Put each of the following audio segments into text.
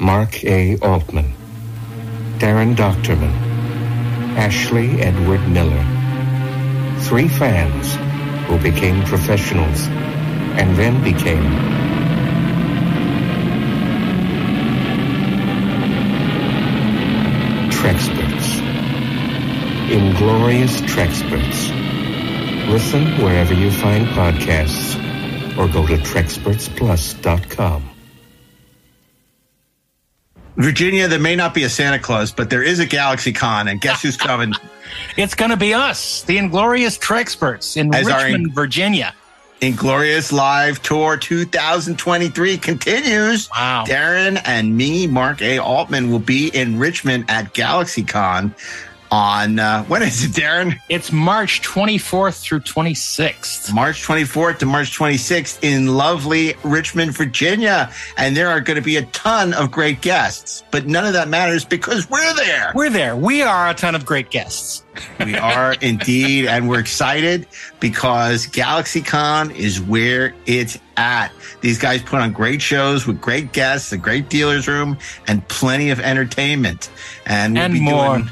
Mark A. Altman, Daren Dochterman, Ashley Edward Miller. Three fans who became professionals and then became Treksperts. Inglorious Treksperts. Listen wherever you find podcasts or go to TrekspertsPlus.com. Virginia, there may not be a Santa Claus, but there is a Galaxy Con, and guess who's coming? It's going to be us, the Inglorious Treksperts in As Richmond, in- Virginia. Inglorious Live Tour 2023 continues. Wow. Daren and me, Mark A. Altman, will be in Richmond at GalaxyCon on, uh, when is it, Daren? It's March 24th through 26th. March 24th to March 26th in lovely Richmond, Virginia. And there are going to be a ton of great guests, but none of that matters because we're there. We're there. We are a ton of great guests. We are indeed, and we're excited because GalaxyCon is where it's at. These guys put on great shows with great guests, a great dealer's room, and plenty of entertainment. And we'll And be more. doing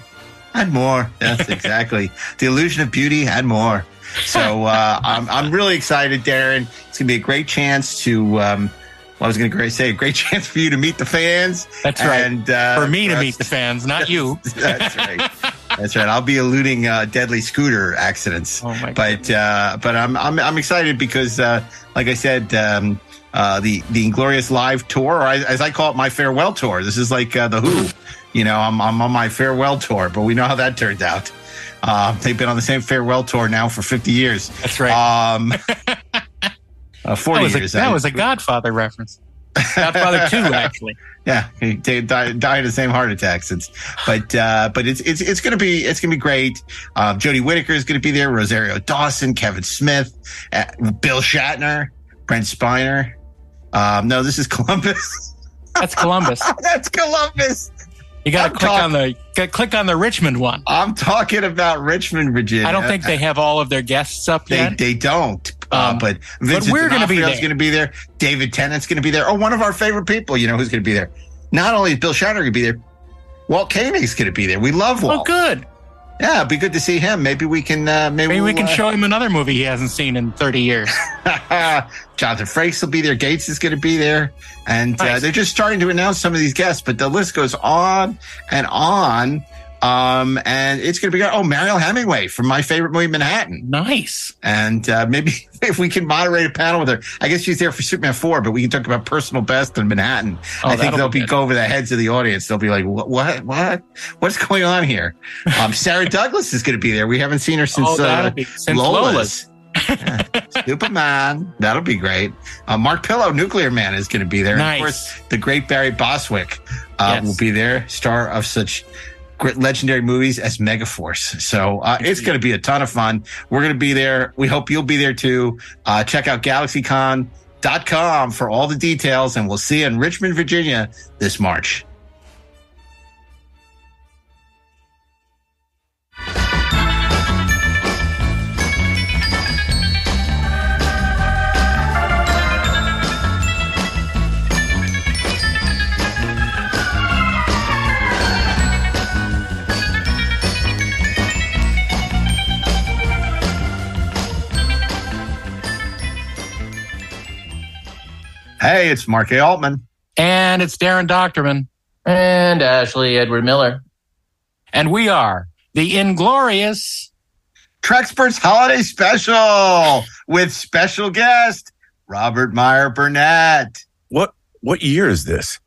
and more. Yes, exactly. the illusion of beauty and more. So uh, I'm I'm really excited, Daren. It's gonna be a great chance to. Um, well, I was going to say a great chance for you to meet the fans. That's right. And, uh, For me to us- meet the fans, not you. That's right. That's right. I'll be eluding uh, deadly scooter accidents. Oh my But uh, but I'm, I'm I'm excited because, uh, like I said, um, uh, the the Inglorious Live tour, or as as I call it, my farewell tour. This is like uh, the Who. You know, I'm I'm on my farewell tour, but we know how that turned out. Uh, they've been on the same farewell tour now for 50 years. That's right. Um, uh, 40 that was, a, years. that I- was a Godfather reference. Godfather 2, actually. Yeah, he di- di- died of the same heart attack since. But uh, but it's it's it's gonna be it's gonna be great. Uh, Jodie Whittaker is gonna be there. Rosario Dawson, Kevin Smith, uh, Bill Shatner, Brent Spiner. Um, no, this is Columbus. That's Columbus. That's Columbus. You got to click talk- on the click on the Richmond one. I'm talking about Richmond, Virginia. I don't think they have all of their guests up They yet. they don't. uh, Um, but Vincent we're gonna be D'Onofrio's there. going to be there. David Tennant's going to be there. Oh, one of our favorite people. You know who's going to be there? Not only is Bill Shatner going to be there, Walt Koenig's going to be there. We love Walt. oh, good. Yeah, it'd be good to see him. Maybe we can. Uh, maybe Maybe we we'll, can uh, show him another movie he hasn't seen in 30 years. Jonathan Frakes will be there. Gates is going to be there, and uh, they're just starting to announce some of these guests. But the list goes on and on. Um, and it's going to be oh Mariel Hemingway from my favorite movie Manhattan, Nice. and uh, maybe if we can moderate a panel with her. I guess she's there for Superman four, but we can talk about personal best in Manhattan. Oh, I think they'll be be go over the heads of the audience. They'll be like, what, what, what, what's going on here? Um, Sarah Douglas is going to be there. We haven't seen her since oh, uh, be since Lola's. Lola's. Yeah. Superman. That'll be great. Uh, Mark Pillow, Nuclear Man, is going to be there. And Nice. of course, the great Barry Bostwick uh, Yes. will be there, star of such legendary movies as Megaforce. So uh, it's going to be a ton of fun. We're going to be there. We hope you'll be there too. Uh, check out GalaxyCon.com for all the details, and we'll see you in Richmond, Virginia this March. Hey, it's Mark A. Altman. And it's Daren Dochterman. And Ashley Edward Miller. And we are the Inglorious. Treksperts Holiday Special with special guest Robert Meyer Burnett. What what year is this?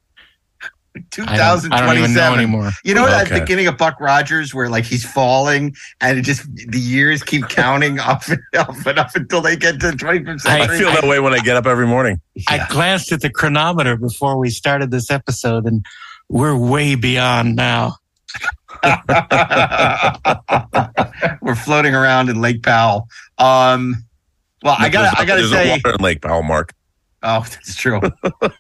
I don't, I don't even know 2027. anymore. You know that Okay. beginning of Buck Rogers where like he's falling and it just the years keep counting up and up and up until they get to the 25th I I feel that way when I get up every morning. I glanced at the chronometer before we started this episode, and we're way beyond now. We're floating around in Lake Powell. Um, well, I got I got to say, a water in Lake Powell, Mark. Oh, that's true.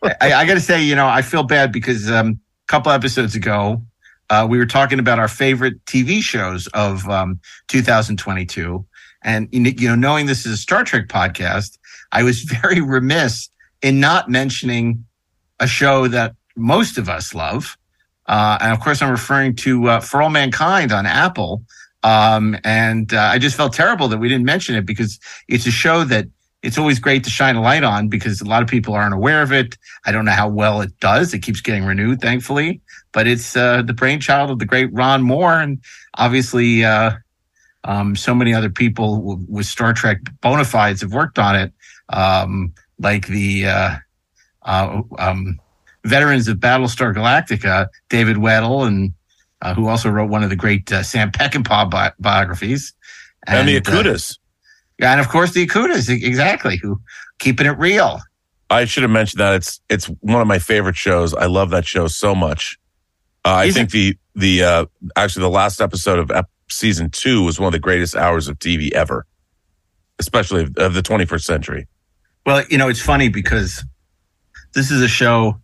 I, I got to say, you know, I feel bad because um, a couple episodes ago, uh, we were talking about our favorite TV shows of um, 2022, and you know, knowing this is a Star Trek podcast, I was very remiss in not mentioning a show that most of us love. Uh, and of course, I'm referring to uh, For All Mankind on Apple. Um, and uh, I just felt terrible that we didn't mention it because it's a show that it's always great to shine a light on because a lot of people aren't aware of it. I don't know how well it does. It keeps getting renewed, thankfully, but it's uh, the brainchild of the great Ron Moore. And obviously, uh, um, so many other people w- with Star Trek bona fides have worked on it, um, like the uh, uh, um, veterans of Battlestar Galactica, David Weddle, and uh, who also wrote one of the great uh, Sam Peckinpah bi- biographies. And, the uh, Okudas. Yeah, and of course the Okudas, e- exactly, who keeping it real. I should have mentioned that it's it's one of my favorite shows. I love that show so much. Uh, I think the the uh, actually the last episode of ep- season two was one of the greatest hours of TV ever, especially of, of the 21st century. Well, you know, it's funny because this is a show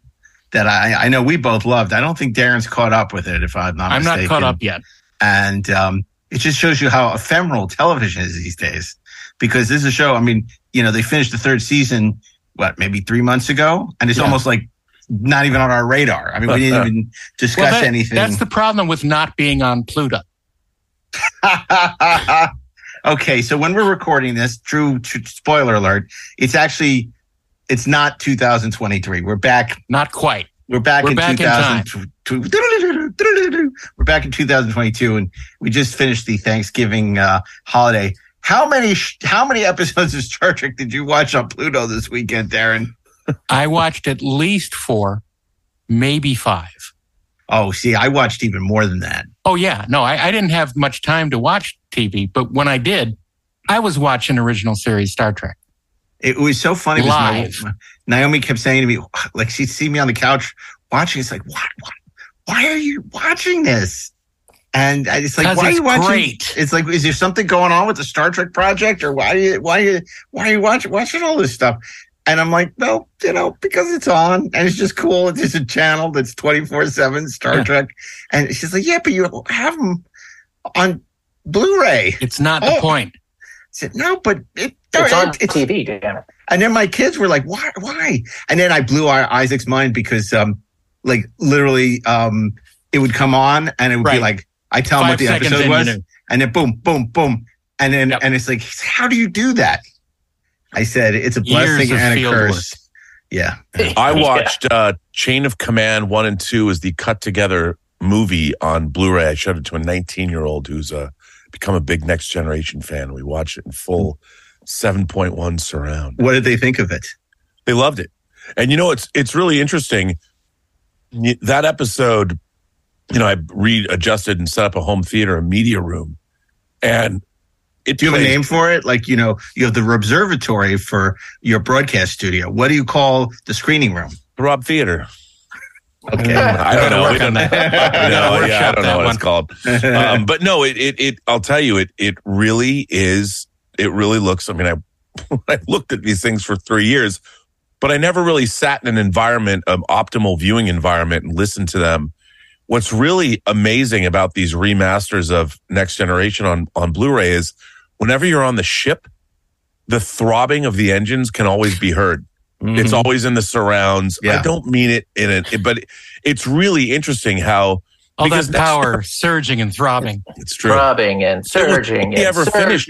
that I, I know we both loved. I don't think Daren's caught up with it, if I'm not I'm not mistaken. caught up yet. And um, it just shows you how ephemeral television is these days. Because this is a show, I mean, you know, they finished the third season, what, maybe three months ago? And it's Yeah. almost like not even on our radar. I mean, we didn't even discuss Well, that- anything. That's the problem with not being on Pluto. okay, so when we're recording this, true, true spoiler alert, it's actually it's not 2023. We're back Not quite. we're back We're in back in 2000 We're back in 2022 and we just finished the Thanksgiving uh, holiday. How many how many episodes of Star Trek did you watch on Pluto this weekend, Daren? I watched at least four, maybe five. Oh, see, I watched even more than that. Oh, yeah. No, I, I didn't have much time to watch TV, but when I did, I was watching original series Star Trek. It was so funny. because my- Live. Naomi kept saying to me, like she'd see me on the couch watching. It's like, why, why, why are you watching this? And it's like, why are you watching? great. It's like, is there something going on with the Star Trek project, or why, are you, why, are you, why are you watching watching all this stuff? And I'm like, no, you know, because it's on and it's just cool. It's just a channel that's 24 seven Star Yeah. Trek. And she's like, yeah, but you have them on Blu-ray. It's not the Oh. point. said, no, but it, It's on it- it's- TV, damn it. and then my kids were like, why, why? And then I blew our Isaac's mind because, um, like literally, um, it would come on and it would be like, I tell them what the episode was knew. and then boom, boom, boom. And then, Yep. and it's like, how do you do that? I said, it's a blessing of and a field curse. Yeah. I Yeah. watched uh, Chain of Command one and two as the cut together movie on Blu-ray. I showed it to a 19 year old who's uh, become a big Next Generation fan. We watched it in full 7.1 surround. What did they think of it? They loved it. And you know, it's it's really interesting. That episode, you know, I readjusted and set up a home theater, a media room, and it Do you have a name for it? Like, you know, you have the observatory for your broadcast studio. What do you call the screening room? The Rob Theater. Okay. I don't know. work We don't know. that. I yeah, I don't know what one. it's called. um, but no, it, it, it, I'll tell you, it, it really is, it really looks, I mean, I, I looked at these things for three years, but I never really sat in an environment, of optimal viewing environment and listened to them. What's really amazing about these remasters of Next Generation on, on Blu-ray is whenever you're on the ship, the throbbing of the engines can always be heard. It's Mhm. always in the surrounds. Yeah. I don't mean it in it, but it's really interesting how All Because that next- power surging and throbbing. it's true. Throbbing and surging only and ever finished-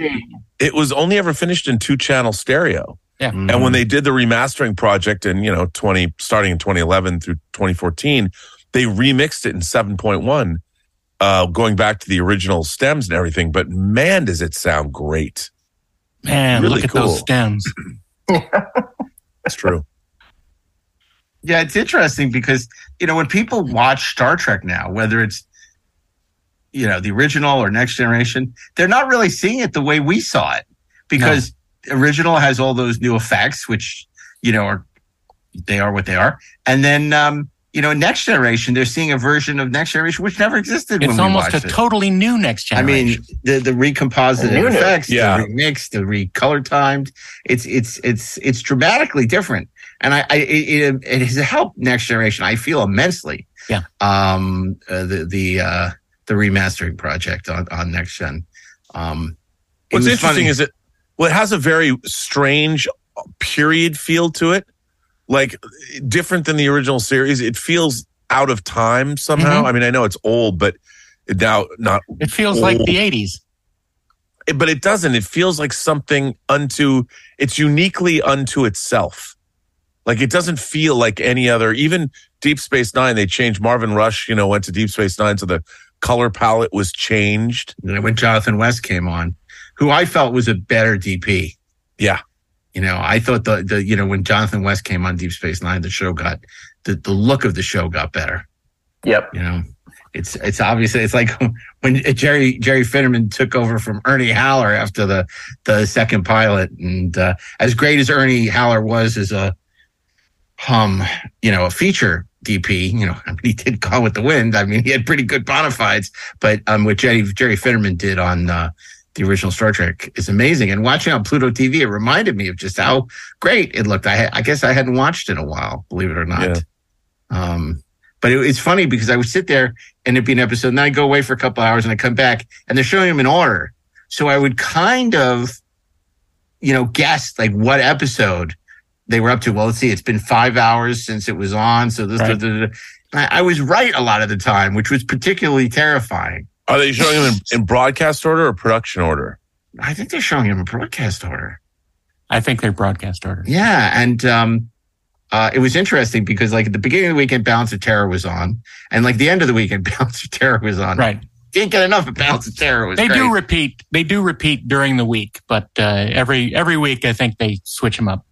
it was only ever finished in two channel stereo. Yeah. Mhm. And when they did the remastering project in, you know, 20, starting in 2011 through 2014, they remixed it in 7.1, uh, going back to the original stems and everything. But man, does it sound great. Man, Really look at cool. those stems. That's true. Yeah, it's interesting because you know when people watch Star Trek now, whether it's you know the original or Next Generation, they're not really seeing it the way we saw it because original has all those new effects, which you know are they are what they are, and then um, you know Next Generation, they're seeing a version of Next Generation which never existed. It's when we almost a it. totally new next generation. I mean, generation. the the recomposited New, new. effects, Yeah. the remixed, the recolor timed. It's it's it's it's dramatically different, and I, I it, it, it has helped next generation. I feel immensely. Yeah. Um. uh, the the uh the remastering project on on next gen. Um. What's interesting funny. is it well, it has a very strange period feel to it, like different than the original series. It feels out of time somehow. Mhm. I mean, I know it's old, but it now not. it feels like Oh. the 80s. But it doesn't. It feels like something unto. It's uniquely unto itself. Like it doesn't feel like any other. Even Deep Space Nine, they changed Marvin Rush. You know, went to Deep Space Nine, so the color palette was changed. when Jonathan West came on, who I felt was a better DP. Yeah. You know, I thought the the you know when Jonathan West came on Deep Space Nine, the show got the the look of the show got better. Yep. You know, it's it's obviously it's like when Jerry Jerry Finnerman took over from Ernie Haller after the the second pilot, and uh, as great as Ernie Haller was as a um you know a feature DP, you know, I mean he did Gone with the Wind. I mean he had pretty good bona fides, but um what Jerry Jerry Finnerman did on uh, the original Star Trek is amazing. And watching on Pluto TV, it reminded me of just how great it looked. I I guess I hadn't watched in a while, believe it or not. Yeah. Um, but it, it's funny because I would sit there and it'd be an episode, and then I go away for a couple hours and I come back and they're showing them in order. So I would kind of, you know, guess like what episode they were up to. Well, let's see, it's been five hours since it was on. So this, Right. da, da, da. I, I was right a lot of the time, which was particularly terrifying. Are they showing them in, in broadcast order or production order? I think they're showing him in broadcast order. I think they're broadcast order. Yeah, and um, uh, it was interesting because like at the beginning of the weekend, Balance of Terror was on, and like the end of the weekend, Balance of Terror was on. Right. Can't get enough of Balance of Terror. It was They great. do repeat. They do repeat during the week, but uh, every every week I think they switch them up.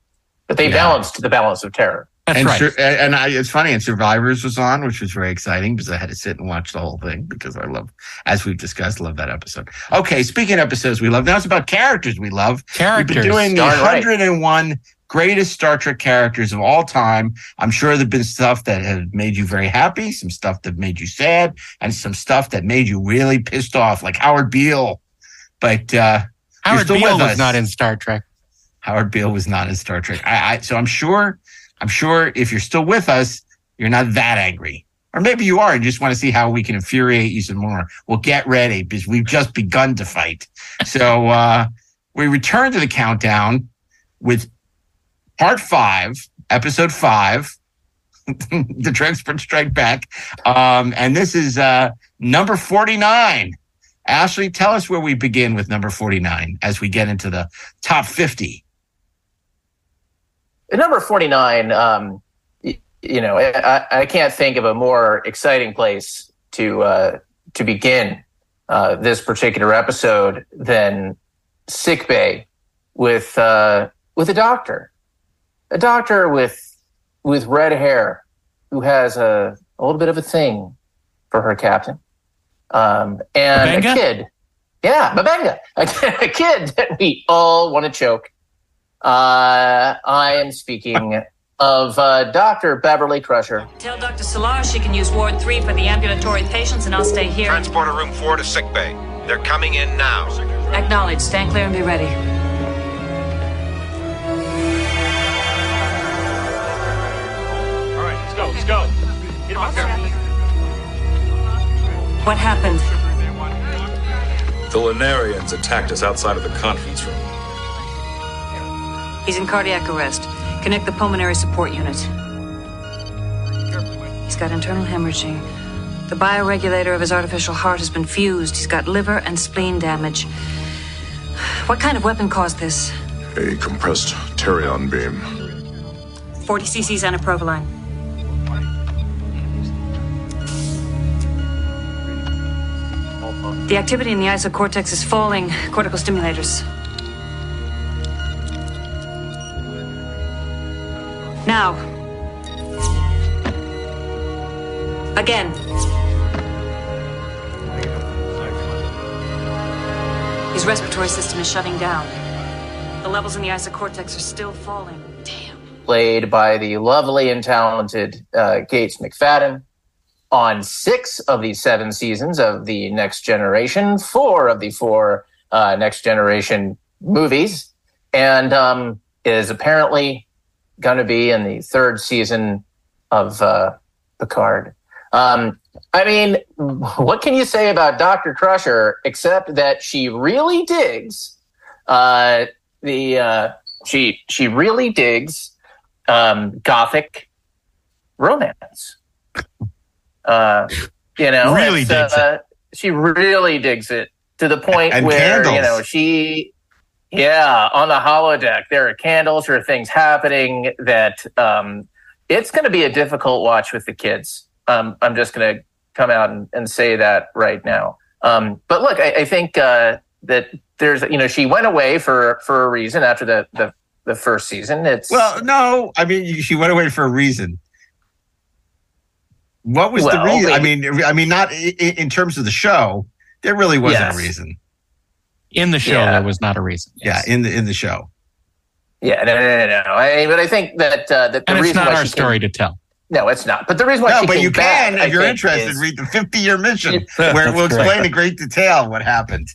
But they Yeah. balanced the balance of terror. That's and right. Sur- and I, it's funny, and Survivors was on, which was very exciting because I had to sit and watch the whole thing because I love, as we've discussed, love that episode. Okay, speaking of episodes we love, now it's about characters we love. Characters. We've been doing the darn right. 101 greatest Star Trek characters of all time. I'm sure there've been stuff that has made you very happy, some stuff that made you sad, and some stuff that made you really pissed off, like Howard Beale. But uh, Howard Beale was us. not in Star Trek. Howard Beale was not in Star Trek. I, I so I'm sure, I'm sure if you're still with us, you're not that angry. Or maybe you are and just want to see how we can infuriate you some more. Well, get ready because we've just begun to fight. So uh we return to the countdown with part five, episode five, the Transport Strike Back. Um, and this is uh number 49. Ashley, tell us where we begin with number 49 as we get into the top 50. At number 49, um, you know, I, I can't think of a more exciting place to uh, to begin uh, this particular episode than sick bay with uh, with a doctor, a doctor with with red hair who has a, a little bit of a thing for her captain, um, and Mabenga? a kid. Yeah, Mabenga, a, a kid that we all want to choke. Uh, I am speaking of uh, Dr. Beverly Crusher. Tell Dr. Selar she can use Ward 3 for the ambulatory patients and I'll stay here. Transporter room 4 to sick bay. They're coming in now. Acknowledge. Stand clear and be ready. All right, let's go, let's go. Get him up there. What happened? The Lenarians attacked us outside of the conference room. He's in cardiac arrest. Connect the pulmonary support unit. He's got internal hemorrhaging. The bioregulator of his artificial heart has been fused. He's got liver and spleen damage. What kind of weapon caused this? A compressed teryon beam. 40 cc's inaprovaline. The activity in the isocortex is falling. Cortical stimulators. Now. Again. His respiratory system is shutting down. The levels in the isocortex are still falling. Damn. played by the lovely and talented uh, Gates McFadden. On six of the seven seasons of the Next Generation, four of the four uh, Next Generation movies, and um, is apparently going to be in the third season of uh, Picard. Um, I mean, what can you say about Dr. Crusher except that she really digs uh, the uh, she she really digs um, gothic romance. Uh, you know, Really digs uh, She really digs it to the point And where candles. you know she. Yeah, on the holodeck, there are candles, there are things happening that um, it's going to be a difficult watch with the kids. Um, I'm just going to come out and, and say that right now. Um, but look, I, I think uh, that there's, you know, she went away for for a reason after the the, the first season. It's Well, no, I mean she went away for a reason. What was the Well, reason? I mean, I mean, not i- i- in terms of the show. There really wasn't Yes. a reason. In the show, Yeah. there was not a reason. Yeah, in the in the show. yeah, no, no, no, no. I, but I think that uh, that the And it's reason not why our story Came, to tell. no, it's not. But the reason why No, she but came you can back, I if you're interested. is- read the 50 year mission, where it will explain correct. in great detail what happened.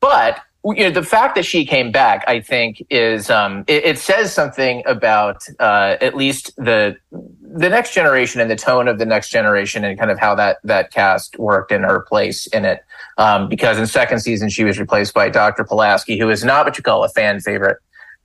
But you know, the fact that she came back, I think, is um, it, it says something about uh, at least the the next generation and the tone of the next generation and kind of how that that cast worked in her place in it. Um, because in second season she was replaced by Dr. Pulaski, who is not what you call a fan favorite.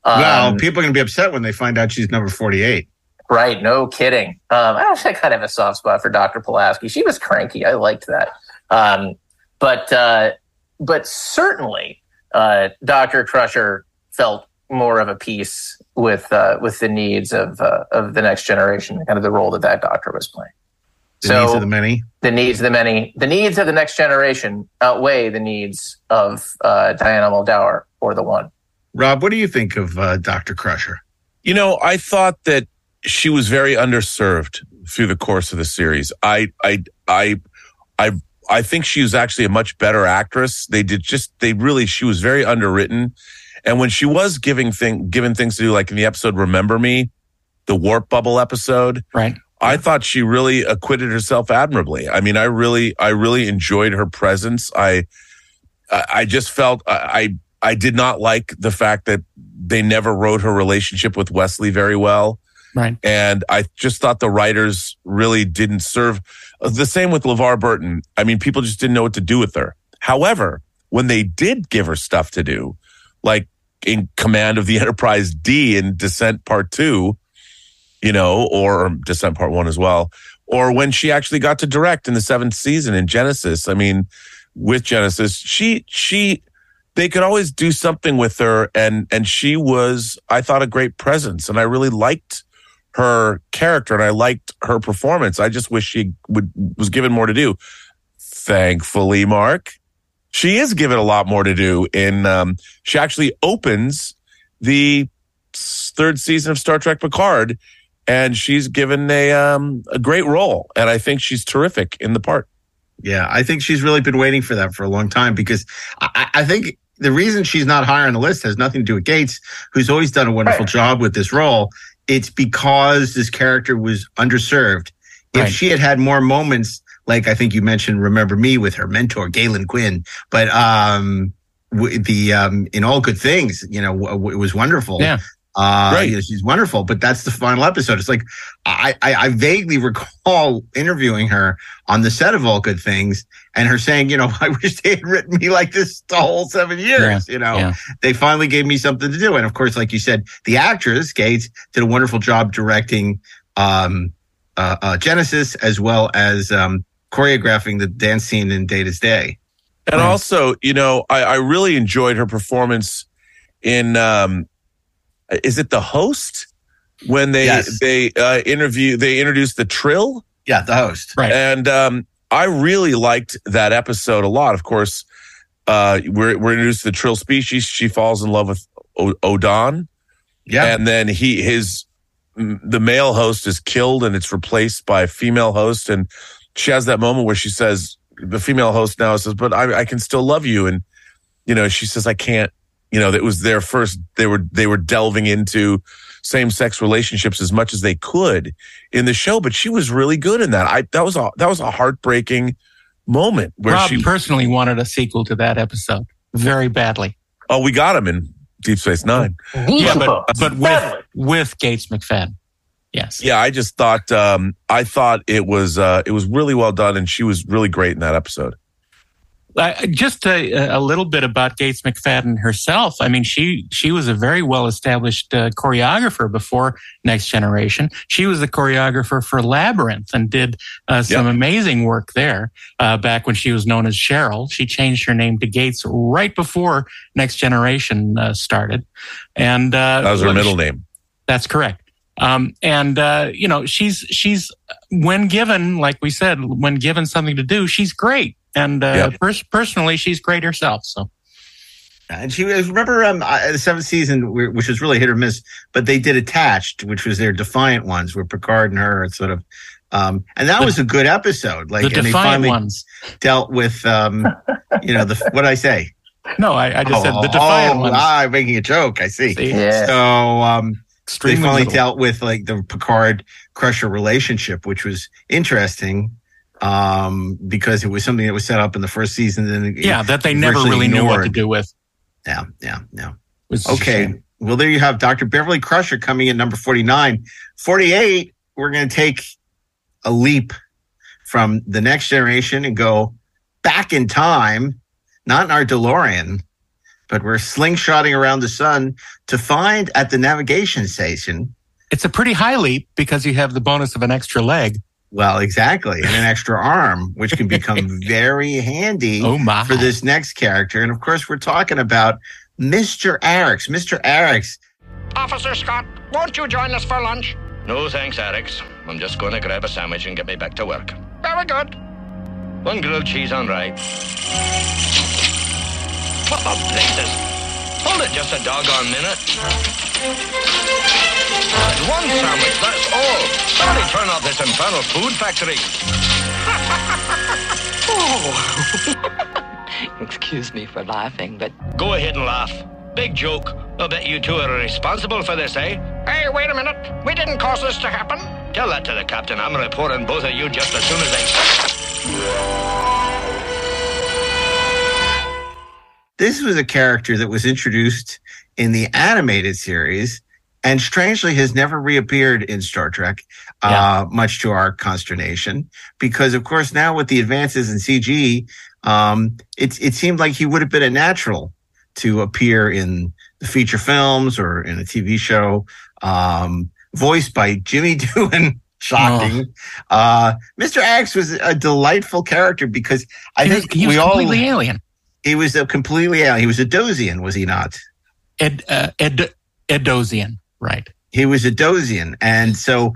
Um, well, people are going to be upset when they find out she's number 48. Right, no kidding. Um, I actually kind of have a soft spot for Dr. Pulaski. She was cranky. I liked that. Um, but uh, but certainly, uh, Dr. Crusher felt more of a piece with uh, with the needs of uh, of the next generation, kind of the role that that doctor was playing. The so needs of the many. the needs of the many, the needs of the next generation outweigh the needs of uh, Diana Muldaur or the one. Rob, what do you think of uh, Dr. Crusher? You know, I thought that she was very underserved through the course of the series. I, I, I, I, I think she was actually a much better actress. They did just, they really, she was very underwritten. And when she was giving thing, given things to do, like in the episode "Remember Me," the warp bubble episode, Right. I thought she really acquitted herself admirably. I mean, I really, I really enjoyed her presence. I, I just felt I, I, I did not like the fact that they never wrote her relationship with Wesley very well. Right. And I just thought the writers really didn't serve the same with LeVar Burton. I mean, people just didn't know what to do with her. However, when they did give her stuff to do, like in command of the Enterprise D in Descent Part Two, you know, or Descent Part One as well, or when she actually got to direct in the seventh season in Genesis. I mean, with Genesis, she she they could always do something with her, and and she was, I thought, a great presence, and I really liked her character and I liked her performance. I just wish she would was given more to do. Thankfully, Mark, she is given a lot more to do. In um, she actually opens the third season of Star Trek Picard, and she's given a um, a great role, and I think she's terrific in the part. Yeah, I think she's really been waiting for that for a long time because I, I think the reason she's not higher on the list has nothing to do with Gates, who's always done a wonderful Right. job with this role. It's because this character was underserved. If Right. she had had more moments, like I think you mentioned, remember me with her mentor Dalen Quaice, but um, w- the um, in all good things, you know, w- w- it was wonderful. Yeah. Uh, Right. you know, she's wonderful, but that's the final episode. It's like I, I, I vaguely recall interviewing her on the set of All Good Things and her saying, you know, I wish they had written me like this the whole seven years. You know, Yeah. they finally gave me something to do. And of course, like you said, the actress Gates did a wonderful job directing um, uh, uh, Genesis as well as um, choreographing the dance scene in Data's Day. And also, you know, I, I really enjoyed her performance in um is it the host when they Yes. they uh interview they introduced the trill Yeah, the host. Right. and um I really liked that episode a lot. Of course, uh we're we're introduced to the trill species. She falls in love with o- Odan. Yeah. And then he his the male host is killed and it's replaced by a female host and she has that moment where she says, the female host now says, but I, I can still love you. And, you know, she says, I can't, you know, that was their first, they were, they were delving into same sex relationships as much as they could in the show, but she was really good in that. I, that was a, that was a heartbreaking moment where Rob she personally wanted a sequel to that episode very badly. Oh, we got him in Deep Space Nine. Yeah, but, but with, with Gates McFadden. Yes. Yeah, I just thought um I thought it was uh it was really well done and she was really great in that episode. Uh, just a, a little bit about Gates McFadden herself. I mean, she she was a very well established uh, choreographer before Next Generation. She was the choreographer for Labyrinth and did uh, some Yep. amazing work there uh, back when she was known as Cheryl. She changed her name to Gates right before Next Generation uh, started, and uh, That was her middle name. That's correct. Um, and uh, you know, she's she's when given, like we said, when given something to do, she's great. And uh, pers- personally, she's great herself. So And she was remember um uh, the seventh season, which was really hit or miss, but they did attached, which was their Defiant ones, where Picard and her sort of, um, and that The- was a good episode. Like, the and they Defiant finally ones. dealt with, um, you know, the what did I say? No, I, I just said the Oh, Defiant oh, ones. Ah, I'm making a joke. I see. See? Yeah. So um, Extremely they finally little. dealt with like the Picard Crusher relationship, which was interesting um, because it was something that was set up in the first season. And yeah, that they never virtually really knew what to do with. Yeah, yeah, yeah. Which is a Okay. Well, there you have Dr. Beverly Crusher coming in number 49. 48, we're going to take a leap from the next generation and go back in time, not in our DeLorean, but we're slingshotting around the sun to find at the navigation station. It's a pretty high leap because you have the bonus of an extra leg. Well, exactly, and an extra arm, which can become very handy Oh my! for this next character. And of course, we're talking about Mr. Arex. Mr. Arex Officer Scott, won't you join us for lunch? No thanks, Alex. I'm just going to grab a sandwich and get me back to work. Very good. One grilled cheese on rye. What the blazes? Hold it just a doggone minute. One sandwich, that's all. Somebody turn off this infernal food factory. oh. Excuse me for laughing, but Go ahead and laugh. Big joke. I'll bet you two are responsible for this, eh? Hey, wait a minute. We didn't cause this to happen. Tell that to the captain. I'm reporting both of you just as soon as I... this was a character that was introduced in the animated series and strangely has never reappeared in Star Trek, uh, much to our consternation. Because, of course, now with the advances in CG, um, it, it seemed like he would have been a natural to appear in the feature films or in a TV show, um, voiced by Jimmy Doohan. Shocking. Uh, Mr. Axe was a delightful character because I he think he was we all completely alien. He was a completely alien. He was a Dosian, was he not? Ed, uh, Ed, Edosian, right? He was a Dosian, and so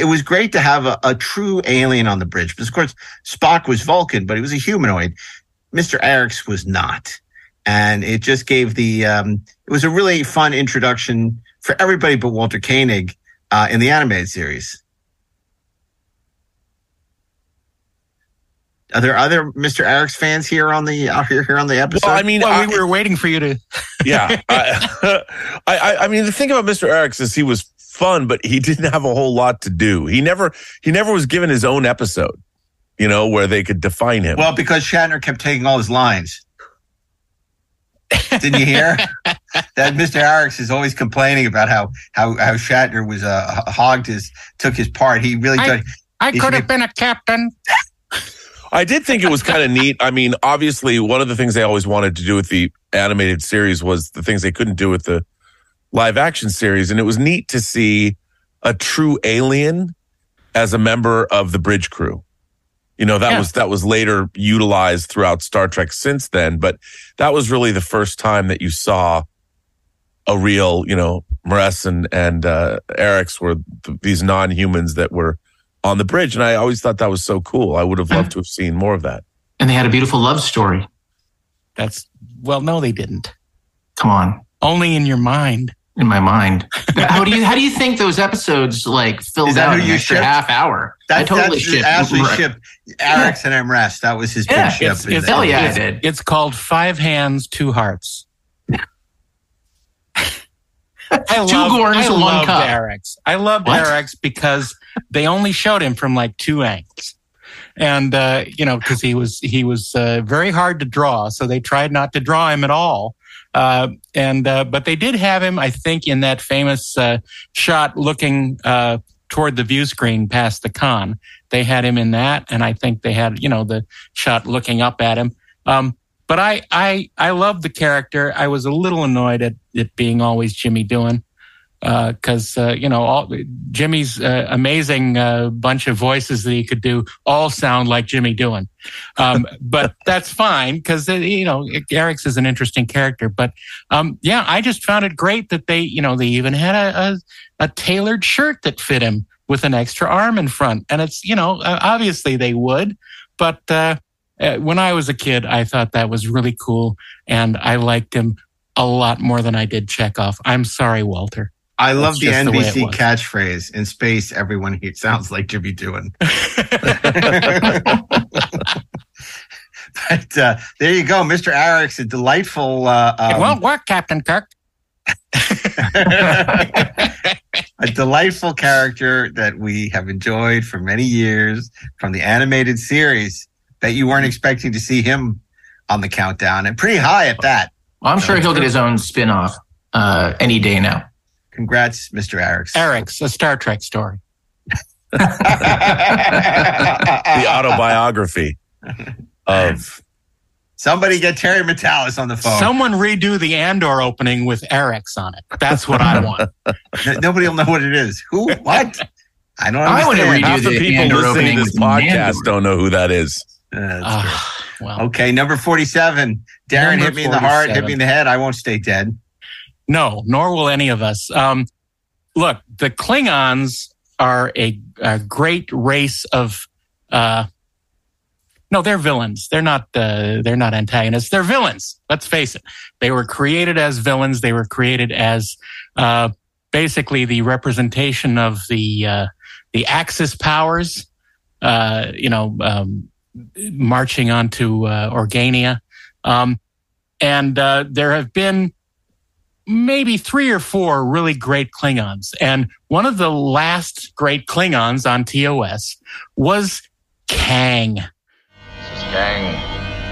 it was great to have a, a true alien on the bridge. Because of course Spock was Vulcan, but he was a humanoid. Mister Arex was not, and it just gave the. Um, it was a really fun introduction for everybody but Walter Koenig uh, in the animated series. Are there other Mr. Arex fans here on the out here here on the episode? Well, I mean, Well, I- we were waiting for you to. yeah. I, I, I mean, the thing about Mr. Arex is he was fun, but he didn't have a whole lot to do. He never, he never was given his own episode, you know, where they could define him. Well, because Shatner kept taking all his lines. Didn't you hear that? Mr. Arex is always complaining about how how how Shatner was uh, hogged his took his part. He really I- did. I could have been a captain. I did think it was kind of neat. I mean, obviously, one of the things they always wanted to do with the animated series was the things they couldn't do with the live action series. And it was neat to see a true alien as a member of the bridge crew. You know, that Yeah. was, that was later utilized throughout Star Trek since then, but that was really the first time that you saw a real, you know, M'Ress and, and, uh, Arex were th- these non-humans that were on the bridge. And I always thought that was so cool. I would have loved to have seen more of that. And they had a beautiful love story. That's well, no, they didn't. Come on. Only in your mind. in my mind. how do you how do you think those episodes like filled Is that out who an you extra shipped? half hour? I totally that's shipped. actually Right. shipped Erickson and Rest. That was his Yeah, big ship. It's, in it's, the- Hell yeah, I did. it's called Five Hands, Two Hearts. I Two love, Gorns, I one cup. Arex. I loved What? Arex because they only showed him from like two angles. And, uh, you know, because he was, he was uh, very hard to draw. So they tried not to draw him at all. Uh, and, uh, but they did have him, I think, in that famous uh, shot looking uh, toward the view screen past the con. They had him in that. And I think they had, you know, the shot looking up at him. Um, but I, I, I love the character. I was a little annoyed at it being always Jimmy Doohan, because uh, you know all Jimmy's uh, amazing uh, bunch of voices that he could do all sound like Jimmy Doohan. Um, but that's fine because you know Arex is an interesting character. But um, yeah, I just found it great that they, you know, they even had a, a, a tailored shirt that fit him with an extra arm in front, and it's you know uh, obviously they would, but. Uh, when I was a kid, I thought that was really cool, and I liked him a lot more than I did Chekov. I'm sorry, Walter. I love the just the NBC catchphrase in space. Everyone here sounds like Jimmy Doohan. but uh, there you go, Mr. Arex a delightful. Uh, it um, won't work, Captain Kirk. a delightful character that we have enjoyed for many years from the animated series. Bet you weren't expecting to see him on the countdown, and pretty high at that. Well, I'm sure he'll get his own spin off uh, any day now. Congrats, Mr. Arex. Arex a Star Trek story. the autobiography of Somebody get Terry Matalas on the phone. Someone redo the Andor opening with Arex on it. That's what I want. Nobody will know what it is. Who? What? I don't I wanna redo half the the people Andor listening opening to this podcast Mandalore. don't know who that is. Uh, well, okay, number 47. Darren Number hit me in the heart, hit me in the head. I won't stay dead. no, nor will any of us. Um, look, the Klingons are a, a great race of. Uh, no, they're villains. They're not. Uh, they're not antagonists. They're villains. Let's face it. They were created as villains. They were created as uh, basically the representation of the uh, the Axis powers. Uh, you know, um, marching onto uh, Organia, um, and uh, there have been maybe three or four really great Klingons. And one of the last great Klingons on TOS was Kang. This is Kang.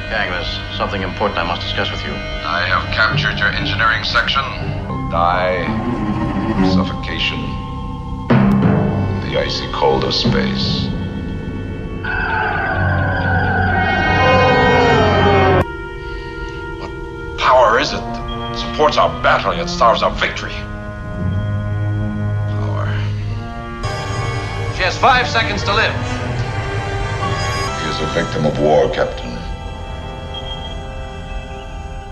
Kang, there's something important I must discuss with you. I have captured your engineering section. Will die of suffocation in the icy cold of space. Power is it that supports our battle yet starves our victory? Power. She has five seconds to live. He is a victim of war, Captain.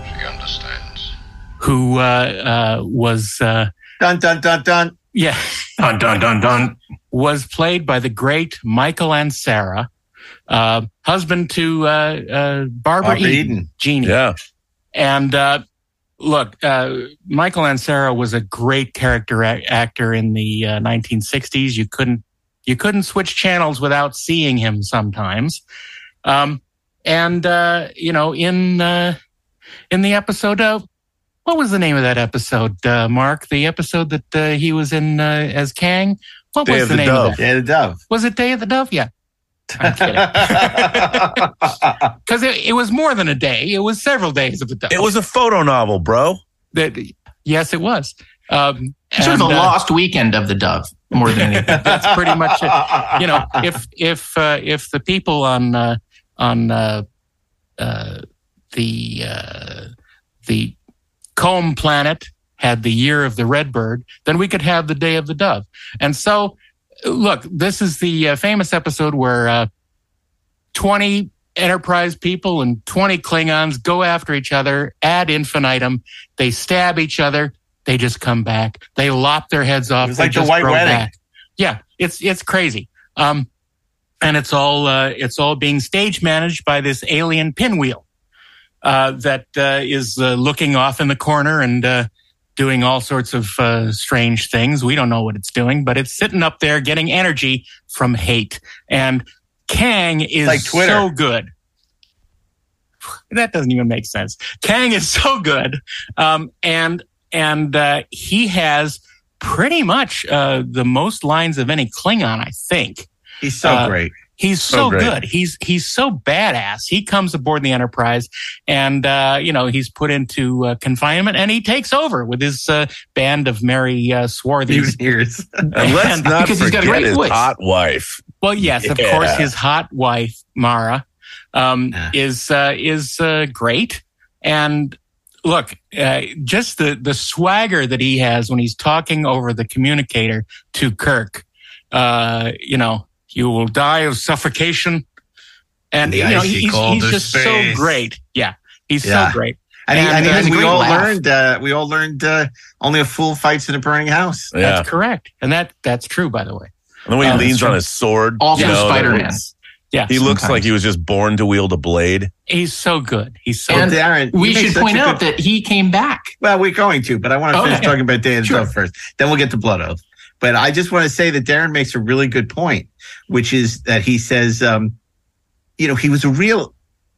She understands. Who uh, uh, was uh, Dun, dun, dun, dun. yeah Dun dun dun dun. was played by the great Michael Ansara, uh, husband to uh, uh, Barbara, Barbara Eden, Eden. Jeannie. Yeah. And uh, look, uh, Michael Ansara was a great character a- actor in the uh, 1960s. You couldn't you couldn't switch channels without seeing him sometimes. Um, and uh, you know, in uh, in the episode of what was the name of that episode, uh, Mark? The episode that uh, he was in uh, as Kang. What Day was of the, the name Dove. of that? Yeah, the dove. Was it Day of the Dove? Yeah. I'm kidding. Because it, it was more than a day. It was several days of the dove. It was a photo novel, bro. that yes, it was. Um, Sort of and, the uh, lost weekend of the dove, more than anything. That's pretty much it. You know, if if uh, if the people on uh, on uh, uh, the uh, the comb planet had the year of the redbird, then we could have the day of the dove. And so, look, this is the uh, famous episode where uh, twenty Enterprise people and twenty Klingons go after each other ad infinitum. They stab each other. They just come back. They lop their heads off. they like the White Wedding. back. Yeah, it's it's crazy. Um, and it's all uh, it's all being stage managed by this alien pinwheel uh, that uh, is uh, looking off in the corner and uh, doing all sorts of uh, strange things. We don't know what it's doing, but it's sitting up there getting energy from hate. And Kang is like Twitter. so good. That doesn't even make sense. Kang is so good, um, and and uh, he has pretty much uh, the most lines of any Klingon, I think. He's so Uh, great. He's So so, good. He's he's so badass. He comes aboard the Enterprise, and uh, you know he's put into uh, confinement, and he takes over with his uh, band of merry uh, swarthies. Mutineers. And let's not because he's got a great his voice. hot wife. Well, yes, of Yeah. course, his hot wife Mara um, is uh, is uh, great, and look, uh, just the the swagger that he has when he's talking over the communicator to Kirk. Uh, you know, you will die of suffocation, and The you know he's, he's just space. so great. Yeah, he's Yeah. so great. And, he, And, and, uh, and has a we all learned. Uh, we all learned uh, only a fool fights in a burning house. Yeah. That's correct, and that that's true, by the way. And then when he Uh, leans on his sword. Also you know, Spider-Man. Yeah, He looks Sometimes. like he was just born to wield a blade. he's so good. He's so And good. Darren, we should point out good- that he came back. Well, we're going to, but I want to Okay. finish talking about Day of Sure. Dove first. Then we'll get to Blood Oath. But I just want to say that Darren makes a really good point, which is that he says, um, you know, he was a real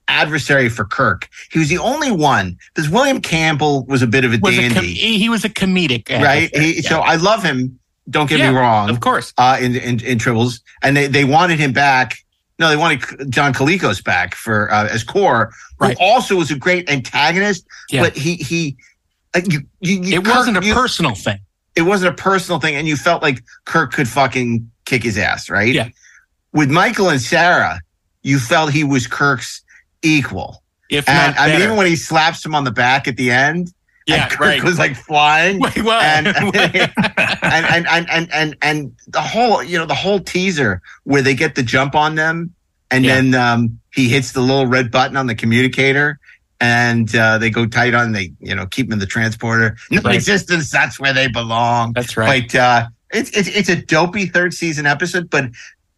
adversary for Kirk. He was the only one because William Campbell was a bit of a was a com- dandy, he was a comedic, right? He, Yeah. So I love him. Don't get Yeah, me wrong. of course. uh, in, in in Tribbles, and they they wanted him back. No, they wanted John Colicos back for uh, as Kor, who Right. also was a great antagonist. Yeah. But he he, like you, you, you It wasn't a personal thing. It wasn't a personal thing, and you felt like Kirk could fucking kick his ass, right? Yeah. With Michael Ansara, you felt he was Kirk's equal, If and not I mean, even when he slaps him on the back at the end, yeah, and Kirk right. was like flying. Wait, well, and- and and and and and and the whole you know the whole teaser where they get the jump on them and Yeah. then um he hits the little red button on the communicator and uh they go tight on they you know keep them in the transporter no Right. existence that's where they belong That's right. but uh it's it's it's a dopey third season episode but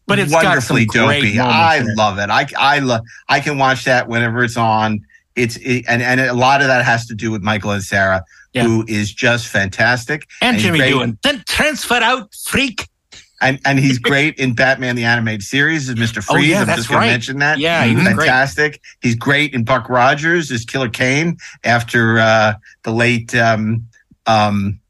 But it's wonderfully dopey i love it i i love i can watch that whenever it's on it's it, and and a lot of that has to do with Michael Ansara Yeah. who is just fantastic and he's Jimmy doing then transfer out freak. And and he's great in Batman the animated series as Mister Freeze. Oh, Freeze. yeah, I'm that's just going right. to mention that. Yeah, he he's was great. fantastic. He's great in Buck Rogers as Killer Kane after uh, the late um, um,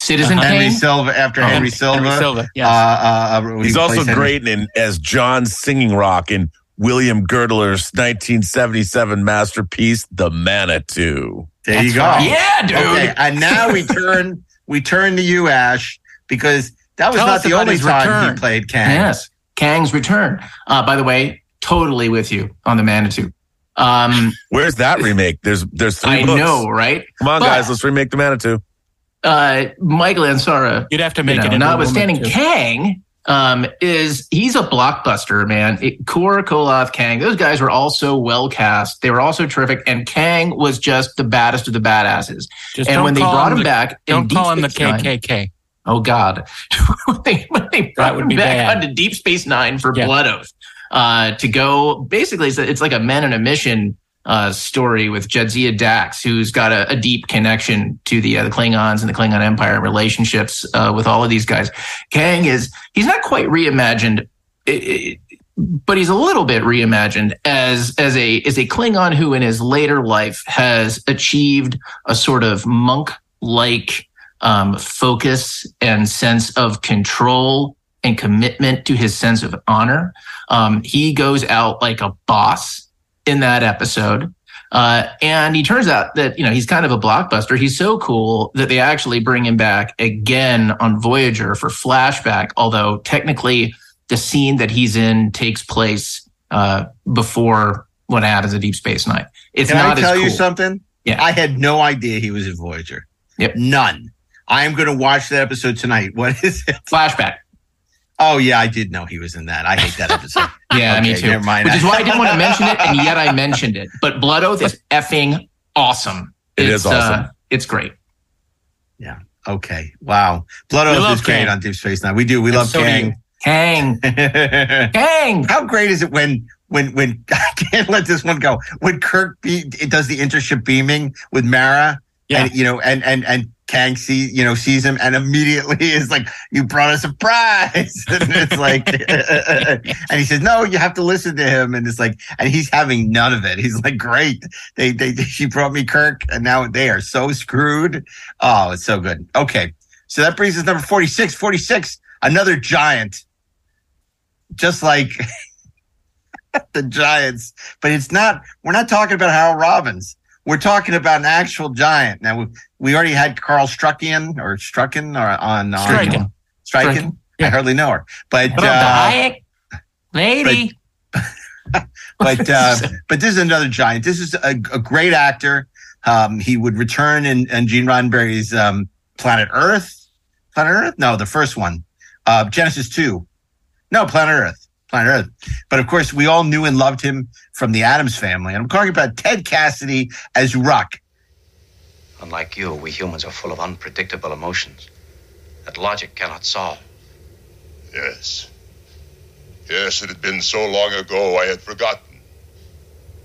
Citizen Henry Kane. Silva. After Oh, Henry Silva, Henry Silva, yes. uh, uh, uh, He's he also plays Henry- great in as John Singing Rock in William Girdler's 1977 masterpiece, The Manitou. There you go. right. Yeah, dude. Okay, and now we turn we turn to you, Ash, because that was Tell not the only time return. he played Kang. Yes, Kang's return. Uh, by the way, totally with you on the Manitou. Um, Where's that remake? There's there's three I books. know, right? Come on, But- guys, let's remake The Manitou. Uh, Michael Ansara, You'd have to you make know, it. into notwithstanding. Kang, um, is he's a blockbuster, man. It, Kor, Koloth, Kang, those guys were all so well cast. They were also terrific, and Kang was just the baddest of the badasses. Just and don't when they call brought him the- back, in don't Deep call him the Space Nine- KKK. Oh God! when they, when they brought would him be back bad. onto Deep Space Nine for Yeah. Blood Oath uh, to go, basically, it's, it's like a Men on a Mission uh, story with Jadzia Dax, who's got a, a deep connection to the uh, the Klingons and the Klingon Empire and relationships uh, with all of these guys. Kang is he's not quite reimagined. i- i- but he's a little bit reimagined as as a as a Klingon who in his later life has achieved a sort of monk like um, focus and sense of control and commitment to his sense of honor. Um, he goes out like a boss in that episode. Uh, and he turns out that, you know, he's kind of a blockbuster. He's so cool that they actually bring him back again on Voyager for flashback, although technically the scene that he's in takes place uh, before what happens at Deep Space Nine. It's Can I not tell as cool. you something? Yeah. I had no idea he was in Voyager. Yep. None. I am going to watch that episode tonight. What is it? Flashback. Oh yeah, I did know he was in that. I hate that episode. Yeah, me Okay, too. never mind. Which is why I didn't want to mention it, and yet I mentioned it. But Blood Oath is effing awesome. It it's, is awesome. Uh, it's great. yeah. Okay. Wow. Blood We Oath love is great on Deep Space Nine. We do. We And love so do Kang. Kang, Kang. How great is it when when when I can't let this one go when Kirk be, it does the intership beaming with Mara Yeah. and you know and and and Kang see, you know, sees him and immediately is like, "You brought a surprise," and it's like, and he says, "No, you have to listen to him," and it's like, and he's having none of it. He's like, "Great, they, they, she brought me Kirk, and now they are so screwed." Oh, it's so good. Okay, so that brings us number 46. 46, another giant, just like the Giants, but it's not. We're not talking about Harold Robbins. We're talking about an actual giant. Now we, we already had Carl Strucken or Strucken or on on Striken. Striken. I hardly know her, but uh, Hayek? Lady. but uh, but this is another giant. This is a, a great actor. Um, he would return in, in Gene Roddenberry's um, Planet Earth. Planet Earth? No, the first one. Uh, Genesis two. No, Planet Earth. Planet Earth. But of course, we all knew and loved him from the Addams Family. And I'm talking about Ted Cassidy as Ruk. Unlike you, we humans are full of unpredictable emotions that logic cannot solve. Yes. Yes, it had been so long ago I had forgotten.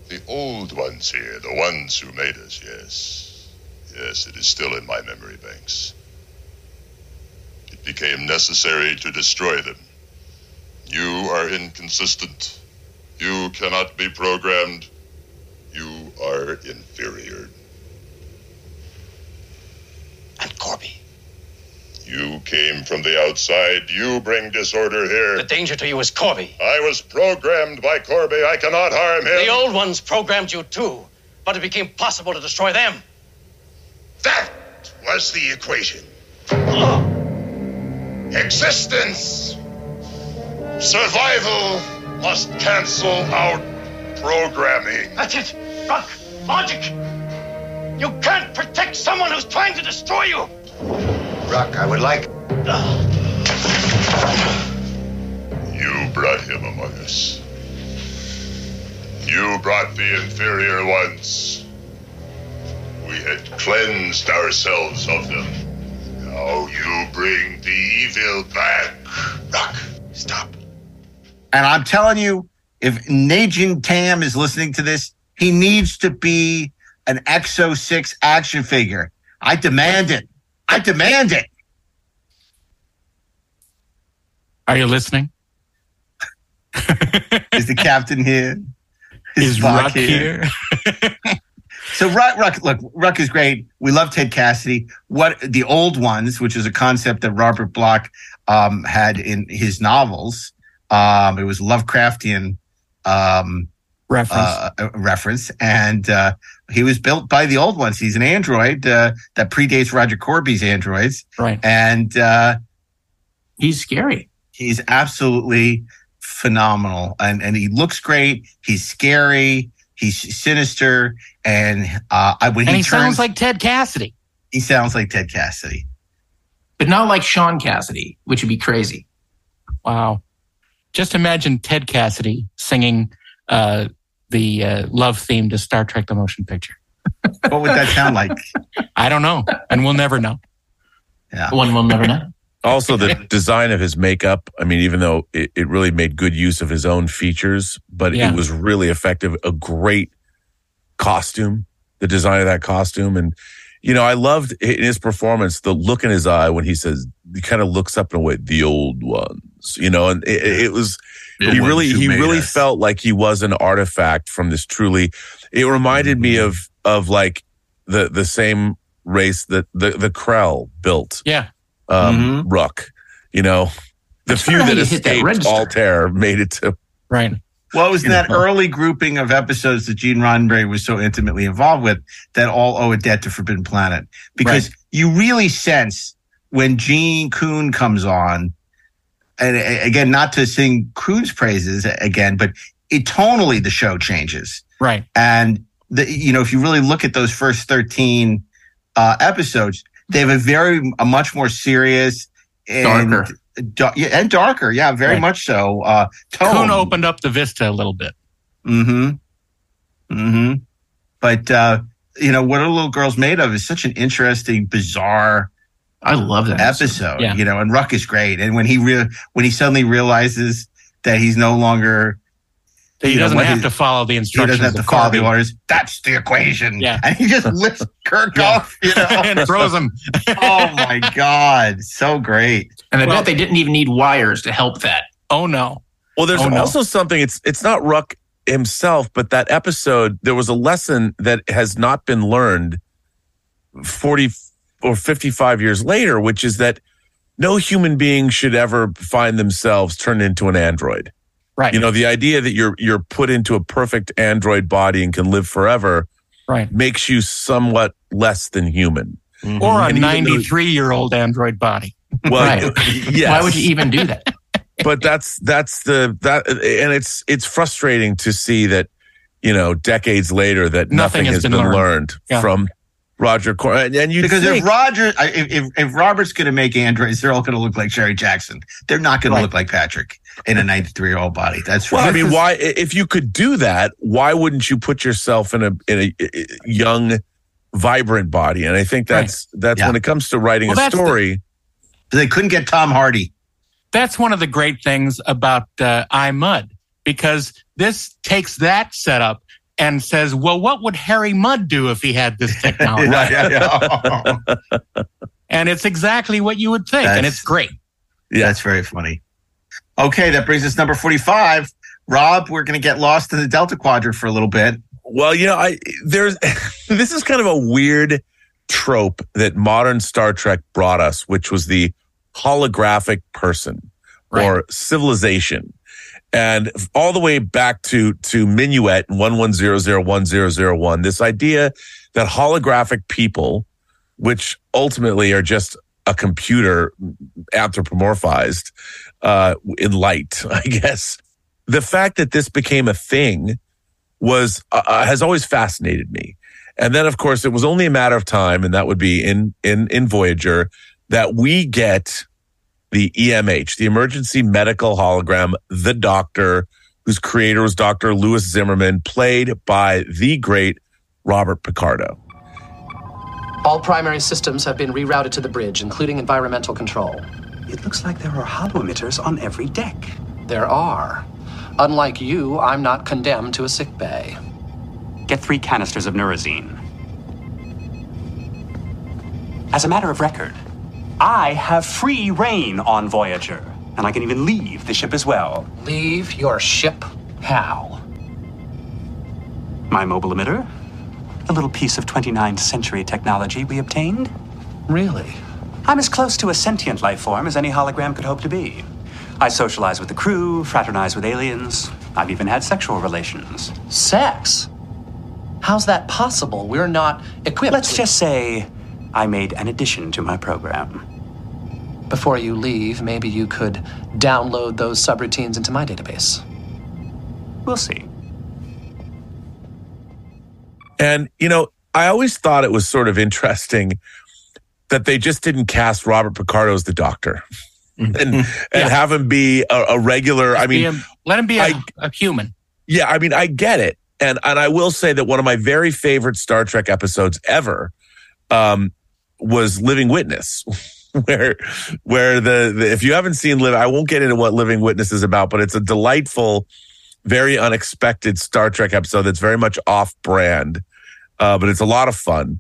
The old ones here, the ones who made us, yes. Yes, it is still in my memory banks. It became necessary to destroy them. You are inconsistent. You cannot be programmed. You are inferior. And Korby. You came from the outside. You bring disorder here. The danger to you is Korby. I was programmed by Korby. I cannot harm him. The old ones programmed you too, but it became possible to destroy them. That was the equation. Existence. Survival must cancel out programming. That's it. Ruk. Logic. You can't protect someone who's trying to destroy you. Ruk, I would like. You brought him among us. You brought the inferior ones. We had cleansed ourselves of them. Now you bring the evil back. Ruk, stop. And I'm telling you, if Najin Tam is listening to this, he needs to be an Exo 6 action figure. I demand it. I demand it. Are you listening? Is the captain here? Is Spock Ruk here? So Ruk, Ruk, look, Ruk is great. We love Ted Cassidy. What the old ones, which is a concept that Robert Bloch um, had in his novels. Um, it was Lovecraftian um, reference, uh, reference, and uh, he was built by the old ones. He's an android uh, that predates Roger Korby's androids, right? And uh, he's scary. He's absolutely phenomenal, and and he looks great. He's scary. He's sinister, and uh, I when and he, he turns, sounds like Ted Cassidy, he sounds like Ted Cassidy. but not like Sean Cassidy, which would be crazy. Wow. Just imagine Ted Cassidy singing uh, the uh, love theme to Star Trek: The Motion Picture. What would that sound like? I don't know, and we'll never know. Yeah, one will never know. Also, the design of his makeup. I mean, even though it, it really made good use of his own features, but Yeah. it was really effective. A great costume, the design of that costume. And, you know, I loved in his performance the look in his eye when he says, he kind of looks up and away, the old ones, you know, and it, it was, The he really, he really us. felt like he was an artifact from this truly, it reminded me Mm-hmm. of, of like the, the same race that the, the Krell built Yeah. um, Ruk. You know, the few that escaped. Altair made it to right. Well, it was You that know. early grouping of episodes that Gene Roddenberry was so intimately involved with that all owe a debt to Forbidden Planet. Because you really sense when Gene Coon comes on, and again, not to sing Coon's praises again, but it tonally the show changes. Right. And the you know, if you really look at those first 13 uh, episodes, they have a very a much more serious and Darker. Yeah, and darker. Yeah, very Right. much so. Uh, tone. Coon opened up the vista a little bit. Mm-hmm. Mm-hmm. But uh, you know, what a little girl's made of is such an interesting, bizarre I love that episode. Yeah. You know, and Ruk is great. And when he re- when he suddenly realizes that he's no longer He you doesn't what have to follow the instructions. He instructions. doesn't have to of follow the orders. That's the equation. Yeah. And he just lifts Kirk Yeah. off, you know. and throws him. oh my God. So great. And I Well- bet they didn't even need wires to help that. Oh no. Well, there's Oh, no. also something. It's it's not Ruk himself, but that episode there was a lesson that has not been learned forty or fifty five years later, which is that no human being should ever find themselves turned into an android. Right. You know, the idea that you're you're put into a perfect android body and can live forever right. makes you somewhat less than human. Mm-hmm. Or a And even though- 93 year old android body. Well, Right. yes. Why would you even do that? but that's that's the that and it's it's frustrating to see that you know decades later that nothing, has, been, learned, Yeah. from Roger Cor and, and you Because think, if Roger, if, if, if Robert's going to make androids, they're all going to look like Sherry Jackson. They're not going Right. to look like Patrick in a 93 year old body. That's well, I mean, why if you could do that, why wouldn't you put yourself in a in a, uh, young, vibrant body? And I think that's that's Yeah. when it comes to writing Well, a that's the- story. They couldn't get Tom Hardy. That's one of the great things about uh, I, Mudd because this takes that setup and says, well, what would Harry Mudd do if he had this technology? Yeah, yeah, yeah. And it's exactly what you would think. and it's great. yeah, That's very funny. Okay, that brings us number 45. Rob, we're going to get lost in the Delta Quadrant for a little bit. Well, you know, I there's this is kind of a weird trope that modern Star Trek brought us, which was the holographic person or civilization. And all the way back to to Minuet and 11001001, this idea that holographic people, which ultimately are just a computer anthropomorphized uh, in light, I guess. The fact that this became a thing was uh, uh, has always fascinated me. And then, of course, it was only a matter of time, and that would be in in in Voyager that we get the EMH, the Emergency Medical Hologram, the Doctor, whose creator was Dr. Lewis Zimmerman, played by the great Robert Picardo. All primary systems have been rerouted to the bridge, including environmental control. It looks like there are holo emitters on every deck. There are. Unlike you, I'm not condemned to a sick bay. Get three canisters of Neurazine. As a matter of record, I have free reign on Voyager, and I can even leave the ship as well. Leave your ship? How? My mobile emitter? A little piece of 29th century technology we obtained? Really? I'm as close to a sentient life form as any hologram could hope to be. I socialize with the crew, fraternize with aliens. I've even had sexual relations. Sex? How's that possible? We're not equipped. Let's with- just say I made an addition to my program. Before you leave, maybe you could download those subroutines into my database. We'll see. And, you know, I always thought it was sort of interesting that they just didn't cast Robert Picardo as the doctor and, and have him be a, a regular. I mean, a- let him be a I- a human. yeah, I mean, I get it. And, and I will say that one of my very favorite Star Trek episodes ever, um, was Living Witness, where, where the, the, if you haven't seen Live, I won't get into what Living Witness is about, but it's a delightful, very unexpected Star Trek episode that's very much off brand. Uh, but it's a lot of fun.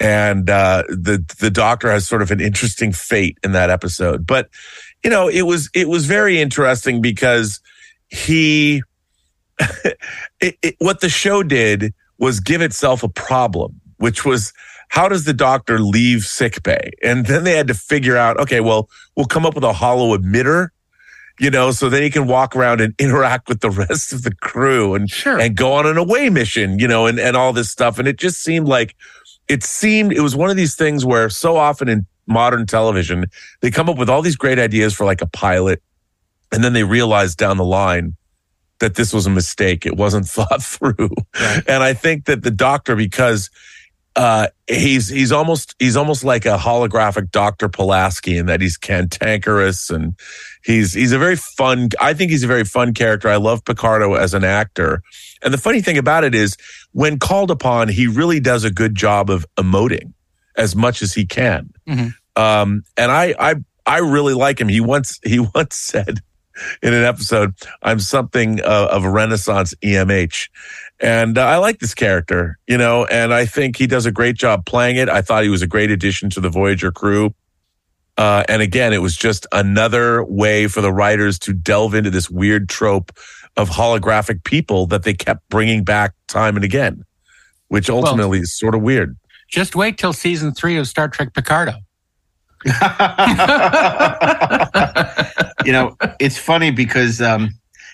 And, uh, the, the doctor has sort of an interesting fate in that episode. But, you know, it was, it was very interesting because he, it, it, what the show did was give itself a problem, which was how does the doctor leave sick bay? And then they had to figure out, okay, well, we'll come up with a holo emitter, you know, so then he can walk around and interact with the rest of the crew and, and go on an away mission, you know, and, and all this stuff. And it just seemed like it seemed, it was one of these things where so often in modern television, they come up with all these great ideas for like a pilot. And then they realize down the line, that this was a mistake. It wasn't thought through. And I think that the doctor, because uh, he's he's almost he's almost like a holographic Dr. Pulaski in that he's cantankerous and he's he's a very fun I think he's a very fun character. I love Picardo as an actor. And the funny thing about it is when called upon, he really does a good job of emoting as much as he can. Mhm. Um, and I I I really like him. He once he once said in an episode, I'm something uh, of a Renaissance EMH. And uh, I like this character, you know, and I think he does a great job playing it. I thought he was a great addition to the Voyager crew. Uh, and again, it was just another way for the writers to delve into this weird trope of holographic people that they kept bringing back time and again, which ultimately well, is sort of weird. Just wait till season three of Star Trek Picardo. you know, it's funny because um,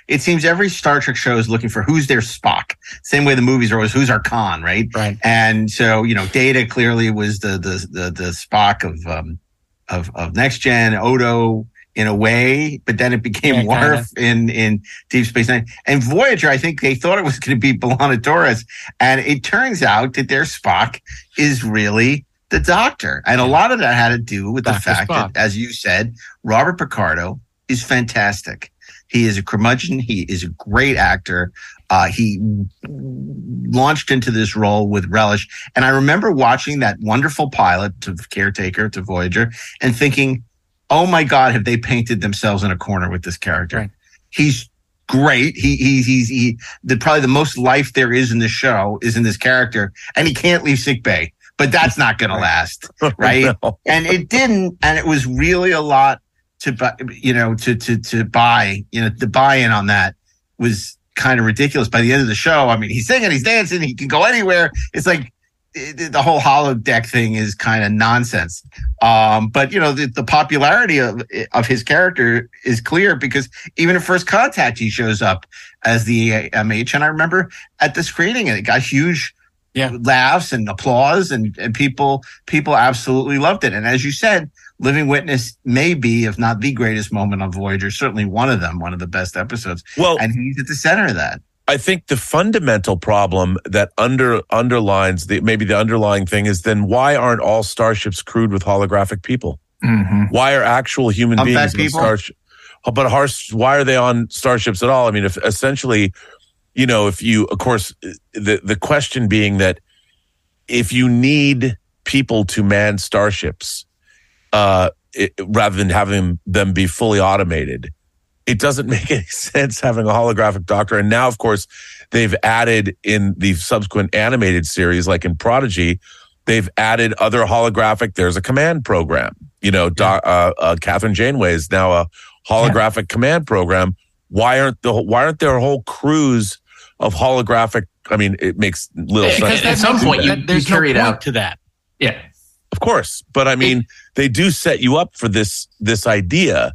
it seems every Star Trek show is looking for who's their Spock. Same way the movies are always who's our Khan, right? Right. And so you know, Data clearly was the the the, the Spock of um, of of Next Gen. Odo in a way, but then it became yeah, Worf in in Deep Space Nine and Voyager. I think they thought it was going to be B'Elanna Torres, and it turns out that their Spock is really the Doctor, and a lot of that had to do with Dr. the fact Spock. that, as you said, Robert Picardo is fantastic. He is a curmudgeon. He is a great actor. Uh, he launched into this role with relish. And I remember watching that wonderful pilot to Caretaker to Voyager and thinking, oh my God, have they painted themselves in a corner with this character? Right. He's great. He, he's, he's, he, the, probably the most life there is in the show is in this character and he can't leave sick bay, but that's not going to last. Oh, right. no. And it didn't. And it was really a lot to buy, you know to to to buy you know the buy-in on that was kind of ridiculous by the end of the show i mean he's singing he's dancing he can go anywhere it's like the whole holodeck thing is kind of nonsense um, but you know the, the popularity of of his character is clear because even in first contact he shows up as the EMH and i remember at the screening and it got huge yeah. laughs and applause and, and people people absolutely loved it and as you said Living Witness may be, if not the greatest moment on Voyager, certainly one of them, one of the best episodes. Well, and he's at the center of that. I think the fundamental problem that under underlines the maybe the underlying thing is then why aren't all starships crewed with holographic people? Mm-hmm. Why are actual human I'm beings in starship? But why are they on starships at all? I mean, if essentially, you know, if you, of course, the the question being that if you need people to man starships, uh, it, rather than having them be fully automated. It doesn't make any sense having a holographic doctor. And now, of course, they've added in the subsequent animated series, like in Prodigy, they've added other holographic. There's a command program. You know, yeah. uh, uh, Kathryn Janeway is now a holographic yeah. command program. Why aren't the why aren't there whole crews of holographic? I mean, it makes little yeah, sense. At some point, you, you carry no it out to that. Yeah. Of course, but I mean, they do set you up for this this idea,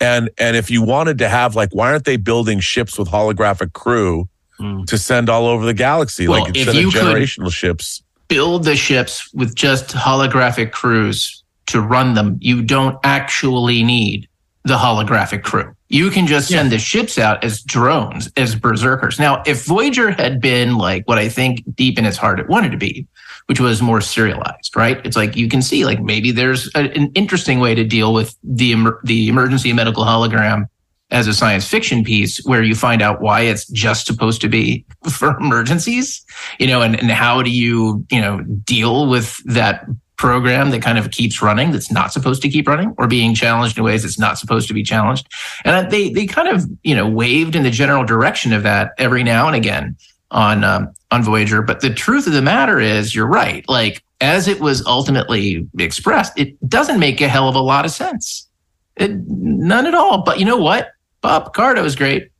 and and if you wanted to have like, why aren't they building ships with holographic crew mm. to send all over the galaxy, well, like instead of generational ships? Build the ships with just holographic crews to run them. You don't actually need the holographic crew. You can just send yeah. the ships out as drones, as berserkers. Now, if Voyager had been like what I think deep in its heart it wanted to be, which was more serialized, right? It's like you can see like maybe there's a, an interesting way to deal with the the emergency medical hologram as a science fiction piece where you find out why it's just supposed to be for emergencies, you know, and, and how do you, you know, deal with that program that kind of keeps running that's not supposed to keep running or being challenged in ways that's not supposed to be challenged. And they, they kind of, you know, waved in the general direction of that every now and again on um, on Voyager. But the truth of the matter is, you're right. Like as it was ultimately expressed, it doesn't make a hell of a lot of sense. It, none at all. But you know what? Bob Picardo is great.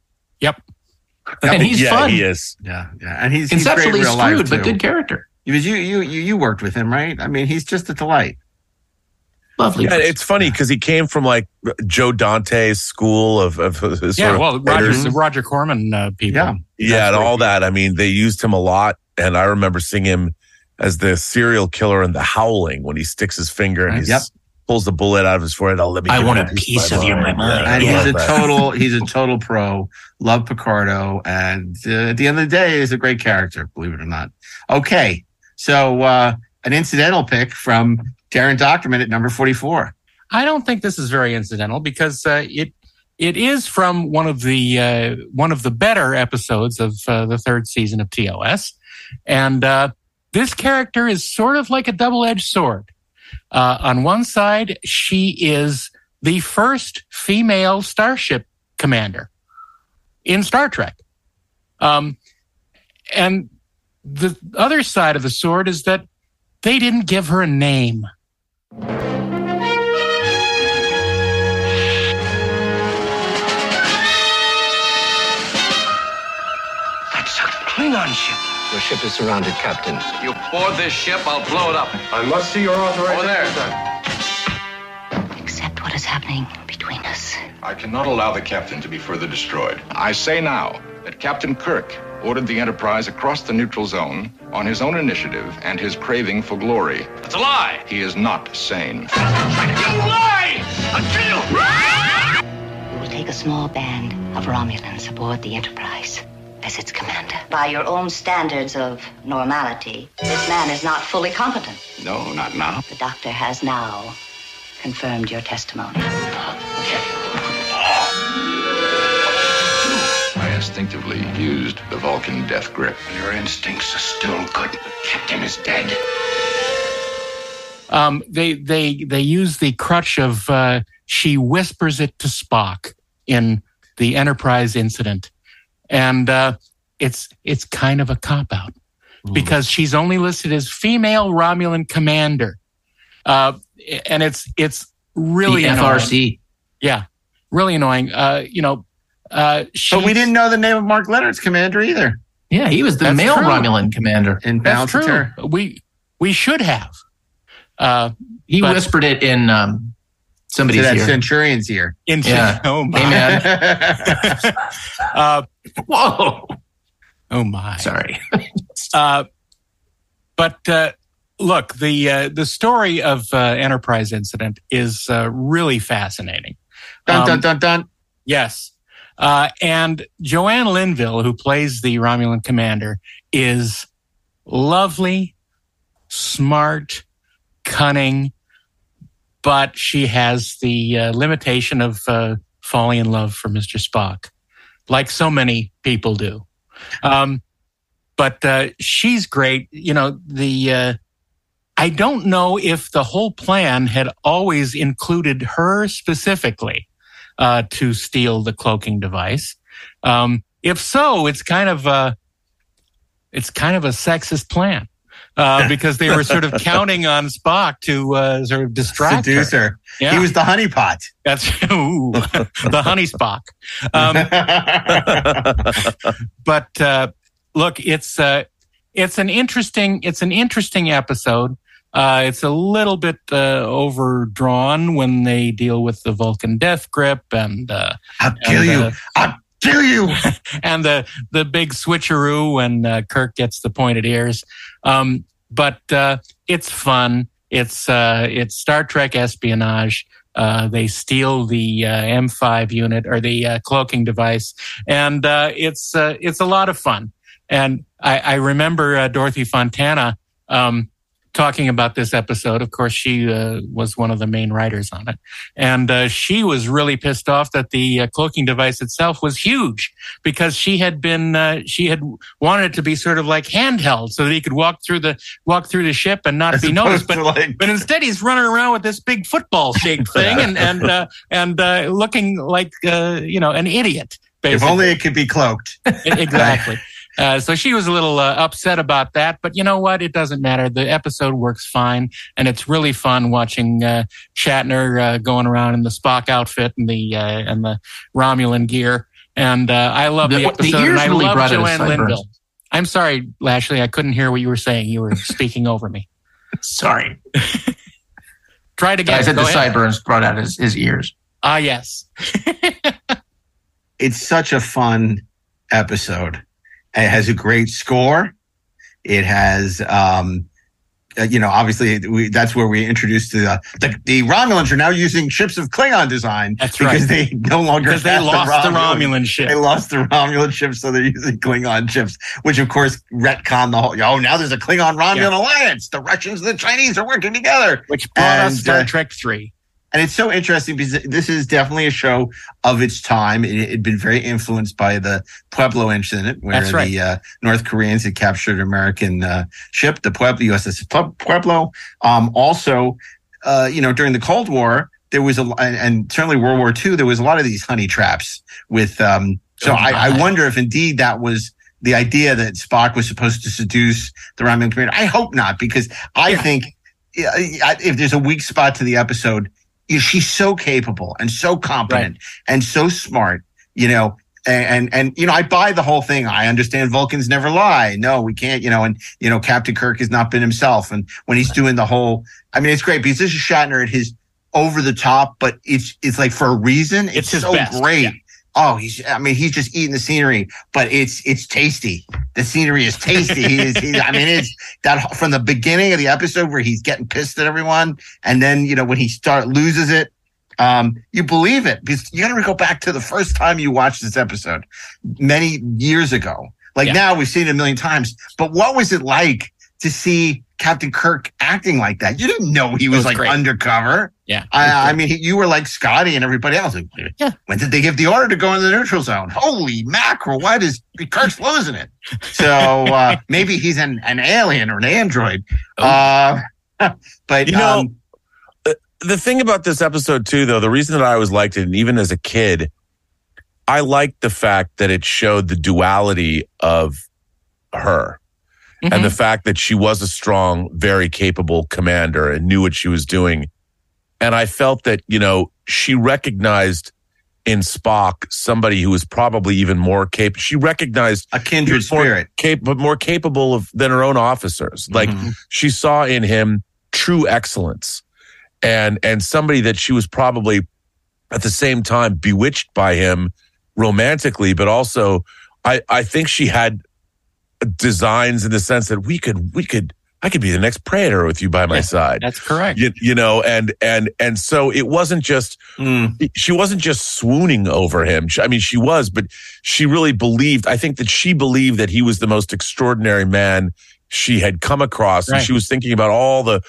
Yep. And he's yeah, fun. He is. Yeah, yeah, and he's conceptually he's screwed, but good character. Because you, you you you worked with him, right? I mean, he's just a delight. Lovely. Yeah, it's funny because he came from like Joe Dante's school of, of yeah, well, Roger, Roger Corman uh, people. Yeah, yeah, and all that. I mean, they used him a lot, and I remember seeing him as the serial killer in The Howling when he sticks his finger and he yep. pulls the bullet out of his forehead. I'll let me. I want a piece of, of your my mind. And yeah. he's a total, he's a total pro. Love Picardo, and uh, at the end of the day, he's a great character. Believe it or not. Okay, so uh, an incidental pick from Daren Dochterman at number 44. I don't think this is very incidental because uh, it it is from one of the uh, one of the better episodes of uh, the third season of TOS, and uh, this character is sort of like a double edged sword. Uh, on one side, she is the first female starship commander in Star Trek. Um, and the other side of the sword is that they didn't give her a name. That's a Klingon ship. Your ship is surrounded, Captain. You board this ship, I'll blow it up. I must see your authorization. Over there. Sir. Accept what is happening between us. I cannot allow the captain to be further destroyed. I say now that Captain Kirk ordered the Enterprise across the neutral zone on his own initiative and his craving for glory. That's a lie. He is not sane. You lie! I'll kill you! We will take a small band of Romulans aboard the Enterprise as its commander. By your own standards of normality, this man is not fully competent. No, not now. The doctor has now confirmed your testimony. I instinctively used the Vulcan death grip. Your instincts are still good. The captain is dead. Um, they they they use the crutch of uh, she whispers it to Spock in the Enterprise incident, and uh, it's it's kind of a cop out because she's only listed as female Romulan commander, uh, and it's it's really The annoying. FRC. Yeah, really annoying. Uh, you know, uh, But we didn't know the name of Mark Lenard's commander either. Yeah, he was the That's male true. Romulan commander. In That's true. Terror. We we should have. Uh, He but- whispered it in um, To somebody's that ear. Centurion's ear. in Yeah. oh my. Hey, man. uh, Whoa. oh my. Sorry. Uh, but uh, look, the uh, the story of uh, Enterprise incident is uh, really fascinating. Dun, dun, Um, dun, dun. Yes, uh, and Joanne Linville, who plays the Romulan commander, is lovely, smart, cunning, but she has the uh, limitation of uh, falling in love for Mr. Spock, like so many people do. Um, but uh, she's great. You know, the uh, I don't know if the whole plan had always included her specifically uh, to steal the cloaking device. Um, if so, it's kind of a it's kind of a sexist plan. Uh, because they were sort of counting on Spock to uh, sort of distract Seduce her. her. Yeah. He was the honeypot. That's ooh, the honey Spock. Um, but uh, look, it's uh, it's an interesting it's an interesting episode. Uh, it's a little bit uh, overdrawn when they deal with the Vulcan death grip and uh, I'll kill and, you. uh, I'll kill you. and the the big switcheroo when uh, Kirk gets the pointed ears. Um, but uh, it's fun. It's uh, it's Star Trek espionage. Uh, they steal the uh, M5 unit or the uh, cloaking device, and uh, it's uh, it's a lot of fun. And I, I remember uh, Dorothy Fontana um, talking about this episode. Of course, she uh, was one of the main writers on it, and uh, she was really pissed off that the uh, cloaking device itself was huge because she had been uh, she had wanted it to be sort of like handheld so that he could walk through the walk through the ship and not As be noticed. But like- but instead he's running around with this big football shaped thing and and uh, and uh, looking like uh, you know an idiot. If Basically. only it could be cloaked. exactly. Uh, so she was a little uh, upset about that, but you know what? It doesn't matter. The episode works fine, and it's really fun watching uh, Shatner uh, going around in the Spock outfit and the uh, and the Romulan gear. And uh, I love the, The- the episode. and ears I really love brought out his Joanne sideburns. Linville. I'm sorry, Lashley. I couldn't hear what you were saying. You were speaking over me. Sorry. Try it again. I said Go the ahead. sideburns brought out his, his ears. Ah, yes. it's such a fun episode. It has a great score. It has, um, uh, you know, obviously we, that's where we introduced the, the the Romulans are now using ships of Klingon design That's because right. they no longer Because they have lost the Romulan- Romulan ship. They lost the Romulan ship, so they're using Klingon ships, which of course retcon the whole. Oh, now there's a Klingon Romulan Yeah. alliance. The Russians and the Chinese are working together. Which brought us Star uh, Trek Three. And it's so interesting because this is definitely a show of its time. It had been very influenced by the Pueblo incident, where right. the uh, North Koreans had captured an American uh, ship, the Pueblo USS Pueblo. Um, also, uh, you know, during the Cold War, there was a and, and certainly World War II, there was a lot of these honey traps with. Um, so Oh, I, I wonder if indeed that was the idea that Spock was supposed to seduce the Romulan commander. I hope not, because I think yeah, I- if there's a weak spot to the episode, she's so capable and so competent and so smart, you know. And, and and you know, I buy the whole thing. I understand Vulcans never lie. No, we can't. You know, and you know, Captain Kirk has not been himself. And when he's doing the whole, I mean, it's great because this is Shatner at his over the top, but it's it's like for a reason. It's, It's so best, great. yeah. Oh, he's. I mean, he's just eating the scenery, but it's it's tasty. The scenery is tasty. he is. He, I mean, it's that from the beginning of the episode where he's getting pissed at everyone, and then you know when he start loses it, um, you believe it because you got to go back to the first time you watched this episode many years ago. Like Yeah. now we've seen it a million times, but what was it like to see Captain Kirk acting like that? You didn't know he was, was like great. undercover. Yeah. I, I mean, he, you were like Scotty and everybody else. Like, Yeah. When did they give the order to go in the neutral zone? Holy mackerel! Why does Kirk's losing it? So uh, maybe he's an, an alien or an android. Uh, but You know, um, the thing about this episode too, though, the reason that I always liked it, and even as a kid, I liked the fact that it showed the duality of her and the fact that she was a strong, very capable commander and knew what she was doing. And I felt that, you know, she recognized in Spock somebody who was probably even more capable. She recognized a kindred spirit. cap- but more capable of than her own officers. Like Mhm. she saw in him true excellence and and somebody that she was probably at the same time bewitched by him romantically, but also I I think she had designs in the sense that we could we could I could be the next predator with you by my Yeah, side. That's correct. You, you know, and and and so it wasn't just hmm. she wasn't just swooning over him. I mean, she was, but she really believed. I think that she believed that he was the most extraordinary man she had come across, and she was thinking about all the.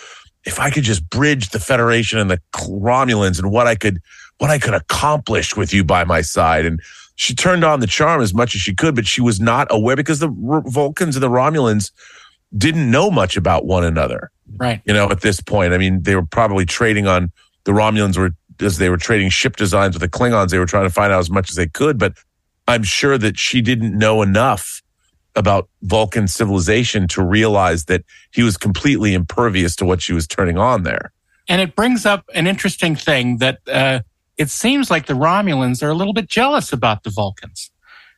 If I could just bridge the Federation and the Romulans, and what I could what I could accomplish with you by my side, and she turned on the charm as much as she could, but she was not aware because the R- Vulcans and the Romulans didn't know much about one another Right. you know, at this point. I mean, they were probably trading on the Romulans were as they were trading ship designs with the Klingons, they were trying to find out as much as they could, but I'm sure that she didn't know enough about Vulcan civilization to realize that he was completely impervious to what she was turning on there. And it brings up an interesting thing that uh, it seems like the Romulans are a little bit jealous about the Vulcans.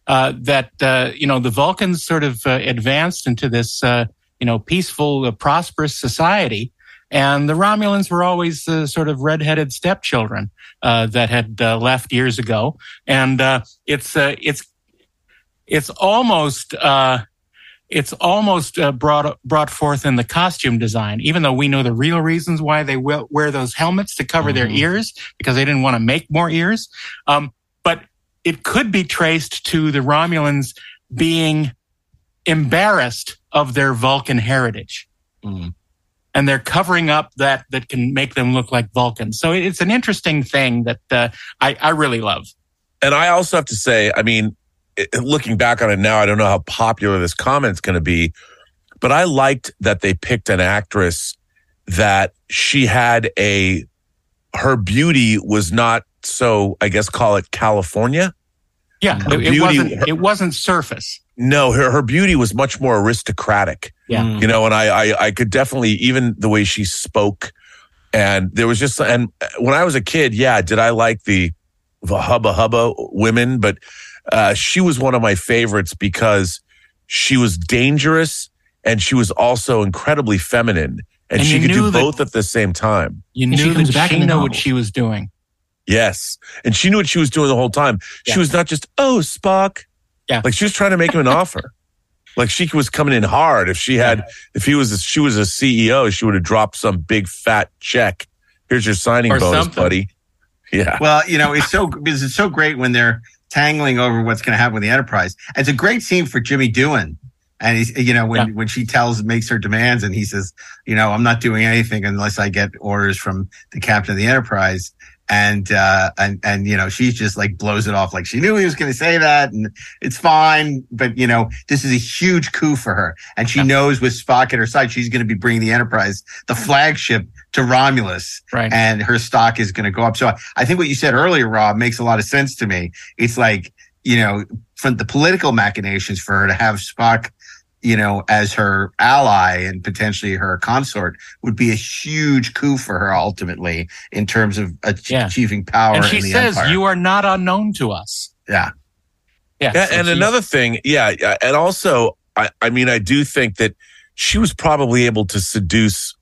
Uh, that uh, you know the Vulcans sort of uh, advanced into this uh, you know peaceful, uh, prosperous society, and the Romulans were always uh, sort of redheaded stepchildren uh, that had uh, left years ago. And uh, it's uh, it's it's almost uh, it's almost uh, brought brought forth in the costume design, even though we know the real reasons why they wear those helmets to cover their ears because they didn't want to make more ears. Um, but it could be traced to the Romulans being embarrassed of their Vulcan heritage. And they're covering up that that can make them look like Vulcans. So it's an interesting thing that uh, I, I really love. And I also have to say, I mean, looking back on it now, I don't know how popular this comment's going to be, but I liked that they picked an actress that she had a, her beauty was not so, I guess, call it California. Yeah, Her it beauty- wasn't her- it wasn't surface. No, her, her beauty was much more aristocratic. Yeah. You know, and I, I, I could definitely, even the way she spoke and there was just, and when I was a kid, yeah, did I like the, the hubba hubba women? But, uh, she was one of my favorites because she was dangerous and she was also incredibly feminine and, And she could do that- both at the same time. You And she knew that back she in the knew what she was doing. Yes. And she knew what she was doing the whole time. She was not just, oh, Spock. Yeah. Like she was trying to make him an offer. Like she was coming in hard. If she had, if he was, a, she was a CEO, she would have dropped some big fat check. Here's your signing Or bonus, something. buddy. Yeah. Well, you know, it's so because it's so great when they're tangling over what's going to happen with the Enterprise. It's a great scene for Jimmy Doohan. And he's, you know, when, Yeah. when she tells, makes her demands and he says, you know, I'm not doing anything unless I get orders from the captain of the Enterprise. And uh, and and you know she's just like blows it off like she knew he was going to say that, and it's fine. But you know this is a huge coup for her, and she knows with Spock at her side, she's going to be bringing the Enterprise, the flagship, to Romulus, Right. and her stock is going to go up. So I, I think what you said earlier, Rob, makes a lot of sense to me. It's like you know from the political machinations for her to have Spock you know, as her ally and potentially her consort would be a huge coup for her ultimately in terms of ach- achieving power. and she in the says, empire. "You are not unknown to us." yeah, Yeah, Yeah, so and she- another thing, yeah, yeah, and also, I, I mean, I do think that she was probably able to seduce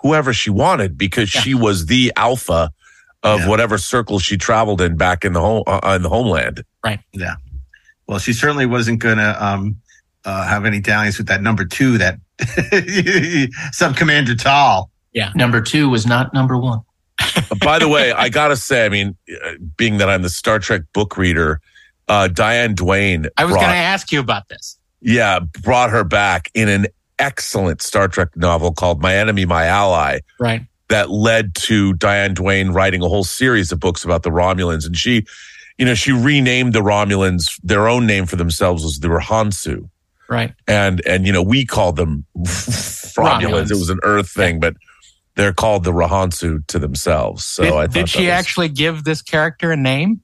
whoever she wanted because she was the alpha of whatever circle she traveled in back in the home uh, in the homeland. Right. Yeah. Well, she certainly wasn't going to um, uh, have any dalliance with that number two, that Sub Commander Tal. Yeah. Number two was not number one. By the way, I gotta say, I mean, uh, being that I'm the Star Trek book reader, uh, Diane Duane. I was brought- going to ask you about this. yeah, brought her back in an excellent Star Trek novel called My Enemy, My Ally. Right. That led to Diane Duane writing a whole series of books about the Romulans. And she, you know, she renamed the Romulans, their own name for themselves was the Rihannsu. Right. And, and, you know, we called them Romulans. Romulans. It was an Earth thing, but they're called the Rihannsu to themselves. So did, I thought did she was- actually give this character a name?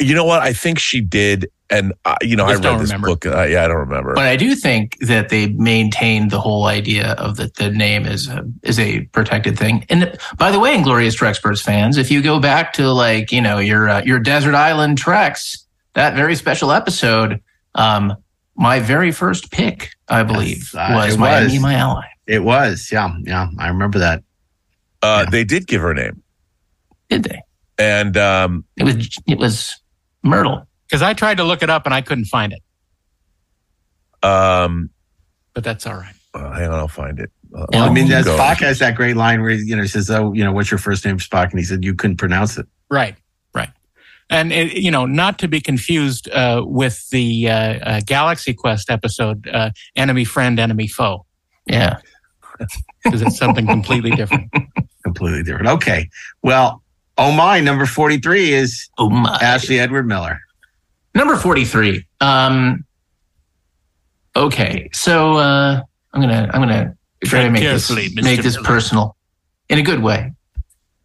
you know what? I think she did. And, uh, you know, I Just read this remember. book. Uh, yeah, I don't remember. But I do think that they maintained the whole idea of that the name is a, is a protected thing. And by the way, Inglorious Treksperts fans, if you go back to like you know your uh, your desert island treks, that very special episode, um, my very first pick, I believe, Uh, was it my was. enemy, my ally. It was. Yeah. Yeah. I remember that. Uh, They did give her a name. Did they? And um, it was it was Myrtle. Because I tried to look it up and I couldn't find it, Um, but that's all right. uh, hang on, I'll find it. Uh, Well, I mean, I'll. Spock has that great line where, you know, he says, Oh, you know, what's your first name, Spock? And he said, You couldn't pronounce it. Right. Right. And it, you know, not to be confused uh, with the uh, uh, Galaxy Quest episode, uh, "Enemy Friend, Enemy Foe," Yeah. because it's something completely different. Completely different. Okay. Well, oh my, number 43 is oh my. Ashley Edward Miller. Number 43. Um okay. So uh I'm going to I'm going to try to make this Mr. make this personal in a good way.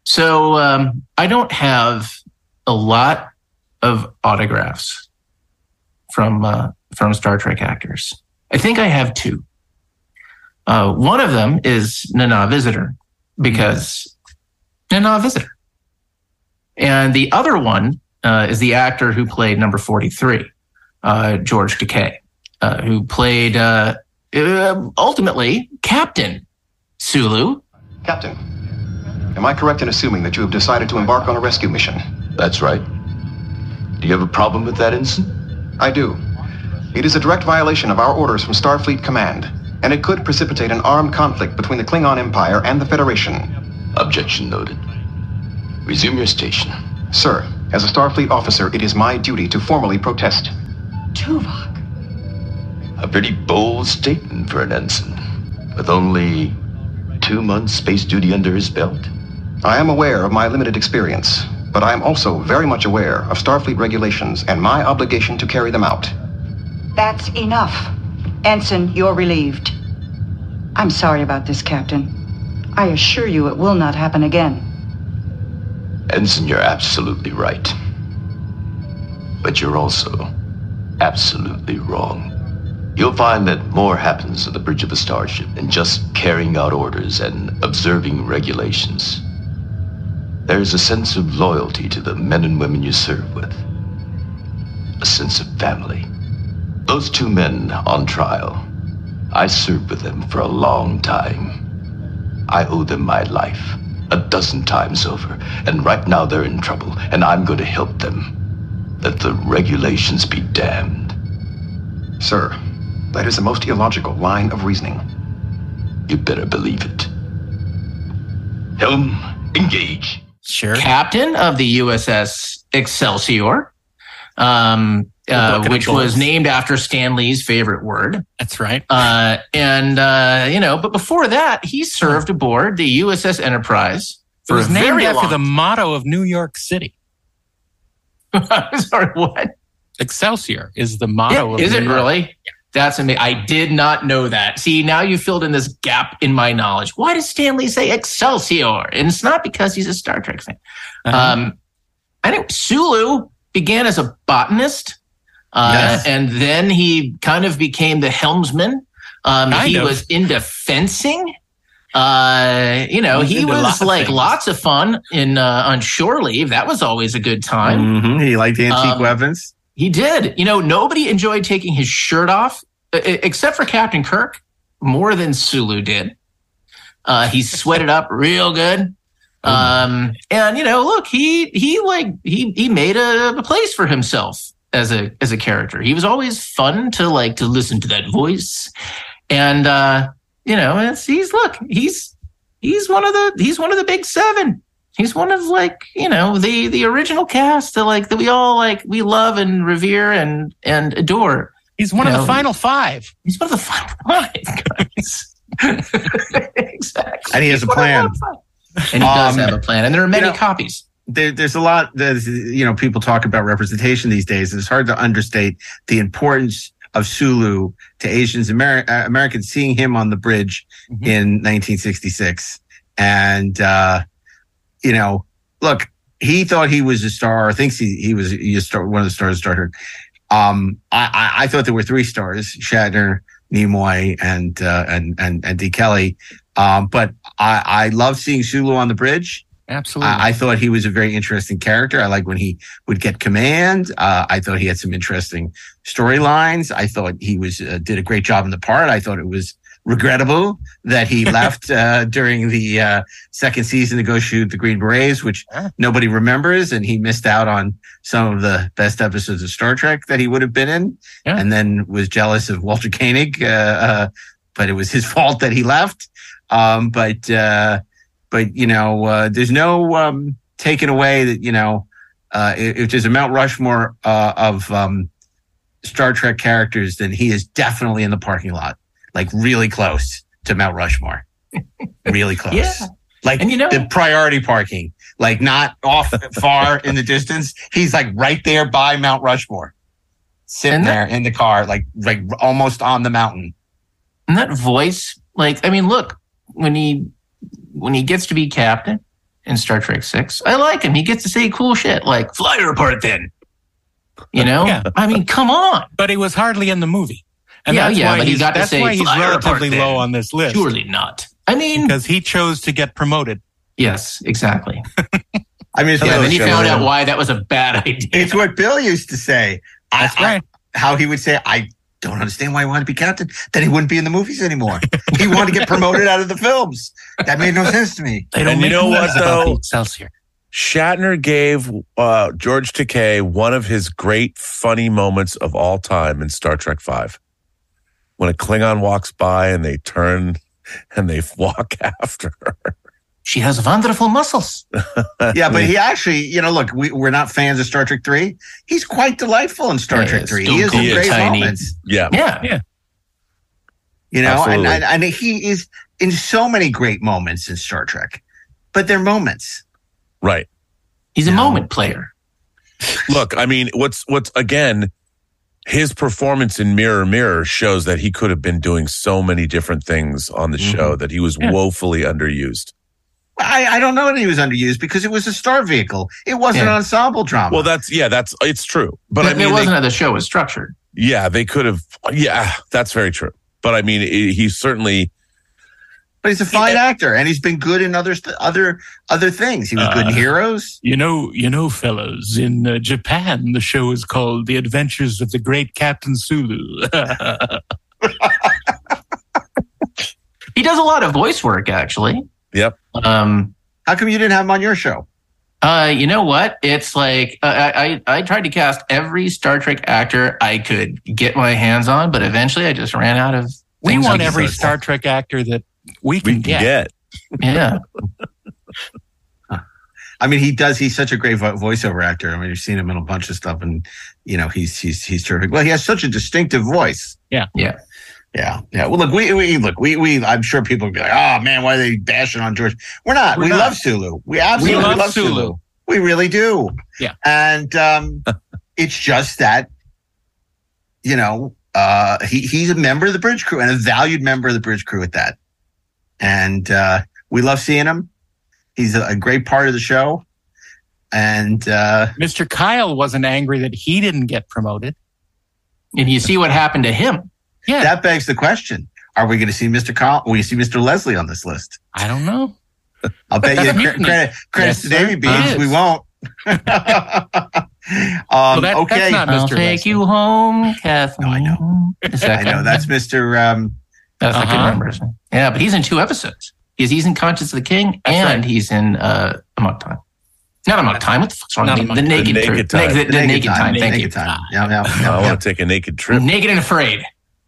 So um I don't have a lot of autographs from uh from Star Trek actors. I think I have two. Uh one of them is Nana Visitor because Nana Visitor. And the other one uh, is the actor who played number 43, uh, George Takei, uh, who played uh, ultimately Captain Sulu. Captain, am I correct in assuming that you have decided to embark on a rescue mission? That's right. Do you have a problem with that, Ensign? I do. It is a direct violation of our orders from Starfleet Command, and it could precipitate an armed conflict between the Klingon Empire and the Federation. Objection noted. Resume your station. Sir, as a Starfleet officer, it is my duty to formally protest. Tuvok. A pretty bold statement for an ensign. With only two months space duty under his belt. I am aware of my limited experience, but I am also very much aware of Starfleet regulations and my obligation to carry them out. That's enough. Ensign, you're relieved. I'm sorry about this, Captain. I assure you it will not happen again. Ensign, you're absolutely right. But you're also absolutely wrong. You'll find that more happens at the bridge of a starship than just carrying out orders and observing regulations. There's a sense of loyalty to the men and women you serve with, a sense of family. Those two men on trial, I served with them for a long time. I owe them my life a dozen times over, and right now they're in trouble, and I'm going to help them. Let the regulations be damned. Sir, that is the most illogical line of reasoning. You better believe it. Helm, engage. Sure. Captain of the USS Excelsior, um, uh, which was named after Stan Lee's favorite word. That's right. Uh, and, uh, you know, but before that, he served aboard the USS Enterprise It was named after long the motto of New York City. Sorry, what? Excelsior is the motto. of Is New it York. really? That's amazing. I did not know that. See, now you filled in this gap in my knowledge. Why does Stan Lee say Excelsior? And it's not because he's a Star Trek fan. Uh-huh. Um, I think Sulu began as a botanist, uh, Yes. and then he kind of became the helmsman. Um, he of. was into fencing. Uh, you know, He was he was lots like things. lots of fun in uh, on shore leave. That was always a good time. Mhm. He liked antique Um, weapons. He did. You know, nobody enjoyed taking his shirt off except for Captain Kirk, more than Sulu did. Uh, he sweated up real good. Um, and you know, look, he he like he he made a, a place for himself as a as a character. He was always fun to like to listen to that voice, and uh, you know, it's, he's look, he's he's one of the he's one of the big seven. He's one of like you know the the original cast that like that we all like we love and revere and and adore. He's one You of know, the final five. He's one of the final five guys. exactly. And he has a He's one of the plan. And he does Um, have a plan, and there are many you know, copies. there, there's a lot there's you know people talk about representation these days and it's hard to understate the importance of Sulu to Asians Ameri- uh, Americans seeing him on the bridge in 1966 and uh you know look he thought he was a star or thinks he, he was he star, one of the stars of Star Trek um I, I I thought there were three stars Shatner Nimoy and uh and and and De Kelley um but I I love seeing Sulu on the bridge Absolutely. I, I thought he was a very interesting character. I like when he would get command. Uh, I thought he had some interesting storylines. I thought he was uh, did a great job in the part. I thought it was regrettable that he left uh, during the uh, second season to go shoot the Green Berets, which nobody remembers, and he missed out on some of the best episodes of Star Trek that he would have been in, and then was jealous of Walter Koenig. Uh, uh, but it was his fault that he left. Um, but uh, but you know, uh, there's no um, taking away that you know, uh, if, if there's a Mount Rushmore uh, of um, Star Trek characters, then he is definitely in the parking lot, like really close to Mount Rushmore, really close. Yeah. Like And you know- the priority parking, like not off far in the distance. He's like right there by Mount Rushmore, sitting And there that- in the car, like like almost on the mountain. And that voice, like, I mean, look, when he when he gets to be captain in Star Trek Six, I like him. He gets to say cool shit like "Fly her apart, then." You know, Yeah. I mean, come on. But he was hardly in the movie. And Yeah, that's yeah, why but he he's, got to that's say, why he's "Fly her apart relatively low on this list. Surely not. I mean, because he chose to get promoted. Yes, exactly. I mean, it's Yeah, then he found out why that was a bad idea. It's what Bill used to say. That's I, right. I, how he would say, I don't understand why he wanted to be captain. Then he wouldn't be in the movies anymore. he wanted to get promoted out of the films. That made no sense to me. They don't And you know what, movies about the though? Excelsior. Shatner gave uh, George Takei one of his great funny moments of all time in Star Trek Five, when a Klingon walks by and they turn and they walk after her. She has wonderful muscles. Yeah, but he actually, you know, look, we, we're not fans of Star Trek 3. He's quite delightful in Star Yeah, Trek 3. He has some cool. great Tiny. moments. Yeah, Yeah, Yeah. You know, and, Absolutely. and, and he is in so many great moments in Star Trek, but they're moments. right. He's a moment player. Look, I mean, what's what's again, his performance in Mirror Mirror shows that he could have been doing so many different things on the show mm-hmm. that he was Yeah. woefully underused. I, I don't know that he was underused because it was a star vehicle. It wasn't Yeah. an ensemble drama. Well, that's yeah, that's it's true. But But I mean, it wasn't how the show was structured. yeah, they could have. Yeah, that's very true. But I mean, he he certainly but he's a fine actor, and he's been good in other other other things. He was good in Uh, Heroes. You know, you know, fellows, in uh, Japan, the show is called The Adventures of the Great Captain Sulu. He does a lot of voice work, actually. Yep. Um, How come you didn't have him on your show? uh, you know what? It's like uh, I, I I tried to cast every Star Trek actor I could get my hands on, but eventually I just ran out of. we want every. Star Trek actor that we we can can get. get. Yeah, I mean, he does. He's such a great vo- voiceover actor. I mean, you've seen him in a bunch of stuff, and you know, he's he's he's terrific. Well, he has such a distinctive voice. yeah. Yeah, yeah. Yeah. Well, look, we, we look, we, we. I'm sure people will be like, "Oh man, why are they bashing on George?" We're not. We're we not. love Sulu. We absolutely love love, Sulu. Sulu. We really do. Yeah. And um, it's just that, you know, uh, he he's a member of the bridge crew and a valued member of the bridge crew at that. And uh, we love seeing him. He's a, a great part of the show. And uh, Mr. Kyle wasn't angry that he didn't get promoted. And you see what happened to him. Yeah. that begs the question: Are we going to see Mr. Col? Will we see Mr. Leslie on this list? I don't know. I'll bet you the cre- Mutiny. credit, credits Yes, to Davy sir. Beans. We won't. um, Well, that- okay. that's not I'll Mr. take Leslie. you home, Kathleen. No, I know. I know that's Mr. Um, That's I can Uh-huh. remember. his name. Yeah, but he's in two episodes. He's he's in Conscience of the King and he's in uh, Amok Time. Not Amok Time. What the fuck's wrong Not with me? Amok The Time. naked, The truth. Naked Time. Naked, the, naked, time. Thank naked you. time. Yeah, yeah, I yeah, yeah. want to take a naked trip. Naked and afraid.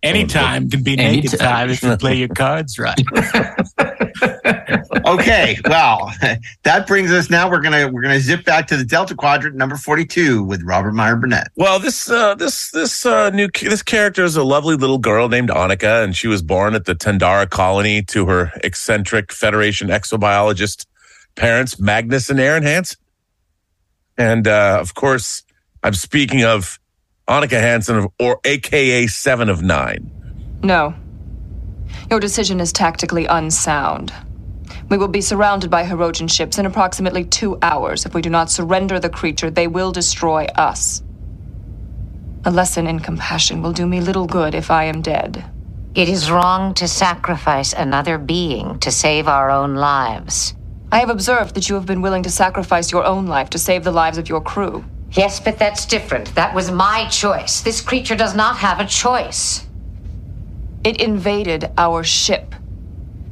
Anytime can be naked Anytime. time if you play your cards right. Okay, well, that brings us now. We're gonna we're gonna zip back to the Delta Quadrant, number forty-two, with Robert Meyer Burnett. Well, this uh, this this uh, new this character is a lovely little girl named Annika, and she was born at the Tendara colony to her eccentric Federation exobiologist parents, Magnus and Erin Hansen. And uh, of course, I'm speaking of Annika Hansen, or AKA Seven of Nine. No. Your decision is tactically unsound. We will be surrounded by Hirogen ships in approximately two hours. If we do not surrender the creature, they will destroy us. A lesson in compassion will do me little good if I am dead. It is wrong to sacrifice another being to save our own lives. I have observed that you have been willing to sacrifice your own life to save the lives of your crew. Yes, but that's different. That was my choice. This creature does not have a choice. It invaded our ship,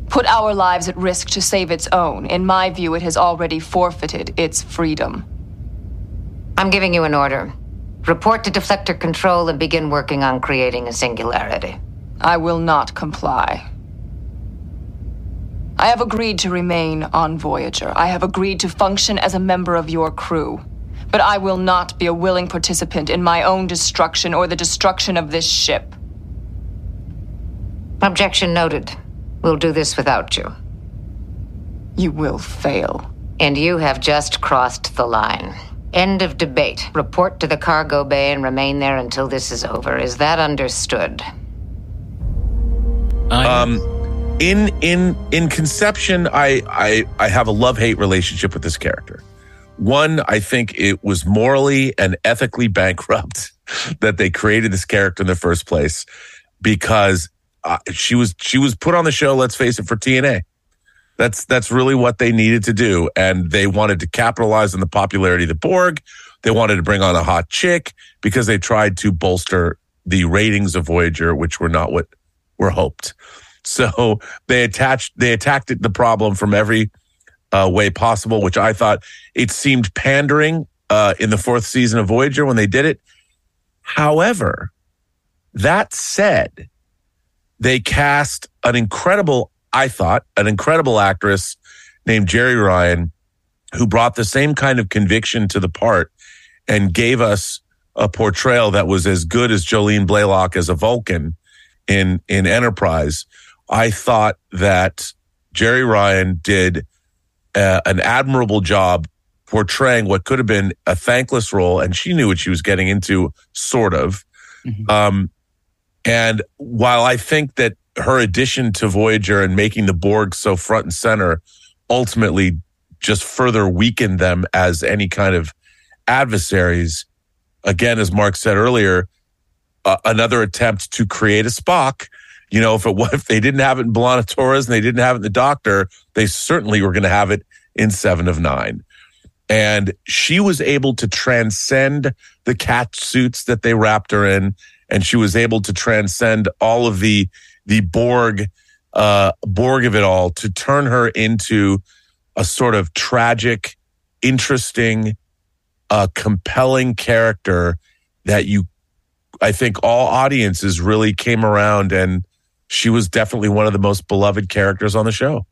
put our lives at risk to save its own. In my view, it has already forfeited its freedom. I'm giving you an order. Report to deflector control and begin working on creating a singularity. I will not comply. I have agreed to remain on Voyager. I have agreed to function as a member of your crew. But I will not be a willing participant in my own destruction or the destruction of this ship. Objection noted. We'll do this without you. You will fail. And you have just crossed the line. End of debate. Report to the cargo bay and remain there until this is over. Is that understood? Um, in in in conception, I I I have a love hate relationship with this character. One, I think it was morally and ethically bankrupt that they created this character in the first place because uh, she was she was put on the show. Let's face it, for TNA. That's that's really what they needed to do, and they wanted to capitalize on the popularity of the Borg. They wanted to bring on a hot chick because they tried to bolster the ratings of Voyager, which were not what were hoped. So they attached they attacked the problem from every uh, way possible, which I thought it seemed pandering uh, in the fourth season of Voyager when they did it. However, that said, they cast an incredible, I thought, an incredible actress named Jeri Ryan, who brought the same kind of conviction to the part and gave us a portrayal that was as good as Jolene Blalock as a Vulcan in in Enterprise. I thought that Jeri Ryan did uh, an admirable job portraying what could have been a thankless role, and she knew what she was getting into, sort of. Um, and while I think that her addition to Voyager and making the Borg so front and center ultimately just further weakened them as any kind of adversaries, again, as Mark said earlier, uh, another attempt to create a Spock. You know, if it if they didn't have it in B'Elanna Torres and they didn't have it in the Doctor, they certainly were going to have it in Seven of Nine. And she was able to transcend the cat suits that they wrapped her in, and she was able to transcend all of the the Borg uh, Borg of it all to turn her into a sort of tragic, interesting, uh, compelling character that you, I think, all audiences really came around, and she was definitely one of the most beloved characters on the show.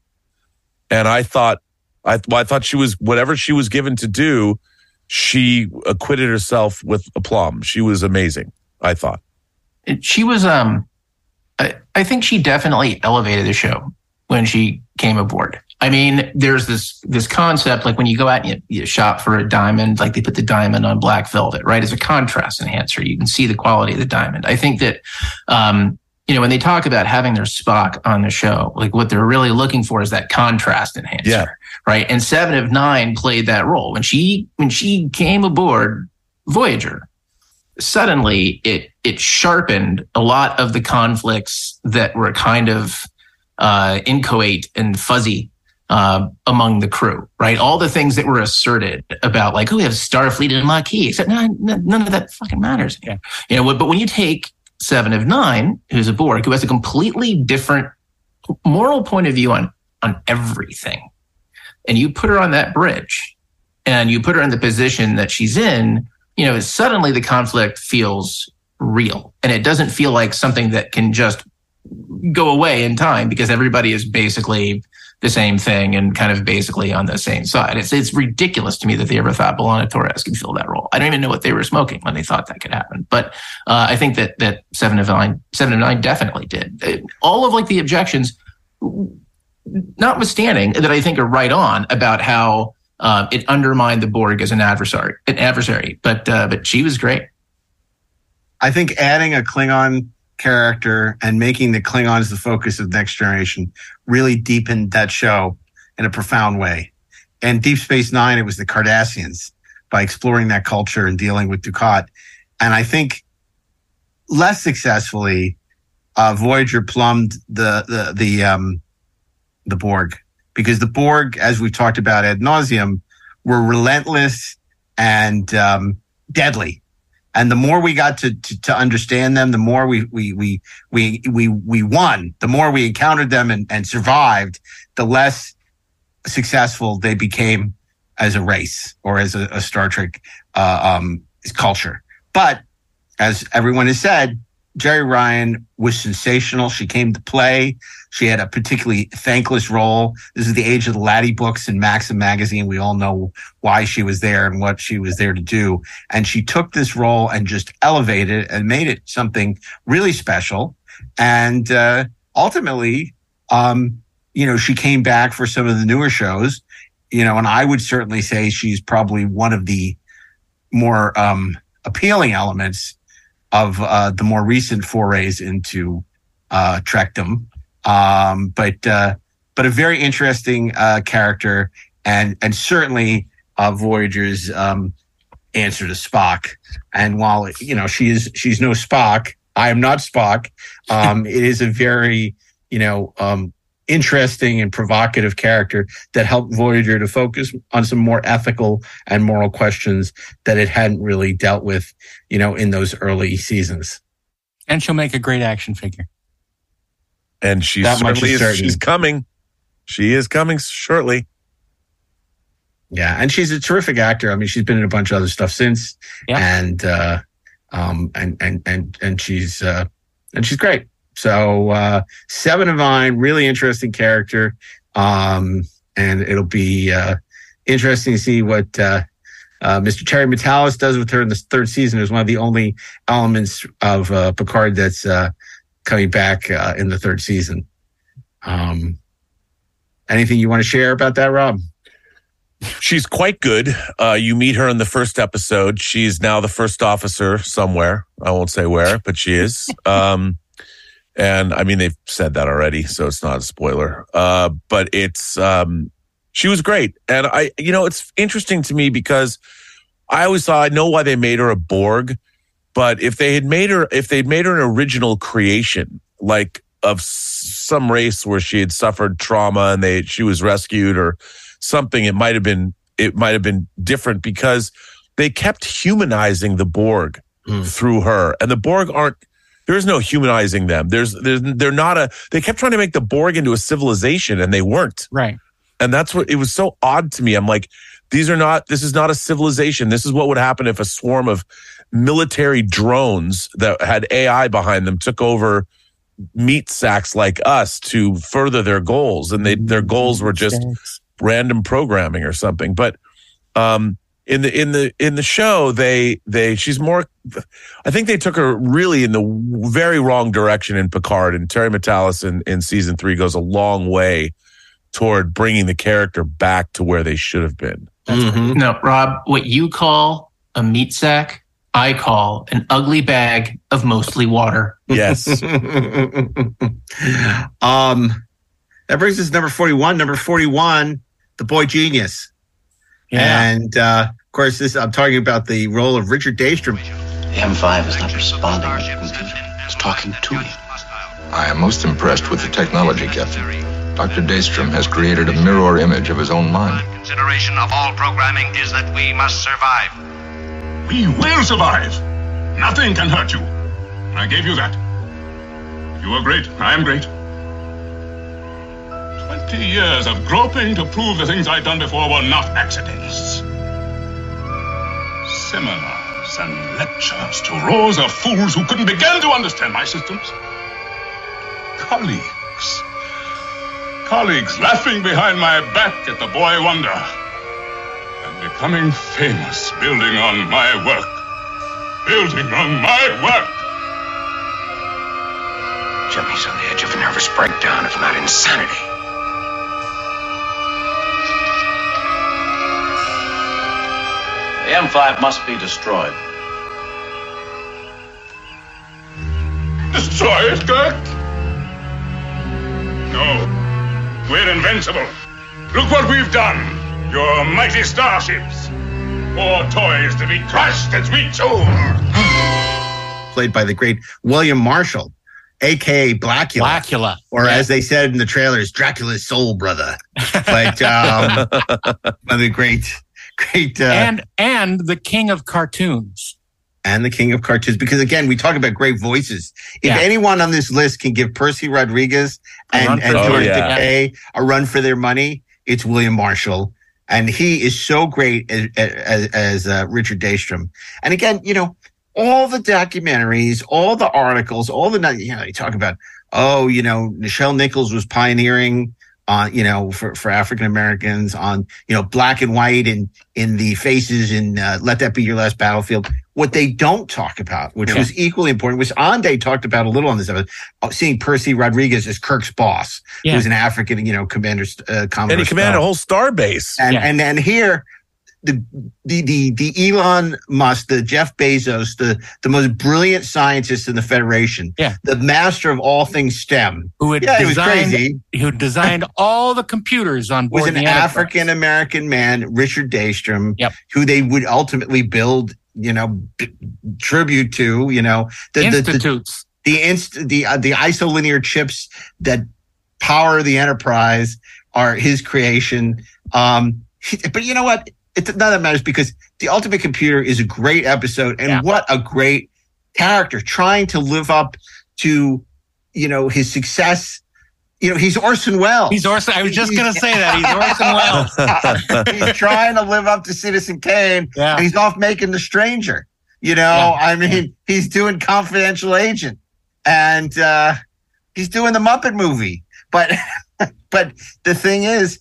And I thought, I, well, I thought she was whatever she was given to do, she acquitted herself with aplomb. She was amazing. I thought. She was um I, I think she definitely elevated the show when she came aboard. I mean, there's this this concept like when you go out and you, you, shop for a diamond, like they put the diamond on black velvet, right? As a contrast enhancer, you can see the quality of the diamond. I think that, um, you know, when they talk about having their Spock on the show, like what they're really looking for is that contrast enhancer, Yeah. right? And Seven of Nine played that role when she when she came aboard Voyager. Suddenly, it it sharpened a lot of the conflicts that were kind of uh, inchoate and fuzzy uh, among the crew, right? All the things that were asserted about, like, oh, we have Starfleet and Maquis, except none, none of that fucking matters. Yeah. You know, but when you take Seven of Nine, who's a Borg, who has a completely different moral point of view on on everything, and you put her on that bridge, and you put her in the position that she's in, you know, suddenly the conflict feels real, and it doesn't feel like something that can just go away in time because everybody is basically the same thing and kind of basically on the same side. It's it's ridiculous to me that they ever thought B'Elanna Torres could fill that role. I don't even know what they were smoking when they thought that could happen. But uh, I think that that seven of nine, seven of nine definitely did. Uh, All of like the objections, notwithstanding, that I think are right on about how um, it undermined the Borg as an adversary. An adversary, but uh, but she was great. I think adding a Klingon character and making the Klingons the focus of the Next Generation really deepened that show in a profound way. And Deep Space Nine, it was the Cardassians by exploring that culture and dealing with Dukat. And I think less successfully, uh, Voyager plumbed the the the um, the Borg because the Borg, as we've talked about ad nauseum, were relentless and um, deadly. And the more we got to, to to understand them, the more we we we we we we won. The more we encountered them and, and survived, the less successful they became as a race or as a, a Star Trek uh, um, culture. But as everyone has said, Jeri Ryan was sensational. She came to play. She had a particularly thankless role. This is the age of the Laddie books and Maxim magazine. We all know why she was there and what she was there to do. And she took this role and just elevated it and made it something really special. And uh, ultimately, um, you know, she came back for some of the newer shows, you know, and I would certainly say she's probably one of the more um, appealing elements of uh, the more recent forays into uh, Trekdom. Um, but uh, but a very interesting uh, character, and and certainly uh, Voyager's um, answer to Spock. And while you know she is she's no Spock, I am not Spock. Um, it is a very you know um, interesting and provocative character that helped Voyager to focus on some more ethical and moral questions that it hadn't really dealt with, you know, in those early seasons. And she'll make a great action figure. And she's That much certainly is is, certain. she's coming. She is coming shortly. Yeah, and she's a terrific actor. I mean, she's been in a bunch of other stuff since, and uh, um, and and and and she's uh, and she's great. So uh, Seven of Nine, really interesting character, um, and it'll be uh, interesting to see what uh, uh, Mr. Terry Matalas does with her in the third season. Is one of the only elements of uh, Picard that's uh, coming back uh, in the third season. Um, anything you want to share about that, Rob? She's quite good. Uh, you meet her in the first episode. She's now the first officer somewhere. I won't say where, but she is. Um, and I mean, they've said that already, so it's not a spoiler. Uh, but it's, um, she was great. And I, you know, it's interesting to me because I always thought I know why they made her a Borg, but if they had made her, if they'd made her an original creation, like of some race where she had suffered trauma and they, she was rescued or something, it might have been, it might have been different because they kept humanizing the Borg hmm. through her and the Borg aren't, there's no humanizing them. There's, there's, they're not a, they kept trying to make the Borg into a civilization and they weren't. Right. And that's what it was so odd to me. I'm like, these are not, this is not a civilization. This is what would happen if a swarm of military drones that had AI behind them took over meat sacks like us to further their goals. And they, their goals were just random programming or something. But, um, in the in the in the show they they she's more i think they took her really in the very wrong direction in picard and terry matalas in, in season three goes a long way toward bringing the character back to where they should have been No, Rob, what you call a meat sack, I call an ugly bag of mostly water. yes um, that brings us to number 41. Number 41, The Boy Genius. Yeah. And uh, of course, this I'm talking about the role of Richard Daystrom. The M5 is not responding. It's talking to me. I am most impressed with the technology, Captain. Dr. Daystrom has created a mirror image of his own mind. Consideration of all programming is that we must survive. We will survive. Nothing can hurt you. I gave you that. You are great. I am great. Twenty years of groping to prove the things I'd done before were not accidents. Seminars and lectures to rows of fools who couldn't begin to understand my systems. Colleagues. Colleagues laughing behind my back at the boy wonder. And becoming famous building on my work. Building on my work. Jimmy's on the edge of a nervous breakdown, if not insanity. The M5 must be destroyed. Destroy it, Kirk? No. We're invincible. Look what we've done. Your mighty starships. More toys to be crushed as we choose. played by the great William Marshall, aka Blacula. Blacula. Or as they said in the trailers, Dracula's soul brother. But um, one the great, great, uh, and and the king of cartoons. and the king of cartoons. Because again, we talk about great voices. If Yeah. anyone on this list can give Percy Rodrigues and, and their George money. Takei a run for their money, it's William Marshall. And he is so great as, as, as uh, Richard Daystrom. And again, you know, all the documentaries, all the articles, all the, you know, they talk about, oh, you know, Nichelle Nichols was pioneering on, you know, for, for African Americans on, you know, black and white and in the faces and uh, let that be your last battlefield. What they don't talk about, which Yeah. was equally important, which Ande talked about a little on this episode, uh, seeing Percy Rodrigues as Kirk's boss, Yeah. who's an African, you know, commander, uh, Commodore and he commanded a whole star base And Yeah. and then here, the the the the Elon Musk, the Jeff Bezos, the the most brilliant scientist in the Federation, Yeah. the master of all things STEM. Who had Yeah, designed crazy. who designed all the computers on board Was an. African American man, Richard Daystrom, Yep. who they would ultimately build, you know, b- tribute to, you know, the the, the, institutes. the inst the uh, the isolinear chips that power the enterprise are his creation um but you know what it none of that matters because the ultimate computer is a great episode and Yeah. what a great character trying to live up to you know his success you know he's orson welles He's Orson. I was just going to say that he's Orson Welles. he's trying to live up to Citizen Kane, Yeah. and he's off making The Stranger. You know, Yeah. I mean, he's doing Confidential Agent, and uh, he's doing the Muppet movie. But, but the thing is,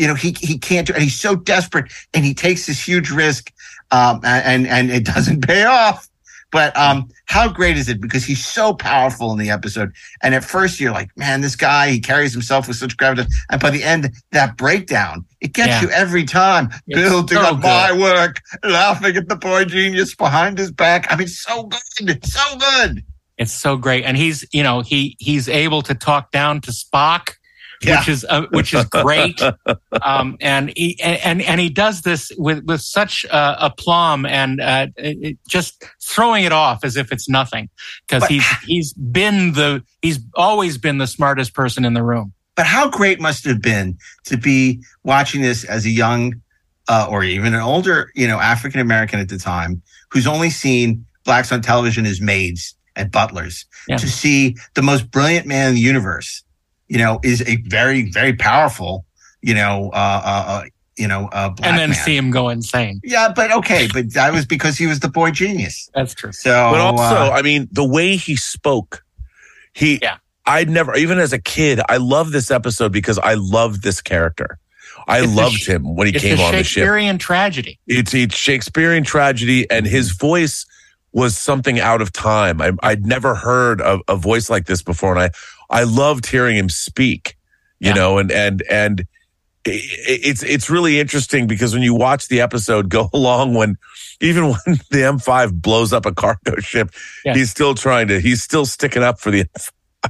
you know, he he can't do, and he's so desperate, and he takes this huge risk, um, and and it doesn't pay off. But um, how great is it? Because he's so powerful in the episode. And at first, you're like, man, this guy, he carries himself with such gravitas. And by the end, that breakdown, it gets Yeah. you every time. It's Building so up my work, laughing at the boy genius behind his back. I mean, so good. So good. It's so great, and he's you know he he's able to talk down to Spock, Yeah. which is uh, which is great. um, and he and and he does this with with such uh, aplomb and uh, it, just throwing it off as if it's nothing because he's he's been the he's always been the smartest person in the room. But how great must it have been to be watching this as a young uh, or even an older, you know, African American at the time who's only seen blacks on television as maids and butlers Yeah. to see the most brilliant man in the universe, you know, is a very, very powerful, you know, uh, uh, uh you know, uh, black and then man. see him go insane. yeah, but okay, but that was because he was the boy genius. That's true. So, but also uh, i mean the way he spoke he Yeah. i'd never even as a kid i love this episode because i loved this character I It's loved sh- him when he came a on the ship. It's a Shakespearean tragedy. It's it's Shakespearean tragedy, and his voice was something out of time. I, I'd never heard a, a voice like this before, and I I loved hearing him speak. You know, and and and it's it's really interesting because when you watch the episode go along when even when the M5 blows up a cargo ship, Yeah. he's still trying to he's still sticking up for the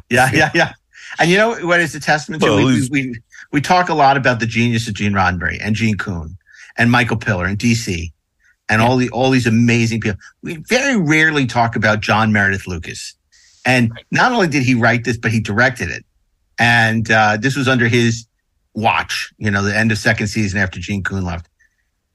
Yeah, yeah, yeah. And you know what is a testament to? Well, we, we, we we talk a lot about the genius of Gene Roddenberry and Gene Coon and Michael Piller and DC and all the all these amazing people. We very rarely talk about John Meredith Lucas. And not only did he write this, but he directed it. And uh, this was under his watch. You know, the end of second season after Gene Coon left.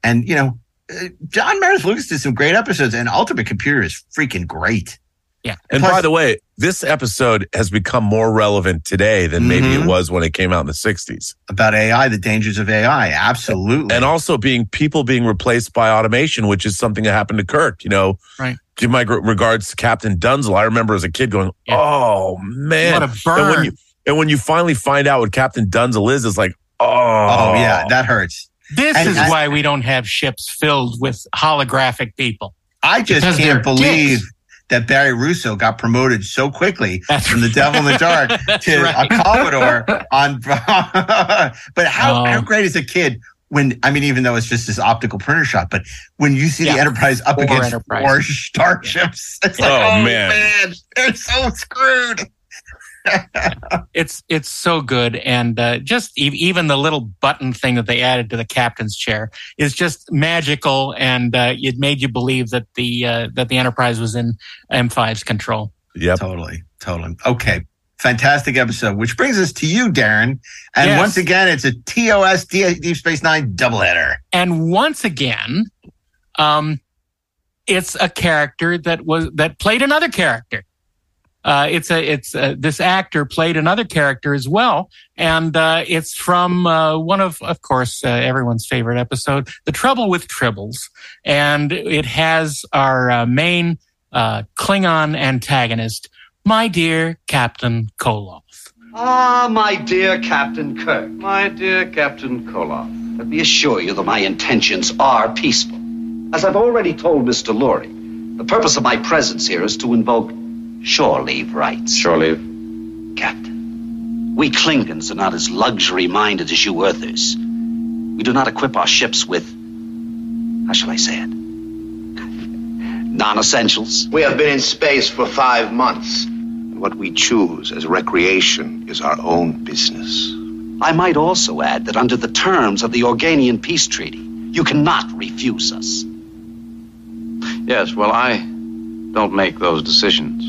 And you know, uh, John Meredith Lucas did some great episodes, and Ultimate Computer is freaking great. Yeah. And by the way, this episode has become more relevant today than maybe it Mhm. was when it came out in the 60s. About AI, the dangers of AI. Absolutely. And also being people being replaced by automation, which is something that happened to Kirk. You know, Right. give my regards to Captain Dunsel. I remember as a kid going, "Oh man, What a And burn. when you and when you finally find out what Captain Dunsel is, it's like, "Oh, Oh yeah, that hurts. This And is I- why we don't have ships filled with holographic people. I just Because can't believe dicks. That Barry Russo got promoted so quickly from the Devil in the Dark to right. a Commodore on. but how, Oh. how great is a kid when I mean, even though it's just this optical printer shot, but when you see the Enterprise up Four against Enterprise. four starships, it's like, Oh, oh, man. man. they're so screwed. It's it's so good, and uh, just e- even the little button thing that they added to the captain's chair is just magical, and uh, it made you believe that the uh, that the Enterprise was in M5's control. Yeah, Totally, totally. Okay. Fantastic episode, which brings us to you, Daren. And Yes. once again, it's a TOS D- Deep Space Nine doubleheader. And once again, um, it's a character that was that played another character. Uh, it's a it's uh this actor played another character as well, and uh, it's from uh, one of of course uh, everyone's favorite episode, "The Trouble with Tribbles," and it has our uh, main Klingon antagonist, my dear Captain Koloth. Ah, my dear Captain Kirk. My dear Captain Koloth. Let me assure you that my intentions are peaceful. As I've already told Mr. Lurry, the purpose of my presence here is to invoke shore leave rights. Shore leave? Captain, we Klingons are not as luxury minded as you Earthers. We do not equip our ships with, how shall I say it? Non essentials. We have been in space for five months. And what we choose as recreation is our own business. I might also add that under the terms of the Organian Peace Treaty, you cannot refuse us. Yes, well, I don't make those decisions.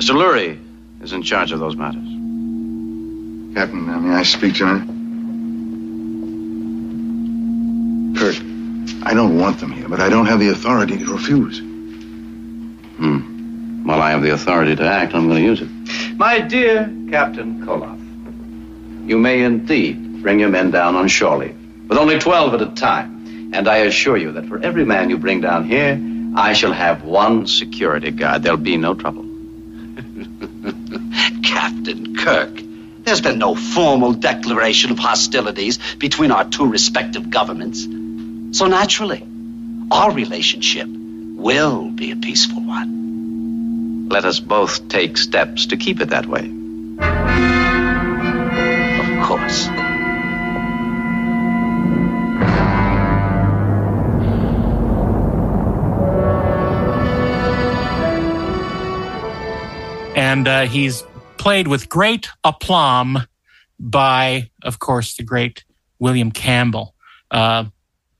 Mr. Lurry is in charge of those matters. Captain, uh, may I speak to him? Kurt, I don't want them here, but I don't have the authority to refuse. Hmm. Well, I have the authority to act. I'm going to use it. My dear Captain Koloth, you may indeed bring your men down on shore leave, with only 12 at a time. And I assure you that for every man you bring down here, I shall have one security guard. There'll be no trouble. Captain Kirk, there's been no formal declaration of hostilities between our two respective governments. So naturally, our relationship will be a peaceful one. Let us both take steps to keep it that way. And uh, he's played with great aplomb by, of course, the great William Campbell, uh,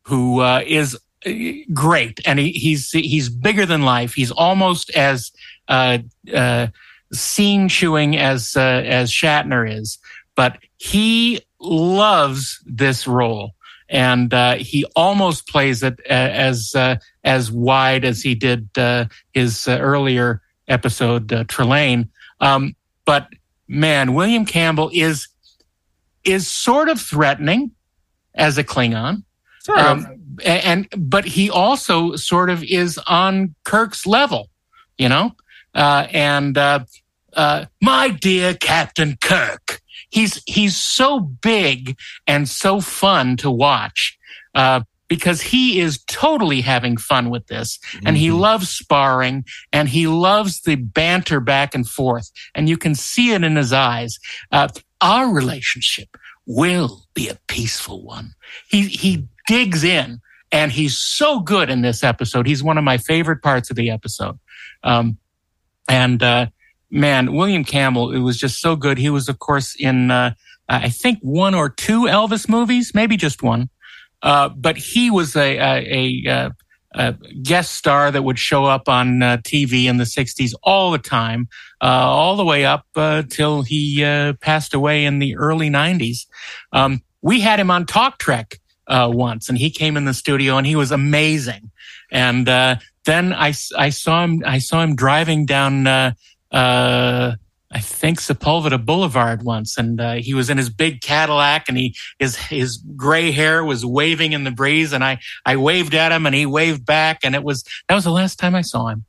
who uh, is uh, great, and he, he's he's bigger than life. He's almost as uh, uh, scene chewing as as Shatner is, but he loves this role. And uh, he almost plays it as uh, as wide as he did uh, his earlier episode, uh, Trelane. Um, but man, William Campbell is is sort of threatening as a Klingon. Sort of. Um, and but he also sort of is on Kirk's level, you know. Uh, and uh, uh, my dear Captain Kirk, he's he's so big and so fun to watch. Uh, because he is totally having fun with this and he loves sparring and he loves the banter back and forth and you can see it in his eyes. Uh, our relationship will be a peaceful one. He he digs in and he's so good in this episode. He's one of my favorite parts of the episode. Um, and uh, man william campbell it was just so good. He was of course in uh, i think one or two elvis movies maybe just one uh, but he was a, a, a, uh, a, guest star that would show up on uh, TV in the 60s all the time, uh, all the way up uh, till he uh, passed away in the early 90s. Um, we had him on Talk Trek once, and he came in the studio and he was amazing. And then I, I saw him I saw him driving down I think Sepulveda Boulevard once, and uh, he was in his big Cadillac, and he his his gray hair was waving in the breeze, and I I waved at him, and he waved back, and it was that was the last time I saw him.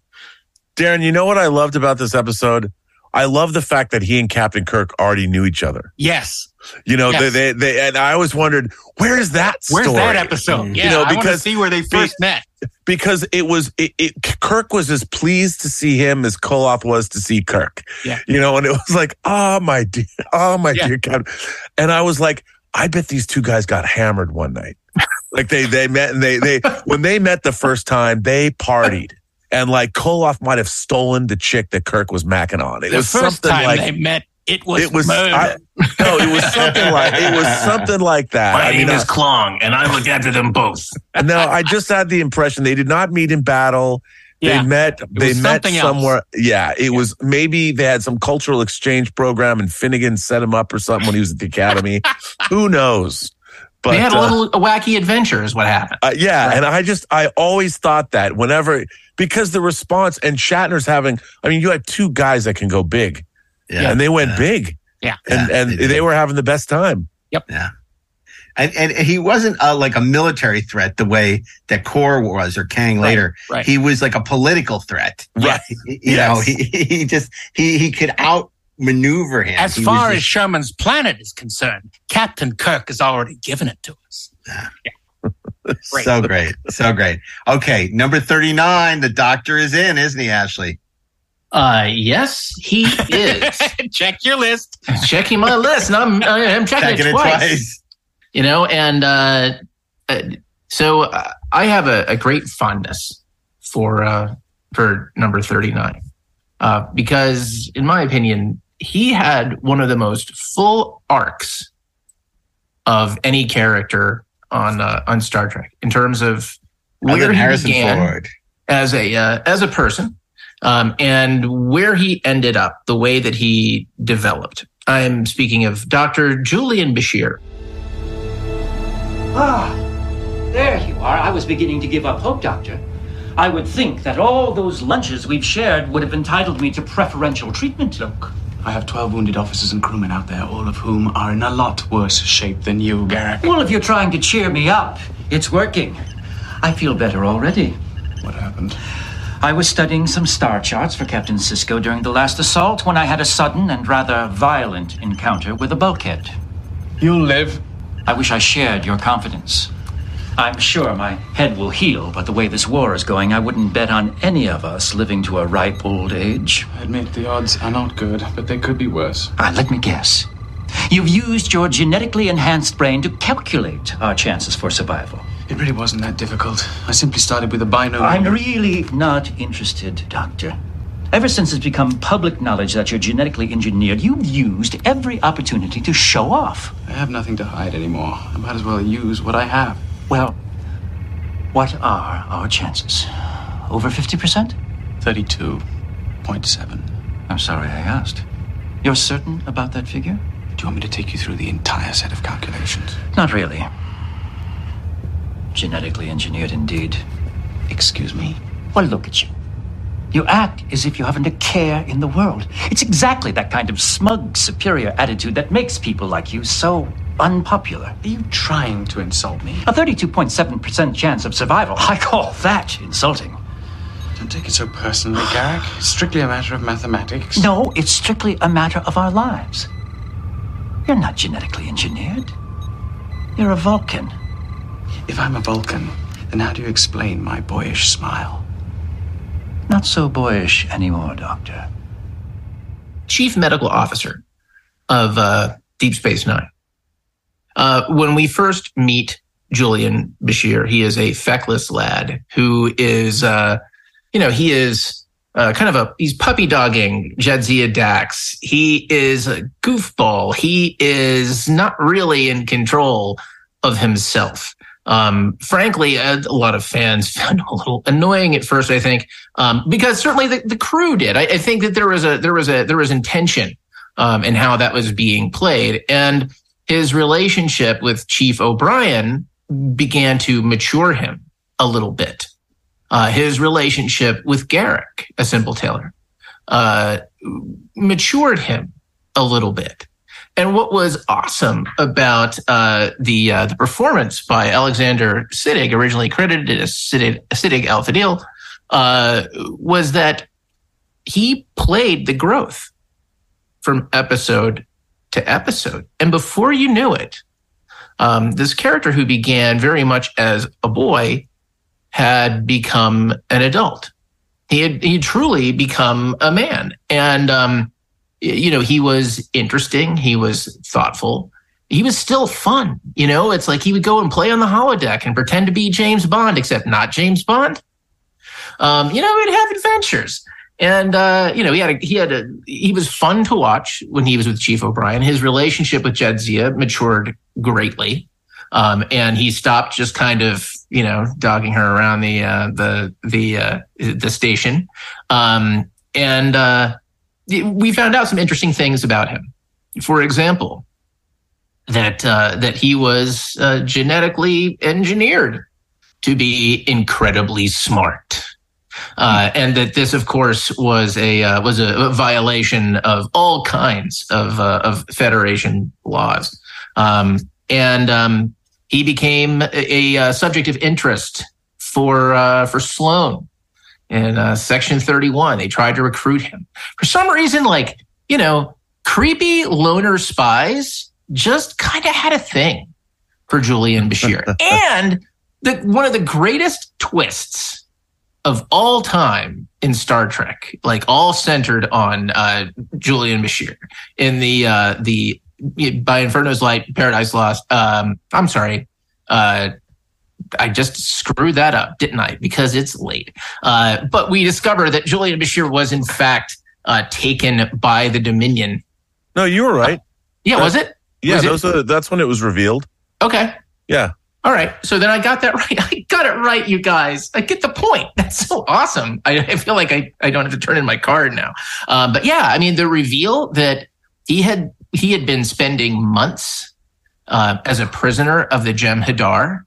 Daren, you know what I loved about this episode? I love the fact that he and Captain Kirk already knew each other. Yes. You know, Yes. they, they, they, and I always wondered, where is that story? Where's that episode? Yeah, you know, because, I because see where they first met. Because it was, it, it, Kirk was as pleased to see him as Koloth was to see Kirk. Yeah. You know, and it was like, oh my dear, oh my dear Captain. And I was like, I bet these two guys got hammered one night. like they, they met and they, they, when they met the first time, they partied. And like Koloth might have stolen the chick that Kirk was macking on. It the was first something time like they met, it was it was murder. I, no, it was something like it was something like that. My I name mean, is uh, Klong, and I look after them both. no, I just had the impression they did not meet in battle. Yeah. They met. They met something else. somewhere. Yeah, it was maybe they had some cultural exchange program, and Finnegan set him up or something when he was at the academy. Who knows? But they had a uh, little wacky adventure, is what happened. uh, yeah, and I just I always thought that whenever because the response and Shatner's having. I mean, you had two guys that can go big, Yeah. and they went Yeah. big, yeah, and and they, were having the best time. Yep. Yeah. And, and he wasn't uh, like a military threat the way that Kor was or Kang Right, later. right. He was like a political threat. Right. You Yes. know, he, he just, he, he could outmaneuver him. As He far was as Sherman's planet is concerned, Captain Kirk has already given it to us. just so great. So great. Okay. Number 39. The doctor is in, isn't he, Ashley? Uh, yes, he is. Check your list. checking my list, and I'm I'm checking, Checking it, it twice, twice. You know, and uh, uh, so uh, I have a, a great fondness for uh, for number thirty nine uh, because, in my opinion, he had one of the most full arcs of any character on uh, on Star Trek in terms of Other where he Harrison began Ford. as a uh, as a person um, and where he ended up, the way that he developed. I'm speaking of Dr. Julian Bashir. Ah, there you are. I was beginning to give up hope, Doctor. I would think that all those lunches we've shared would have entitled me to preferential treatment. Look. I have 12 wounded officers and crewmen out there, all of whom are in a lot worse shape than you, Garak. Well, if you're trying to cheer me up, it's working. I feel better already. What happened? I was studying some star charts for Captain Sisko during the last assault when I had a sudden and rather violent encounter with a bulkhead. You'll live. I wish I shared your confidence. I'm sure my head will heal, but the way this war is going, I wouldn't bet on any of us living to a ripe old age. I admit the odds are not good, but they could be worse. Ah, let me guess. You've used your genetically enhanced brain to calculate our chances for survival. It really wasn't that difficult. I simply started with a binomial. I'm really not interested, Doctor. Ever since it's become public knowledge that you're genetically engineered, you've used every opportunity to show off. I have nothing to hide anymore. I might as well use what I have. Well, what are our chances? Over 50%? 32.7. I'm sorry I asked. You're certain about that figure? Do you want me to take you through the entire set of calculations? Not really. Genetically engineered indeed. Excuse me? Well, look at you. You act as if you haven't a care in the world. It's exactly that kind of smug, superior attitude that makes people like you so unpopular. Are you trying to insult me? A 32.7% chance of survival. I call that insulting. Don't take it so personally, Garak. It's strictly a matter of mathematics. No, it's strictly a matter of our lives. You're not genetically engineered. You're a Vulcan. If I'm a Vulcan, then how do you explain my boyish smile? Not so boyish anymore, Doctor. Chief Medical Officer of uh, Deep Space Nine. Uh, when we first meet Julian Bashir, he is a feckless lad who is, uh, you know, he is uh, kind of a he's puppy dogging Jadzia Dax. He is a goofball. He is not really in control of himself. Um, frankly, a, a lot of fans found him a little annoying at first. I think um, because certainly the, the crew did. I, I think that there was a there was a there was intention um, in how that was being played, and his relationship with Chief O'Brien began to mature him a little bit. Uh, his relationship with Garak, a simple tailor, uh, matured him a little bit. And what was awesome about uh, the uh, the performance by Alexander Siddig, originally credited as Siddig, Siddig El Fadil, uh, was that he played the growth from episode to episode, and before you knew it, um, this character who began very much as a boy had become an adult. He had he truly become a man, and um, you know he was interesting. He was thoughtful. He was still fun. You know, it's like he would go and play on the holodeck and pretend to be James Bond, except not James Bond. Um, you know, he'd have adventures. And uh, you know, he had a, he had a he was fun to watch when he was with Chief O'Brien. His relationship with Jadzia matured greatly, um, and he stopped just kind of you know dogging her around the uh, the the uh, the station. Um, and uh, we found out some interesting things about him. For example, that uh, that he was uh, genetically engineered to be incredibly smart. Uh, and that this, of course, was a uh, was a, violation of all kinds of uh, of Federation laws. Um, and um, he became a, a, subject of interest for uh, for Sloan in uh, Section Thirty One. They tried to recruit him for some reason, like you know, creepy loner spies just kind of had a thing for Julian Bashir, and the, one of the greatest twists of all time in Star Trek, like all centered on uh, Julian Bashir in the uh, the by Inferno's Light, Paradise Lost. Um, I'm sorry, uh, I just screwed that up, didn't I? Because it's late. Uh, but we discover that Julian Bashir was in fact uh, taken by the Dominion. No, you were right. yeah, was it? Yeah, Was it- are, that's when it was revealed. Okay. Yeah. All right. So then I got that right. I got it right, you guys. I get the point. That's so awesome. I, I feel like I, I don't have to turn in my card now. Um, but yeah, I mean, the reveal that he had he had been spending months uh, as a prisoner of the Jem'Hadar,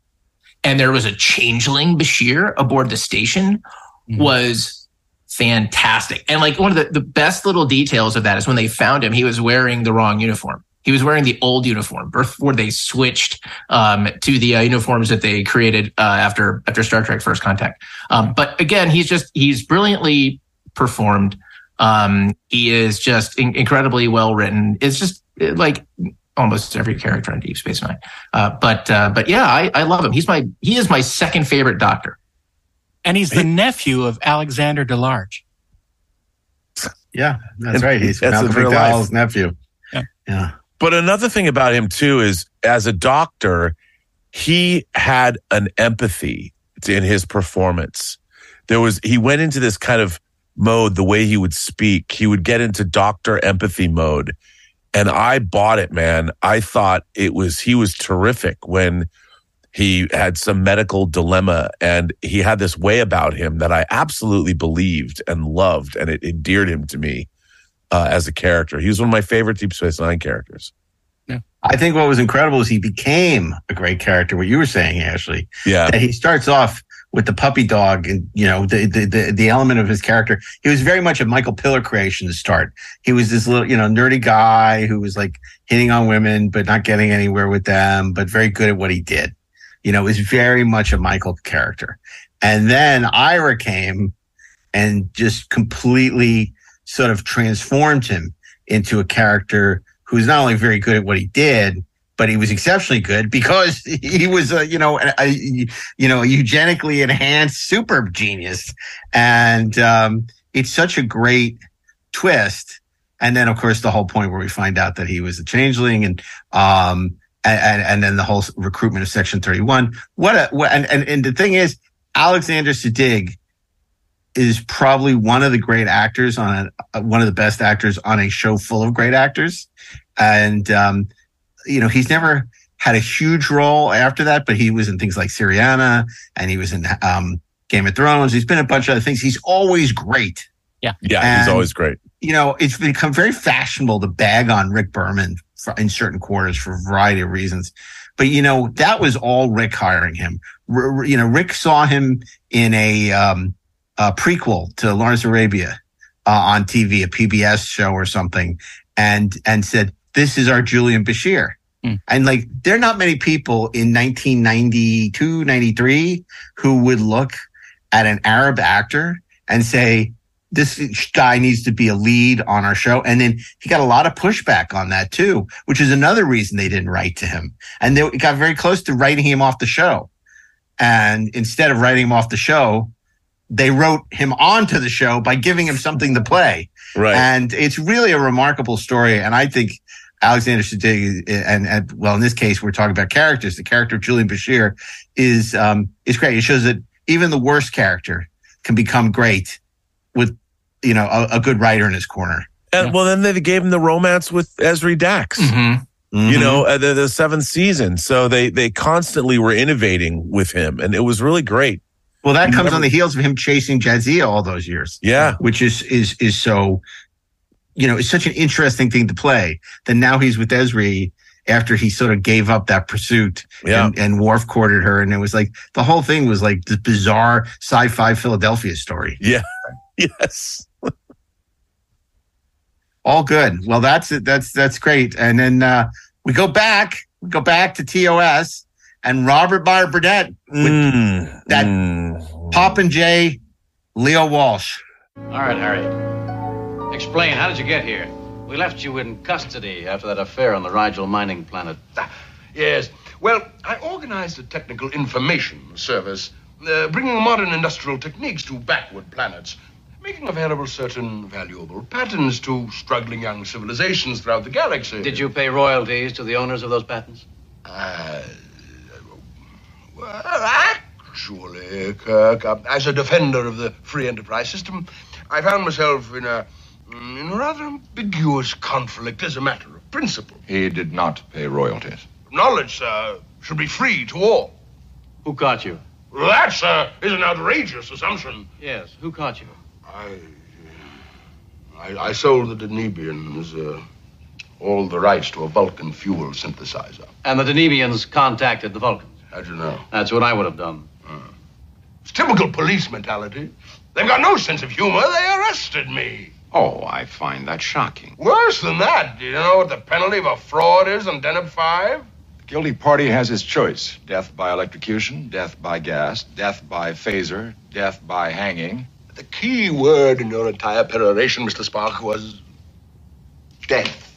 and there was a changeling Bashir aboard the station was fantastic. And like one of the, the best little details of that is when they found him, he was wearing the wrong uniform. He was wearing the old uniform before they switched um, to the uh, uniforms that they created uh, after after Star Trek First Contact. Um, but again, he's just he's brilliantly performed. Um, he is just in- incredibly well written. It's just like almost every character on Deep Space Nine. Uh, but uh, but yeah, I, I love him. He's my he is my second favorite Doctor. And he's the nephew of Alexander DeLarge. Yeah, that's right. He's That's in Malcolm McDowell's life. nephew. Yeah. But another thing about him too is as a doctor, he had an empathy in his performance. There was he went into this kind of mode the way he would speak. He would get into doctor empathy mode. And I bought it, man. I thought it was he was terrific when he had some medical dilemma and he had this way about him that I absolutely believed and loved and it endeared him to me uh, as a character. He was one of my favorite Deep Space Nine characters. I think what was incredible is he became a great character. What you were saying, Ashley. Yeah. That he starts off with the puppy dog and, you know, the, the, the, the element of his character. He was very much a Michael Piller creation to start. He was this little, you know, nerdy guy who was like hitting on women, but not getting anywhere with them, but very good at what he did. You know, was very much a Michael character. And then Ira came and just completely sort of transformed him into a character who who's not only very good at what he did, but he was exceptionally good because he was a you know a, you know eugenically enhanced super genius, and um, it's such a great twist. And then, of course, the whole point where we find out that he was a changeling, and um, and, and then the whole recruitment of Section Thirty One. What a what, and, and and the thing is, Alexander Siddig is probably one of the great actors on a, one of the best actors on a show full of great actors, and um, you know he's never had a huge role after that, but he was in things like Syriana, and he was in um, Game of Thrones. He's been in a bunch of other things. He's always great. Yeah, yeah, he's always great. you know, it's become very fashionable to bag on Rick Berman for, in certain quarters for a variety of reasons. But you know, that was all Rick hiring him. R- r- you know, Rick saw him in a, um, a prequel to Lawrence Arabia uh, on TV, a PBS show or something, and and said, "This is our Julian Bashir." Hmm. And like, there are not many people in 1992, 93 who would look at an Arab actor and say, this guy needs to be a lead on our show. And then he got a lot of pushback on that too, which is another reason they didn't write to him. And they got very close to writing him off the show. And instead of writing him off the show, they wrote him onto the show by giving him something to play. Right. And it's really a remarkable story. And I think Alexander Siddig and, and well, in this case, we're talking about characters. The character of Julian Bashir is, um, is great. It shows that even the worst character can become great with, you know, a, a good writer in his corner. And well, then they gave him the romance with Ezri Dax. Mm-hmm. You know, uh, the, the seventh season. So they they constantly were innovating with him, and it was really great. Well, that You comes never- on the heels of him chasing Jadzia all those years. Yeah. Which is is is so you know, it's such an interesting thing to play. Then now he's with Ezri after he sort of gave up that pursuit Yeah. and, and Worf courted her. And it was like the whole thing was like this bizarre sci-fi Philadelphia story. Yeah. Yes. All good. Well, that's it. That's that's great. And then uh we go back, we go back to TOS and Robert Meyer Burnett with Mm, that Pop and Jay, Leo Walsh. All right, Harry. Explain, how did you get here? We left you in custody after that affair on the Rigel mining planet. Yes. Well, I organized a technical information service, uh, bringing modern industrial techniques to backward planets, making available certain valuable patents to struggling young civilizations throughout the galaxy. Did you pay royalties to the owners of those patents? Uh, well, actually, Kirk, uh, as a defender of the free enterprise system, I found myself in a, in a rather ambiguous conflict as a matter of principle. He did not pay royalties. Knowledge, sir, should be free to all. Who caught you? That, sir, is an outrageous assumption. Yes, who caught you? I, I, I sold the Denebians uh, all the rights to a Vulcan fuel synthesizer. And the Denebians contacted the Vulcans. How'd you know? That's what I would have done. It's typical police mentality. They've got no sense of humor. They arrested me. Oh, I find that shocking. Worse than that, do you know what the penalty of a fraud is on Deneb 5? The guilty party has his choice death by electrocution, death by gas, death by phaser, death by hanging. The key word in your entire peroration, Mr. Spock, was death.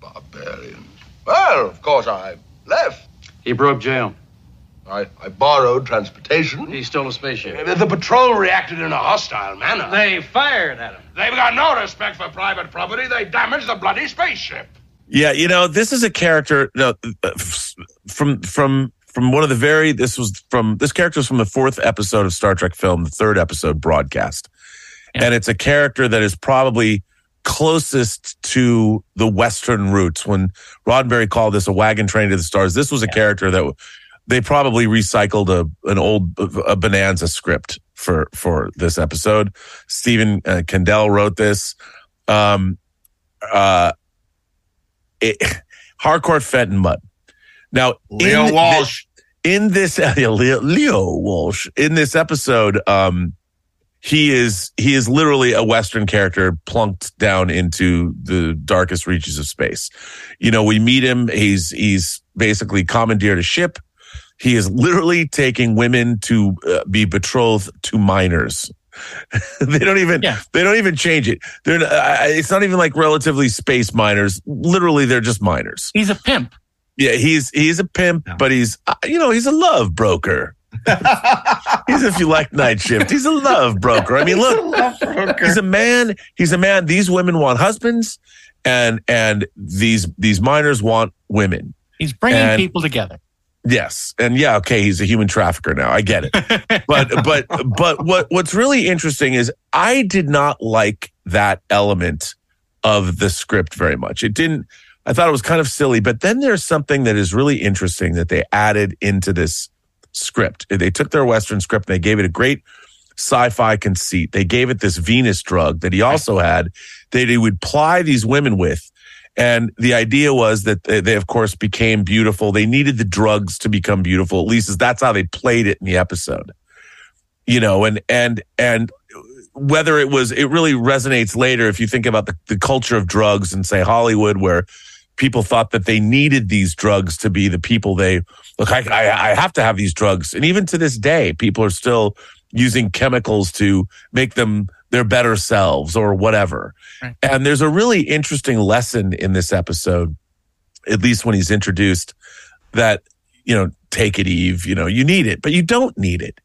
Barbarians. Well, of course, I left. He broke jail. I, I borrowed transportation. He stole a spaceship. The, the patrol reacted in a hostile manner. They fired at him. They've got no respect for private property. They damaged the bloody spaceship. Yeah, you know, this is a character no, uh, f- from from from one of the very this was from this character was from the fourth episode of Star Trek film, the third episode broadcast. And it's a character that is probably closest to the western roots when Roddenberry called this a wagon train to the stars. This was a character that they probably recycled a an old a Bonanza script for for this episode. Stephen uh, Kandel wrote this. Um uh it, Harcourt Fenton Mudd. Now, Leo in, Walsh. in this Leo, Leo Walsh in this episode, um, he is he is literally a Western character plunked down into the darkest reaches of space. You know, we meet him. He's he's basically commandeered a ship. He is literally taking women to uh, be betrothed to minors. they don't even yeah. they don't even change it. They're uh, it's not even like relatively space miners. Literally, they're just miners. He's a pimp. Yeah, he's he's a pimp, but he's uh, you know he's a love broker. he's if you like night shift, he's a love broker. I mean, look, he's a man. He's a man. These women want husbands, and and these these miners want women. He's bringing And- people together. Yes, and yeah, okay, he's a human trafficker now. I get it, but but but what what's really interesting is I did not like that element of the script very much. It didn't. I thought it was kind of silly, but then there's something that is really interesting that they added into this script. They took their Western script and they gave it a great sci-fi conceit. They gave it this Venus drug that he also had that he would ply these women with. And the idea was that they, they, of course, became beautiful. They needed the drugs to become beautiful. At least that's how they played it in the episode. You know, and and and whether it was, it really resonates later if you think about the, the culture of drugs and say Hollywood, where people thought that they needed these drugs to be the people they look. I, I, I have to have these drugs, and even to this day, people are still using chemicals to make them their better selves or whatever. And there's a really interesting lesson in this episode, at least when he's introduced, that you know, take it, Eve. You know, you need it, but you don't need it.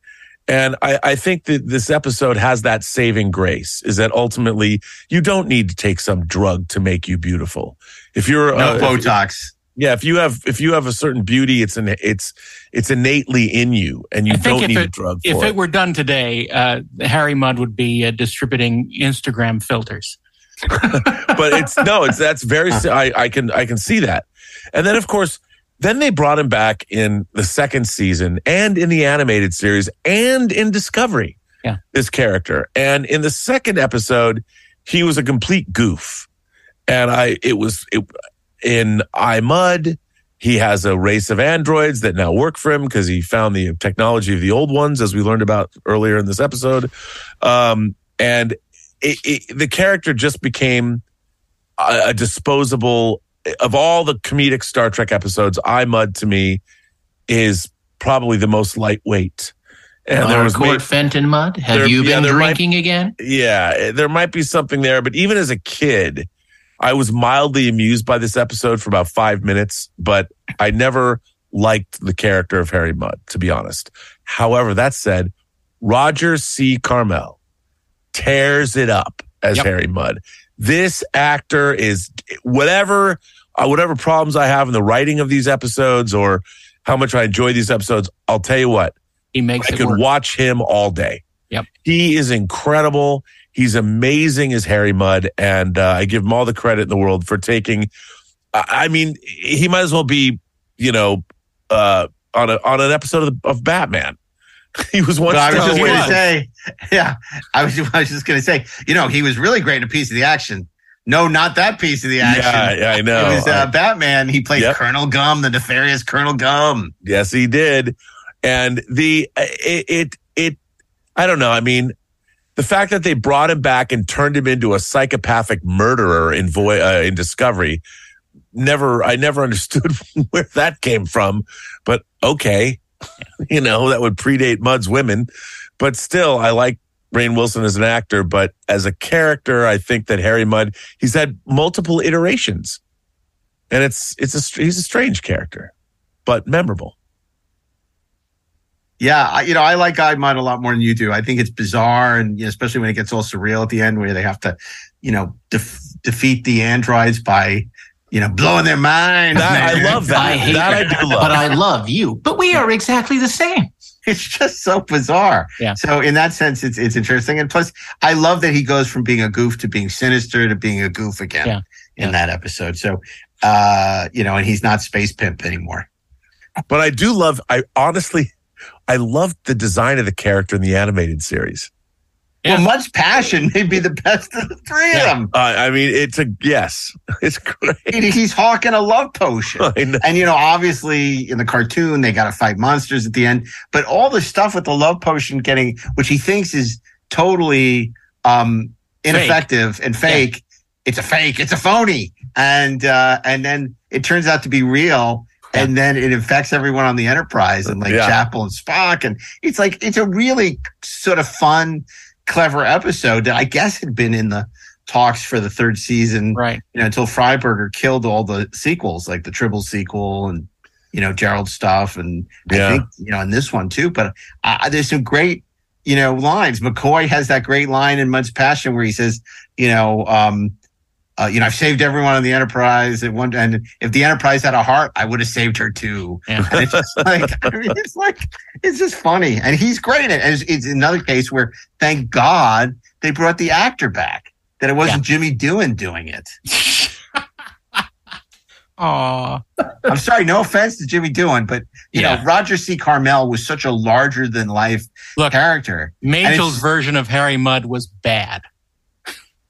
And I, I think that this episode has that saving grace is that ultimately you don't need to take some drug to make you beautiful. If you're No uh, if- Botox. Yeah, if you have if you have a certain beauty, it's an it's it's innately in you, and you don't need it, a drug if it it. were done today, uh, Harry Mudd would be uh, distributing Instagram filters. but it's no, it's that's very. I I can I can see that, and then of course, then they brought him back in the second season and in the animated series and in Discovery. Yeah, this character, and in the second episode, he was a complete goof, and I it was it in I, Mudd. He has a race of androids that now work for him because he found the technology of the old ones, as we learned about earlier in this episode. Um, and it, it, the character just became a, a disposable of all the comedic Star Trek episodes. I, Mudd to me is probably the most lightweight. And there was Court Fenton Mudd. Have There- you yeah, been might- drinking again? yeah, there might be something there, but even as a kid, I was mildly amused by this episode for about five minutes, but I never liked the character of Harry Mudd, to be honest. However, that said, Roger C. Carmel tears it up as Harry Mudd. This actor is whatever uh, whatever problems I have in the writing of these episodes or how much I enjoy these episodes. I'll tell you what, he makes I could work. watch him all day. Yep. He is incredible. He's amazing as Harry Mudd, and uh, I give him all the credit in the world for taking. I mean, he might as well be, you know, uh, on a on an episode of, of Batman. he was one. I was just going to say, yeah, I was, I was just going to say, you know, he was really great in a piece of the action. No, not that piece of the action. Yeah, yeah, I know. It was uh, I- Batman. He played Yep. Colonel Gum, the nefarious Colonel Gum. Yes, he did. And the it, it it I don't know. I mean, the fact that they brought him back and turned him into a psychopathic murderer in uh, in Discovery, never I never understood where that came from. But okay, you know that would predate Mudd's women, but still, I like Rainn Wilson as an actor, but as a character, I think that Harry Mudd he's had multiple iterations, and it's it's a he's a strange character, but memorable. Yeah, I, you know, I like I, Mudd a lot more than you do. I think it's bizarre, and you know, especially when it gets all surreal at the end, where they have to, you know, def- defeat the androids by, you know, blowing their minds. That- I love that. I hate That I that, do love. but I love you. But we are exactly the same. It's just so bizarre. Yeah. So in that sense, it's it's interesting, and plus, I love that he goes from being a goof to being sinister to being a goof again Yeah. in that episode. So, uh, you know, and he's not space pimp anymore. But I do love, I honestly, I loved the design of the character in the animated series. Well, Mudd's Passion may be the best of the three of them. Uh, I mean, it's a, yes, it's great. He's hawking a love potion. And, you know, obviously in the cartoon, they got to fight monsters at the end. But all the stuff with the love potion getting, which he thinks is totally um, ineffective and fake, it's a fake, it's a phony. And, uh, and then it turns out to be real. And then it infects everyone on the Enterprise and like Yeah. Chapel and Spock. And it's like, it's a really sort of fun, clever episode that I guess had been in the talks for the third season, right? You know, until Freiberger killed all the sequels, like the Tribble sequel and you know Gerrold stuff, and Yeah. I think you know in this one too. But uh, there's some great you know lines. McCoy has that great line in Mudd's Passion where he says, you know. um uh, you know, I've saved everyone on the Enterprise. And one, and if the Enterprise had a heart, I would have saved her too. And it's just like, I mean, it's like, it's just funny, and he's great. at it. And it's, it's another case where, thank God, they brought the actor back. That it wasn't Jimmy Doohan doing it. Aw. I'm sorry, no offense to Jimmy Doohan, but you Yeah. know, Roger C. Carmel was such a larger than life Look, character. Magel's version of Harry Mudd was bad.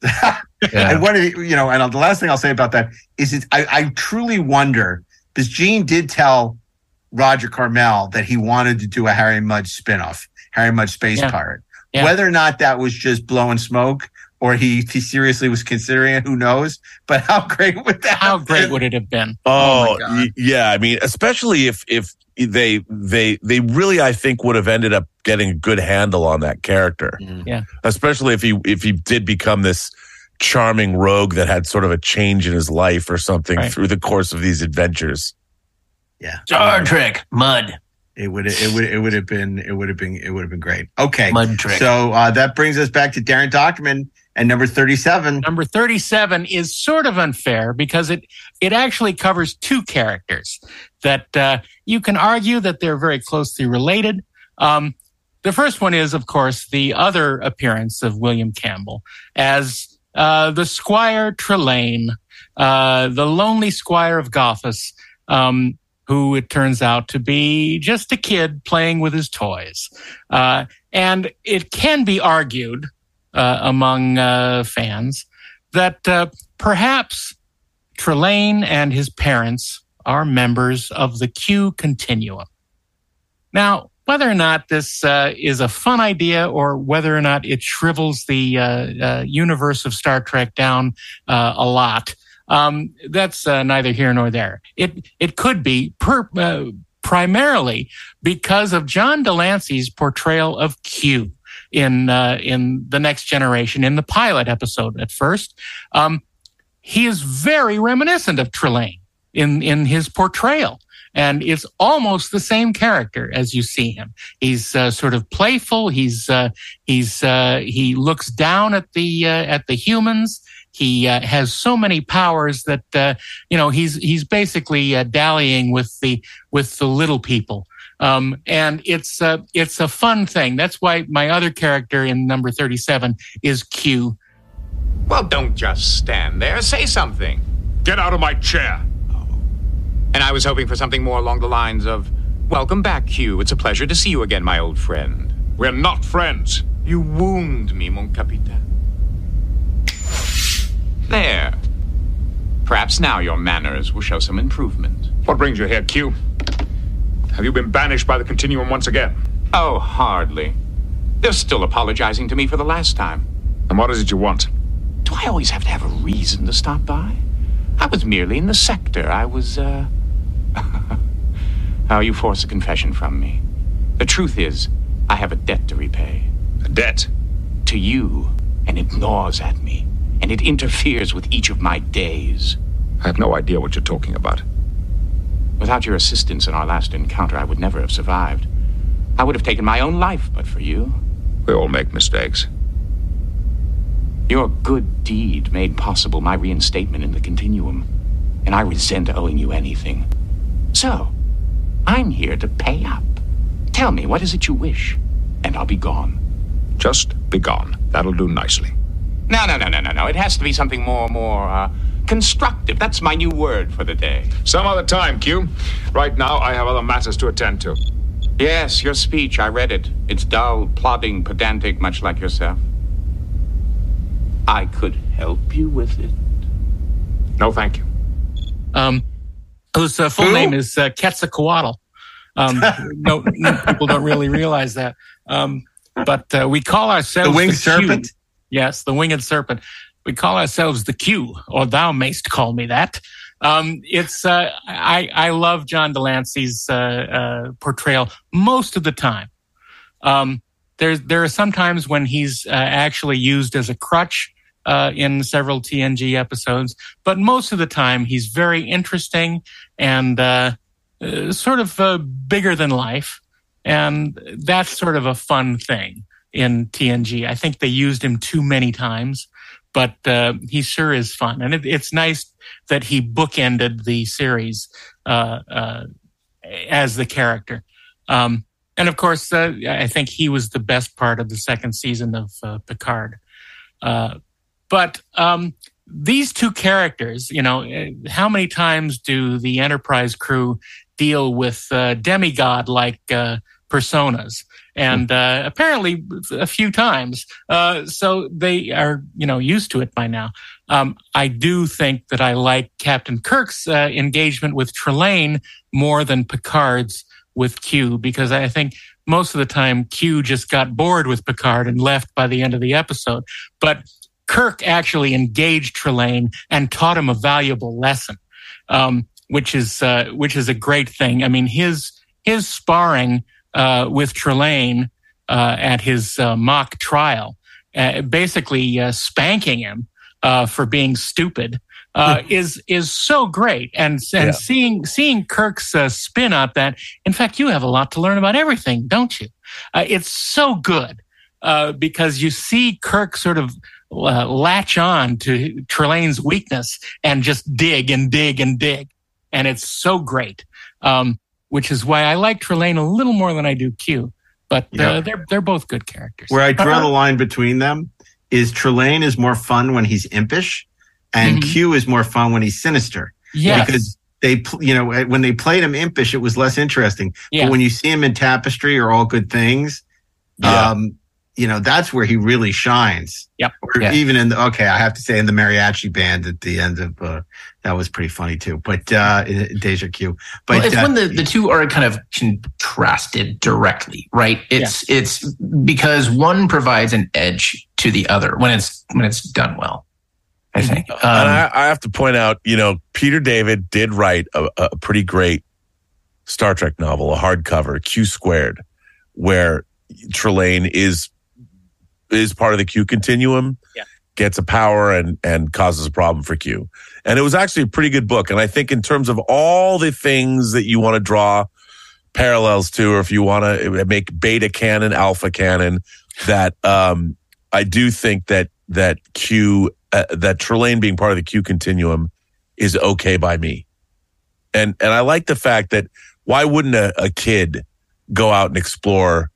And what it- you know, and the last thing I'll say about that is, it, I, I truly wonder because Gene did tell Roger Carmel that he wanted to do a Harry Mudd spinoff, Harry Mudd Space Yeah. Pirate. Yeah. Whether or not that was just blowing smoke or he, he seriously was considering it, who knows? But how great would that? How great would it have been? Oh, oh y- yeah. I mean, especially if if they they they really, I think, would have ended up getting a good handle on that character. Yeah. Especially if he if he did become this charming rogue that had sort of a change in his life or something Right. through the course of these adventures. Yeah. Star Trek, Mudd. It would it would it would have been it would have been it would have been great. Okay. Mud trick. So uh, that brings us back to Daren Dochterman and number 37. Number 37 is sort of unfair because it it actually covers two characters that uh, you can argue that they're very closely related. Um, the first one is, of course, the other appearance of William Campbell as uh, the Squire Trelane, uh, the lonely Squire of Gothos, um, who it turns out to be just a kid playing with his toys. Uh, and it can be argued uh, among uh, fans that perhaps Trelane and his parents are members of the Q continuum. Now, whether or not this uh, is a fun idea or whether or not it shrivels the uh, uh, universe of Star Trek down uh, a lot, um, that's uh, neither here nor there. It it could be per, uh, primarily because of John de Lancie's portrayal of Q in in the Next Generation in the pilot episode. At first, um, he is very reminiscent of Trelane in in his portrayal. And it's almost the same character as you see him. He's uh, sort of playful. He's uh, he's uh, he looks down at the uh, at the humans. He uh, has so many powers that uh, you know he's he's basically uh, dallying with the with the little people. Um, and it's uh, it's a fun thing. That's why my other character in number thirty seven is Q. Well, don't just stand there. Say something. Get out of my chair. And I was hoping for something more along the lines of Welcome back, Q. It's a pleasure to see you again, my old friend. We're not friends. You wound me, mon capitaine. There. Perhaps now your manners will show some improvement. What brings you here, Q? Have you been banished by the Continuum once again? Oh, hardly. They're still apologizing to me for the last time. And what is it you want? Do I always have to have a reason to stop by? I was merely in the sector. I was, uh. How you force a confession from me. The truth is, I have a debt to repay. A debt? To you. And it gnaws at me. And it interferes with each of my days. I have no idea what you're talking about. Without your assistance in our last encounter, I would never have survived. I would have taken my own life but for you. We all make mistakes. Your good deed made possible my reinstatement in the continuum, and I resent owing you anything. So, I'm here to pay up. Tell me, what is it you wish? And I'll be gone. Just be gone. That'll do nicely. No, no, no, no, no, no. It has to be something more, more, uh, constructive. That's my new word for the day. Some other time, Q. Right now, I have other matters to attend to. Yes, your speech, I read it. It's dull, plodding, pedantic, much like yourself. I could help you with it. No, thank you. Um, whose uh, full Who? name is uh, Quetzalcoatl. Um, no, no, people don't really realize that. Um, but uh, we call ourselves The winged Q. serpent? Yes, the winged serpent. We call ourselves the Q, or thou mayst call me that. Um, it's uh, I I love John de Lancie's uh, uh, portrayal most of the time. Um, there's there are some times when he's uh, actually used as a crutch uh, in several TNG episodes, but most of the time he's very interesting and uh, uh, sort of uh, bigger than life, and that's sort of a fun thing in TNG. I think they used him too many times, but uh, he sure is fun, and it, it's nice that he bookended the series uh, uh, as the character. Um, and of course, uh, I think he was the best part of the second season of Picard. But um, these two characters, you know, how many times do the Enterprise crew deal with uh, demigod like uh, personas? And uh, apparently, a few times. Uh, so they are, you know, used to it by now. Um, I do think that I like Captain Kirk's uh, engagement with Trelane more than Picard's with Q because I think most of the time Q just got bored with Picard and left by the end of the episode. But Kirk actually engaged Trelane and taught him a valuable lesson, um, which is uh, which is a great thing. I mean, his his sparring uh, with Trelane uh, at his uh, mock trial, uh, basically uh, spanking him for being stupid, is is so great. And and Yeah. seeing seeing Kirk's spin on that. In fact, you have a lot to learn about everything, don't you? it's so good because you see Kirk sort of uh, latch on to Trelane's weakness and just dig and dig and dig. And it's so great. Um, which is why I like Trelane a little more than I do Q. But uh, Yeah. they're they're both good characters. Where I draw Uh, the line between them is Trelane is more fun when he's impish, and Mhm. Q is more fun when he's sinister. Yes. because they, you know, when they played him impish, it was less interesting. Yeah. But when you see him in Tapestry or All Good Things, Yeah. um, you know, that's where he really shines. Yep. Or Yeah. even in the okay, I have to say in the mariachi band at the end of uh, that was pretty funny too. But uh, in- in Deja Q. But well, it's uh, when the, the two are kind of contrasted directly, right? It's it's because one provides an edge to the other when it's when it's done well. I think. Um, and I, I have to point out, you know, Peter David did write a, a pretty great Star Trek novel, a hardcover, Q squared, where Trelane is is part of the Q continuum, Yeah. gets a power and and causes a problem for Q. And it was actually a pretty good book. And I think in terms of all the things that you want to draw parallels to, or if you want to make beta canon, alpha canon, that um, I do think that that Q uh, that Trelane being part of the Q continuum is okay by me, and and I like the fact that why wouldn't a, a kid go out and explore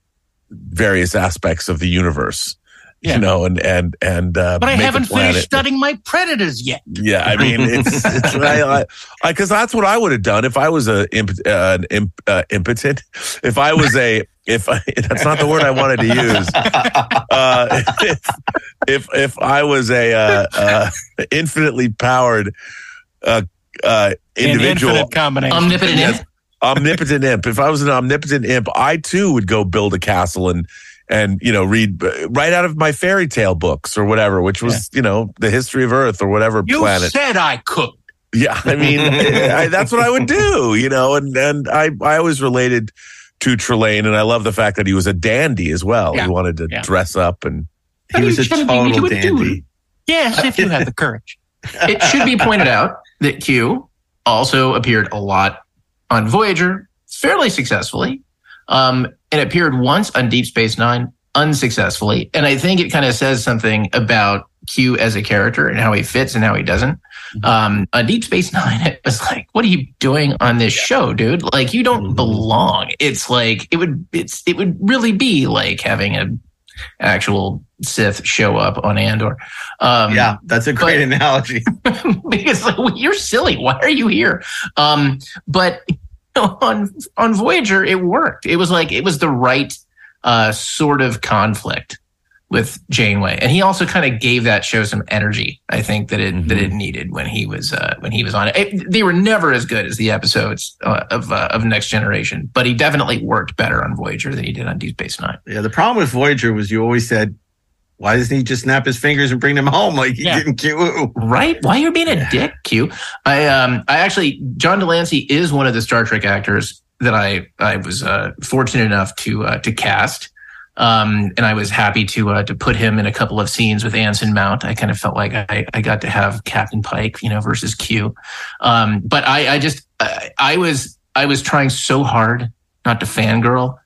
various aspects of the universe, Yeah. you know, and and and uh, but I haven't finished studying my predators yet. Yeah, I mean, it's, it's I, I, because that's what I would have done if I was a imp, uh, an imp, uh, impotent. If I was a, if I, that's not the word I wanted to use. Uh, if, if if I was a uh, uh, infinitely powered uh, uh, An individual, infinite combination. Omnipotent Yes. imp? omnipotent imp. If I was an omnipotent imp, I too would go build a castle and and you know read uh, right out of my fairy tale books or whatever, which was you know the history of Earth or whatever You planet. said I could. Yeah, I mean, I, that's what I would do, you know, and and I I always related to Trelane, and I love the fact that he was a dandy as well. Yeah. He wanted to Yeah. dress up, and he was a How do you tell me total what do? dandy. Yes, if you have the courage. it should be pointed out that Q also appeared a lot on Voyager, fairly successfully, um, it appeared once on Deep Space Nine unsuccessfully. And I think it kind of says something about Q as a character and how he fits and how he doesn't. Um, on Deep Space Nine, it was like, what are you doing on this show, dude? Like, you don't belong. It's like it would. It's it would really be like having a actual Sith show up on Andor. Um, Yeah, that's a great analogy. because like, well, you're silly. Why are you here? Um, but on on Voyager, it worked. It was like it was the right uh, sort of conflict with Janeway, and he also kind of gave that show some energy. I think that it that it needed when he was uh, when he was on it. It- They were never as good as the episodes uh, of uh, of Next Generation, but he definitely worked better on Voyager than he did on Deep Space Nine. Yeah, the problem with Voyager was you always said, why doesn't he just snap his fingers and bring them home like he Yeah. did in Q? Right? Why you're being a dick, Q? I um I actually John de Lancie is one of the Star Trek actors that I I was uh, fortunate enough to uh, to cast Um, and I was happy to uh, to put him in a couple of scenes with Anson Mount. I kind of felt like I, I got to have Captain Pike, you know, versus Q. Um, but I, I just I, I was I was trying so hard not to fangirl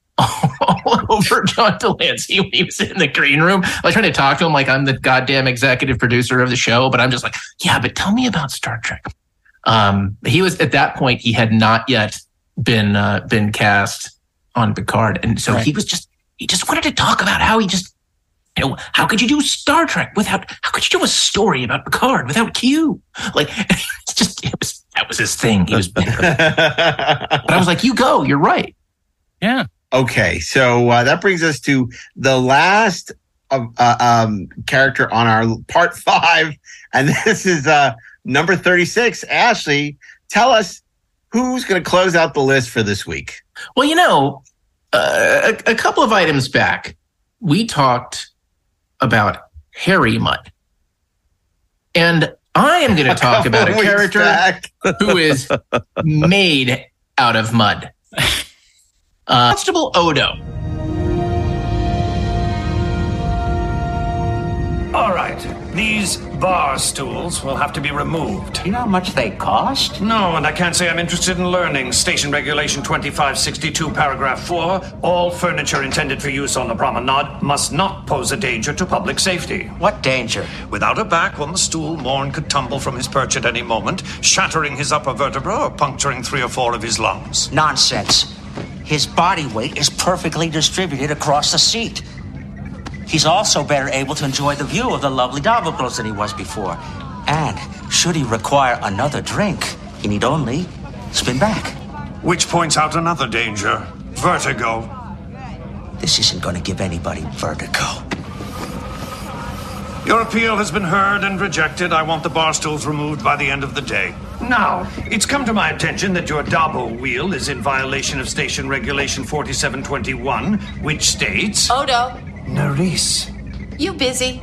all over John de Lancie when he was in the green room. I was trying to talk to him like I'm the goddamn executive producer of the show, but I'm just like, yeah, but tell me about Star Trek. Um, he was at that point he had not yet been uh, been cast on Picard, and so Right. he was just he just wanted to talk about how he just you know how could you do Star Trek without how could you do a story about Picard without Q? Like it's just it was that was his thing. He was but I was like, you go, you're right. Yeah. Okay, so uh, that brings us to the last uh, um, character on our part five, and this is uh, number thirty-six. Ashley, tell us who's going to close out the list for this week. Well, you know, uh, a, a couple of items back, we talked about Harry Mudd. And I am going to talk about a character back. who is made out of mud. Uh, Constable Odo. All right. These bar stools will have to be removed. You know how much they cost? No, and I can't say I'm interested in learning. Station Regulation 2562, Paragraph 4. All furniture intended for use on the promenade must not pose a danger to public safety. What danger? Without a back on the stool, Morn could tumble from his perch at any moment, shattering his upper vertebra or puncturing three or four of his lungs. Nonsense. His body weight is perfectly distributed across the seat. He's also better able to enjoy the view of the lovely Davocles than he was before. And should he require another drink, he need only spin back. Which points out another danger vertigo. This isn't going to give anybody vertigo. Your appeal has been heard and rejected. I want the bar stools removed by the end of the day. Now, it's come to my attention that your Dabo wheel is in violation of Station Regulation 4721, which states. Odo, Nerys. you busy?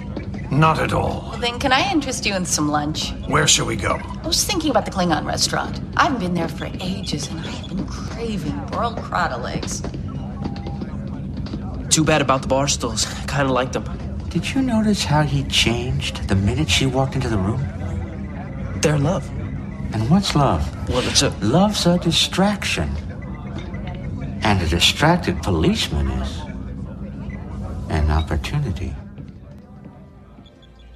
Not at all. Well, then, can I interest you in some lunch? Where shall we go? I was thinking about the Klingon restaurant. I haven't been there for ages, and I have been craving broiled crottle legs. Too bad about the bar stools. Kind of liked them. Did you notice how he changed the minute she walked into the room? Their love. And what's love? Well, it's a. Love's a distraction. And a distracted policeman is an opportunity.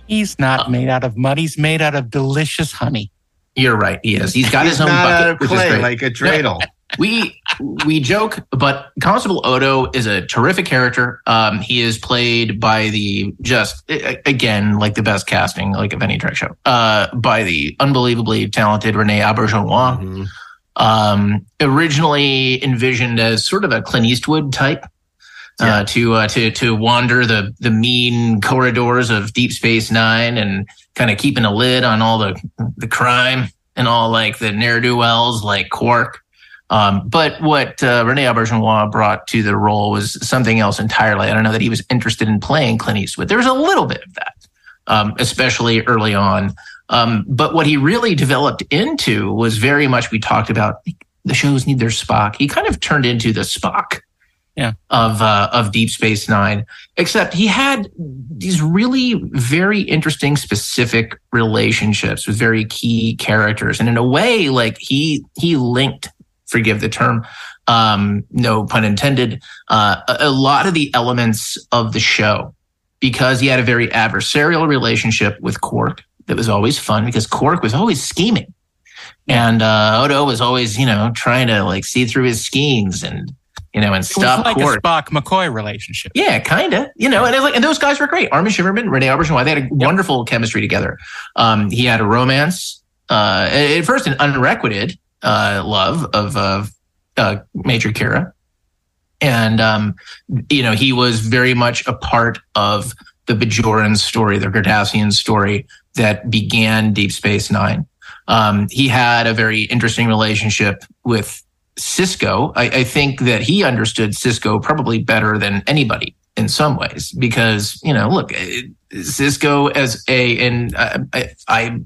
He's not uh, made out of mud. He's made out of delicious honey. You're right. He is. He's got He's his own not bucket, out of which is clay great. like a dreidel. We we joke, but Constable Odo is a terrific character. Um, he is played by the just again like the best casting like of any Trek show. Uh, by the unbelievably talented Rene Auberjonois. Um, originally envisioned as sort of a Clint Eastwood type. Uh, to uh, to to wander the the mean corridors of Deep Space Nine and kind of keeping a lid on all the the crime and all like the ne'er do wells like Quark. Um, but what uh, Rene Auberjonois brought to the role was something else entirely. I don't know that he was interested in playing Clint Eastwood. There was a little bit of that, um, especially early on. Um, but what he really developed into was very much we talked about the shows need their Spock. He kind of turned into the Spock Yeah. of uh, of Deep Space Nine, except he had these really very interesting, specific relationships with very key characters, and in a way, like he he linked. Forgive the term, um, no pun intended. Uh, a, a lot of the elements of the show because he had a very adversarial relationship with Quark that was always fun because Quark was always scheming. And uh, Odo was always, you know, trying to like see through his schemes and, you know, and stop like Quark. a Spock McCoy relationship. Yeah, kind of. You know, and, like, and those guys were great. Armin Shimerman, Rene Auberjonois, they had a wonderful chemistry together. Um, he had a romance, uh, at first an unrequited uh, love of uh, uh, Major Kira. And, um, you know, he was very much a part of the Bajoran story, the Cardassian story that began Deep Space Nine. Um, he had a very interesting relationship with Sisko. I, I think that he understood Sisko probably better than anybody in some ways because, you know, look, Sisko as a, and I, I, I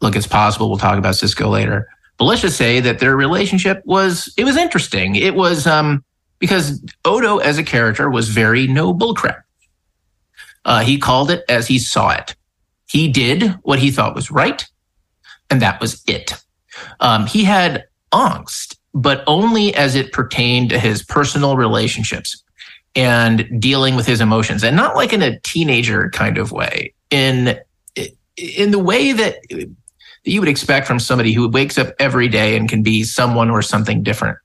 look, it's possible we'll talk about Sisko later, but let's just say that their relationship was, it was interesting. It was, um, because Odo as a character was very no bullcrap. Uh, he called it as he saw it. He did what he thought was right, and that was it. Um, he had angst, but only as it pertained to his personal relationships and dealing with his emotions, and not like in a teenager kind of way. In in the way that you would expect from somebody who wakes up every day and can be someone or something different,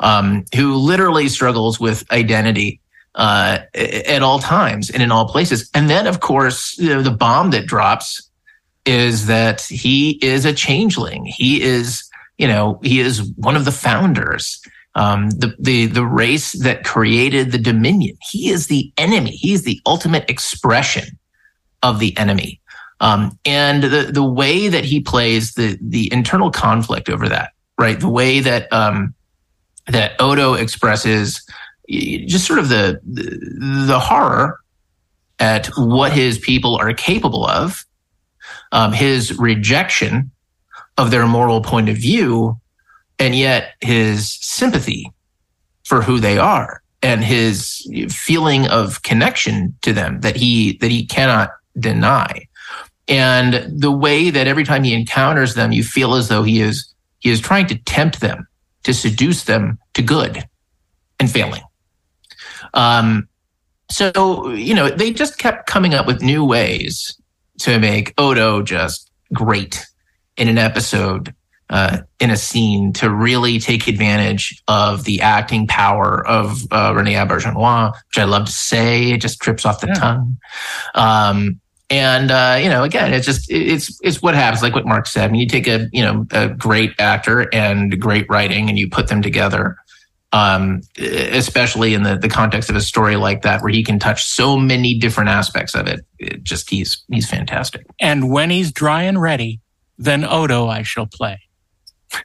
um, who literally struggles with identity uh, at all times and in all places. And then, of course, you know, the bomb that drops is that he is a changeling. He is, you know, he is one of the founders. Um, the the the race that created the Dominion. He is the enemy. He is the ultimate expression of the enemy. Um, and the the way that he plays the the internal conflict over that, right? The way that um, that Odo expresses just sort of the, the, the horror at what his people are capable of, um, his rejection of their moral point of view, and yet his sympathy for who they are and his feeling of connection to them that he that he cannot deny and the way that every time he encounters them you feel as though he is he is trying to tempt them to seduce them to good and failing um, so, you know, they just kept coming up with new ways to make Odo just great in an episode, uh, in a scene to really take advantage of the acting power of uh, Rene Auberjonois, which I love to say. It just trips off the yeah. tongue. Um, and uh, you know, again, it's just it's it's what happens. Like what Mark said. I mean, you take a you know a great actor and great writing, and you put them together um, especially in the, the context of a story like that, where he can touch so many different aspects of it. it just he's he's fantastic. And when he's dry and ready, then Odo I shall play.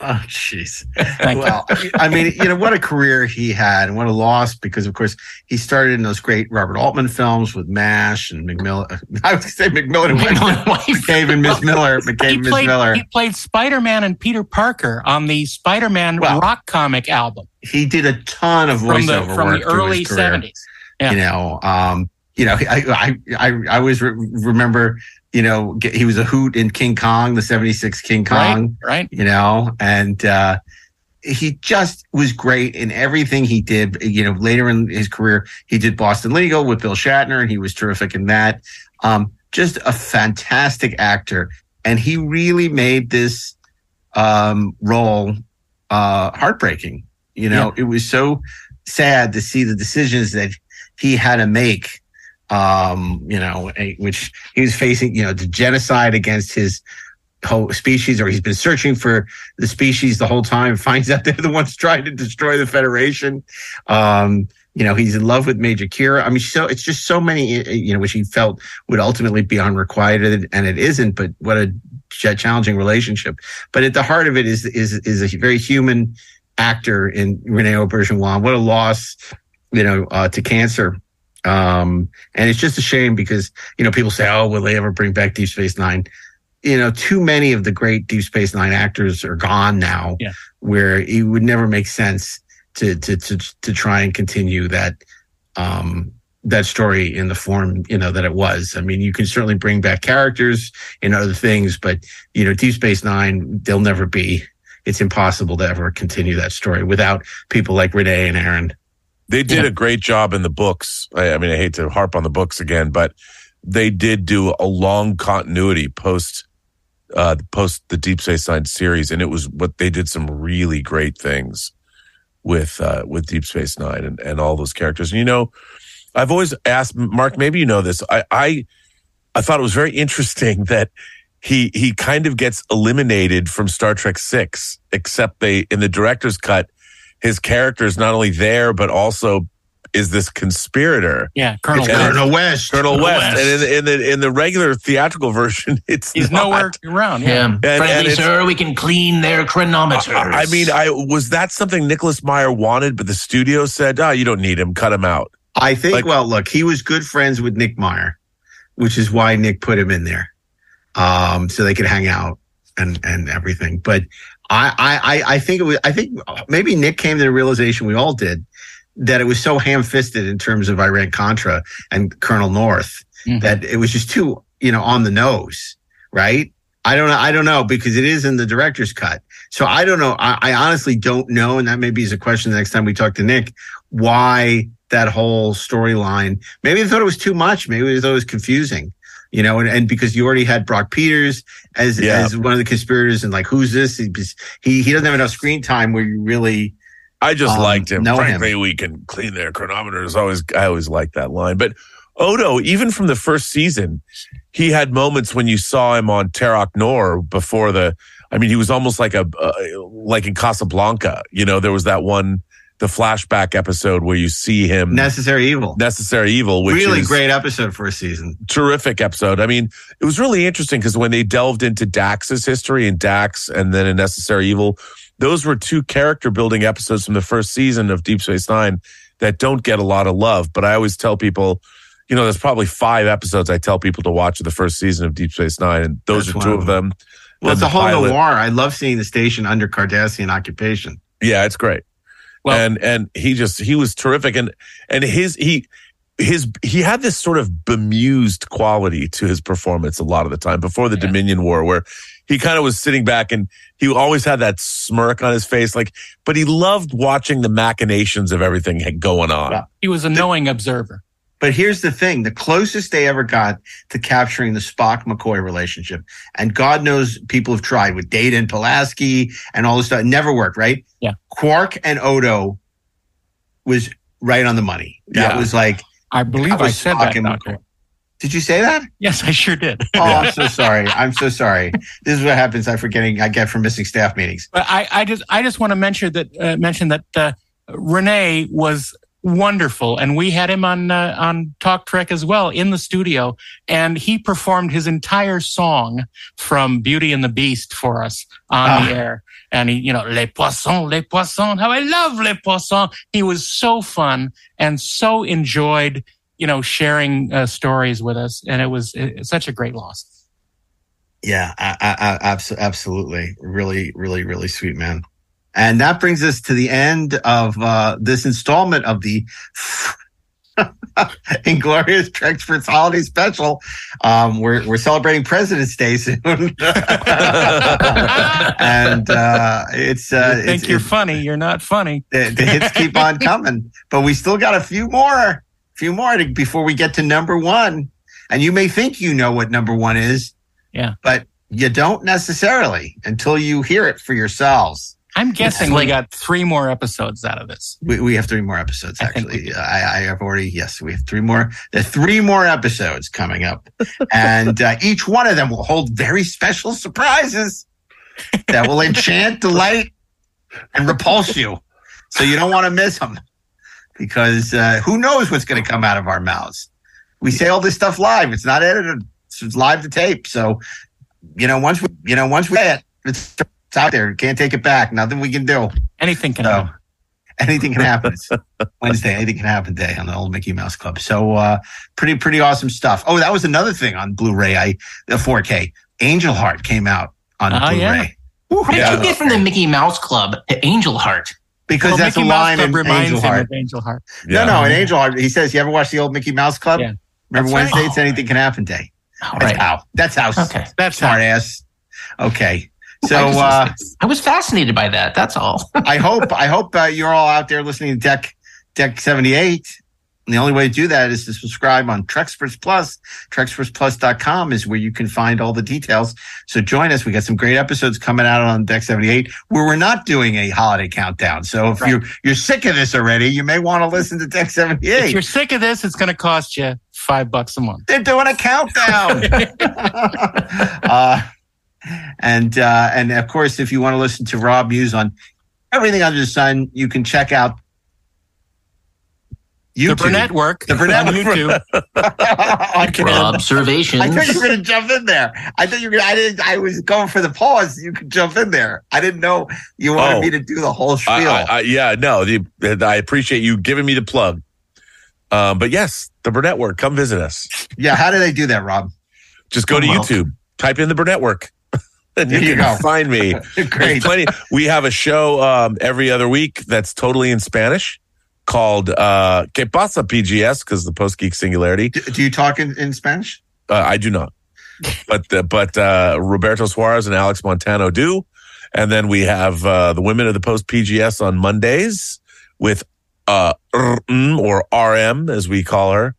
Oh, jeez. well, I mean, you know, what a career he had and what a loss because, of course, he started in those great Robert Altman films with MASH and McMillan. I would say McMillan and Wife. McCabe and Miss Miller. McCabe and Miss Miller. He played Spider Man and Peter Parker on the Spider Man well, rock comic album. He did a ton of voiceover from the, from work the early 70s. Yeah. You know, um, you know, I I I, I always re- remember you know, get, he was a hoot in King Kong, the 76 King Kong. Right. right. You know, and uh, he just was great in everything he did. You know, later in his career, he did Boston Legal with Bill Shatner, and he was terrific in that. Um, just a fantastic actor. And he really made this um, role uh, heartbreaking. You know, yeah. it was so sad to see the decisions that he had to make um, you know, which he was facing, you know, the genocide against his whole species, or he's been searching for the species the whole time, finds out they're the ones trying to destroy the Federation. Um, you know, he's in love with Major Kira. I mean, so it's just so many, you know, which he felt would ultimately be unrequited, and it isn't. But what a challenging relationship. But at the heart of it is is is a very human actor in Rene Auberjonois. What a loss, you know, uh, to cancer um, and it's just a shame because, you know, people say, oh, will they ever bring back Deep Space Nine? You know, too many of the great Deep Space Nine actors are gone now, yeah. where it would never make sense to, to, to, to try and continue that, um, that story in the form, you know, that it was. I mean, you can certainly bring back characters and other things, but, you know, Deep Space Nine, they'll never be, it's impossible to ever continue that story without people like Rene and Aron. They did yeah. a great job in the books. I, I, mean, I hate to harp on the books again, but they did do a long continuity post uh post the Deep Space Nine series, and it was what they did some really great things with uh with Deep Space Nine and, and all those characters. And you know, I've always asked Mark, maybe you know this. I I I thought it was very interesting that he he kind of gets eliminated from Star Trek Six, except they in the director's cut his character is not only there, but also is this conspirator. Yeah, Colonel West. Colonel West. Colonel, Colonel West. West. And in, in, the in the regular theatrical version, it's he's not. nowhere around. Yeah, and, friendly sir, we can clean their chronometers. I, I, mean, I was that something Nicholas Meyer wanted, but the studio said, "Oh, you don't need him. Cut him out." I think. Like, well, look, he was good friends with Nick Meyer, which is why Nick put him in there, um, so they could hang out and and everything. But I, I, I- think it was, I think maybe Nick came to the realization we all did that it was so ham fisted in terms of Iran Contra and Colonel North mm-hmm. that it was just too, you know, on the nose, right? I don't know. I don't know because it is in the director's cut. So I don't know. I, I honestly don't know. And that maybe is a question the next time we talk to Nick, why that whole storyline, maybe they thought it was too much. Maybe they thought it was confusing, you know, and, and because you already had Brock Peters as, Yeah. as one of the conspirators and like, who's this? He, he, he doesn't have enough screen time where you really, I just um, liked him. know him. Frankly, we can clean their chronometers. Always, I always liked that line. But Odo, even from the first season, he had moments when you saw him on Terok Nor before the. I mean, he was almost like a uh, like in Casablanca. You know, there was that one, the flashback episode where you see him Necessary Evil. Necessary Evil, which really great episode for a season. terrific episode. I mean, it was really interesting because when they delved into Dax's history and Dax and then in Necessary Evil, those were two character building episodes from the first season of Deep Space Nine that don't get a lot of love. But I always tell people, you know, there's probably five episodes I tell people to watch of the first season of Deep Space Nine, and those That's are two of them. Well, it's a whole pilot- noir. I love seeing the station under Cardassian occupation. Yeah, it's great. And and he just he was terrific and and his he his he had this sort of bemused quality to his performance a lot of the time before the Dominion War where he kind of was sitting back and he always had that smirk on his face like but he loved watching the machinations of everything going on. He was a knowing observer. But here's the thing the closest they ever got to capturing the Spock McCoy relationship, and God knows people have tried with Data and Pulaski and all this stuff, it never worked, right? Yeah. Quark and Odo was right on the money. That Yeah. was like, I believe I said Spock that. Did you say that? Yes, I sure did. Oh, I'm so sorry. I'm so sorry. This is what happens. I forgetting. I get from missing staff meetings. But I, I just, I just want to mention that, uh, mention that uh, Rene was wonderful, and we had him on uh, on Talk Trek as well in the studio, and he performed his entire song from Beauty and the Beast for us on Ah. the air. And he, you know, les poissons, les poissons, how I love les poissons. He was so fun and so enjoyed, you know, sharing uh, stories with us, and it was uh, such a great loss. Yeah, I, I, I, abs- absolutely. Really, really, really sweet man. And that brings us to the end of uh, this installment of the Inglorious Treksperts Holiday Special. Um, we're we're celebrating President's Day soon, and uh, it's uh, you think it's, you're it's- funny, you're not funny. the, the hits keep on coming, but we still got a few more, a few more to, before we get to number one. And you may think you know what number one is, Yeah. but you don't necessarily until you hear it for yourselves. I'm guessing like- we got three more episodes out of this. We, we have three more episodes actually. I, I have already yes, we have three more. There are three more episodes coming up, and uh, each one of them will hold very special surprises that will enchant, delight, and repulse you. So you don't want to miss them because uh, who knows what's going to come out of our mouths. We say all this stuff live; it's not edited; it's live to tape. So you know, once we, you know, once we say it, it's, it's out there. Can't take it back. Nothing we can do. Anything can So, happen. anything can happen. Wednesday, anything can happen day on the old Mickey Mouse Club. So uh pretty pretty awesome stuff. Oh, that was another thing on Blu-ray. I the 4K Angel Heart came out on Oh, Blu-ray. yeah. How did you get from the Mickey Mouse Club to Angel Heart? Because Well, that's Mickey a line Club in reminds Angel Heart. of Angel Heart. No, no, in Angel Heart, he says, "You ever watch the old Mickey Mouse Club?" Yeah. Remember That's Wednesday? right. It's anything can happen day. That's right. how. That's how. Okay. That's smart ass. Okay. So I, just- uh, I was fascinated by that. That's all. I hope I hope uh, you're all out there listening to Deck Deck 78. And the only way to do that is to subscribe on Treksperts Plus. TrekspertsPlus.com is where you can find all the details. So join us. We got some great episodes coming out on Deck 78 where we're not doing a holiday countdown. So if you're you're sick of this already, you may want to listen to Deck 78. If you're sick of this, it's going to cost you five bucks a month. They're doing a countdown. uh, and uh, and of course, if you want to listen to Rob Muse on everything under the sun, you can check out YouTube. The Burnettwork. The Burnett on YouTube. I Observations. I thought you were going to jump in there. I thought you were. Gonna, I didn't. I was going for the pause. You could jump in there. I didn't know you wanted Oh. me to do the whole spiel. I, I, I, yeah, no, the, I appreciate you giving me the plug. Um, but yes, the Burnettwork, come visit us. yeah. How do they do that, Rob? Just go to Well. YouTube, type in the Burnettwork. You, you can go. find me. Great. There's plenty. We have a show um, every other week that's totally in Spanish called uh, "Que pasa PGS" because the Post Geek Singularity. Do, do you talk in, in Spanish? Uh, I do not, but uh, but uh, Roberto Suarez and Alex Montano do, and then we have uh, the women of the Post PGS on Mondays with uh, RM or RM as we call her.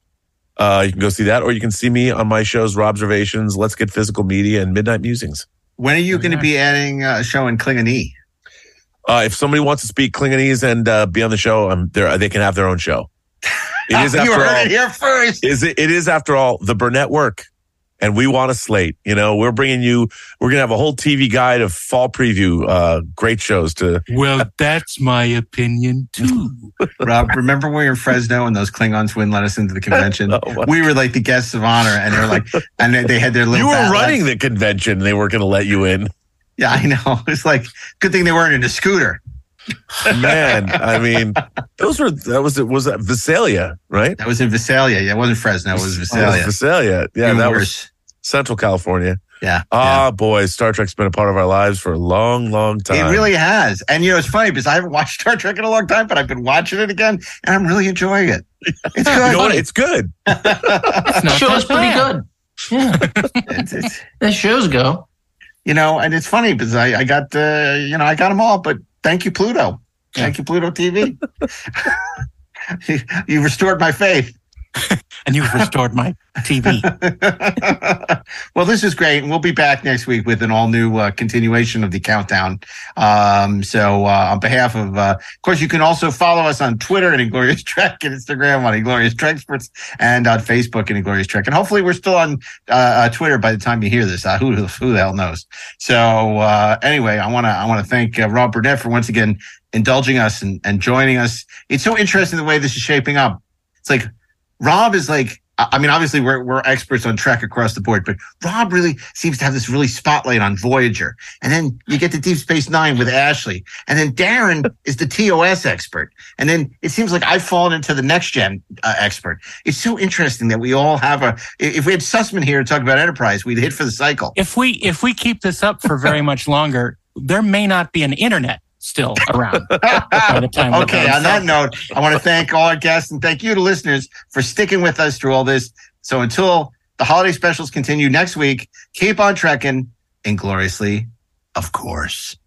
Uh, you can go see that, or you can see me on my shows, Robservations, Let's Get Physical Media, and Midnight Musings. When are you going to be adding a show in Klingonese? Uh, if somebody wants to speak Klingonese and uh, be on the show, um, they can have their own show. It is You after heard all. it here first. Is it? It is after all the Burnettwork, and we want a slate. You know, we're bringing you. We're gonna have a whole TV guide of fall preview. Uh, great shows to. Well, that's my opinion too. Rob, remember when we were in Fresno and those Klingons wouldn't let us into the convention? Oh, we were like the guests of honor, and they were like, and they, they had their little. You were bat- running the convention. They weren't going to let you in. Yeah, I know. It's like good thing they weren't in a scooter. Man, I mean, those were that was it was that Visalia, right? That was in Visalia. Yeah, it wasn't Fresno. It was Visalia. Visalia. Yeah, Even that worse. was Central California. Yeah. Ah, boy, Star Trek's been a part of our lives for a long, long time. It really has. And you know, it's funny because I haven't watched Star Trek in a long time, but I've been watching it again and I'm really enjoying it. It's good. You know what? It's good. The show's pretty good. Yeah. It's, it's, The shows go. you know, and it's funny because I, I got, uh, you know, I got them all, but thank you, Pluto. Thank you, Pluto TV. you, restored my faith. and you've restored my TV. well, this is great, and we'll be back next week with an all new uh, continuation of the countdown. Um, so, uh, on behalf of, uh, of course, you can also follow us on Twitter at Inglorious Trek and Instagram on Inglorious Treksperts and on Facebook at Inglorious Trek. And hopefully, we're still on uh, uh, Twitter by the time you hear this. Uh, who, who the hell knows? So, uh, anyway, I want to I want to thank Rob Burnett for once again indulging us and, and joining us. It's so interesting the way this is shaping up. It's like Rob is like, I mean, obviously we're, we're experts on Trek across the board, but Rob really seems to have this really spotlight on Voyager. And then you get to Deep Space Nine with Ashley. And then Daren is the TOS expert. And then it seems like I've fallen into the next gen uh, expert. It's so interesting that we all have a, if we had Sussman here to talk about Enterprise, we'd hit for the cycle. If we if we keep this up for very much longer, there may not be an internet still around by the time. okay, on that note, I want to thank all our guests and thank you to listeners for sticking with us through all this. So until the holiday specials continue next week, keep on trekking ingloriously, of course.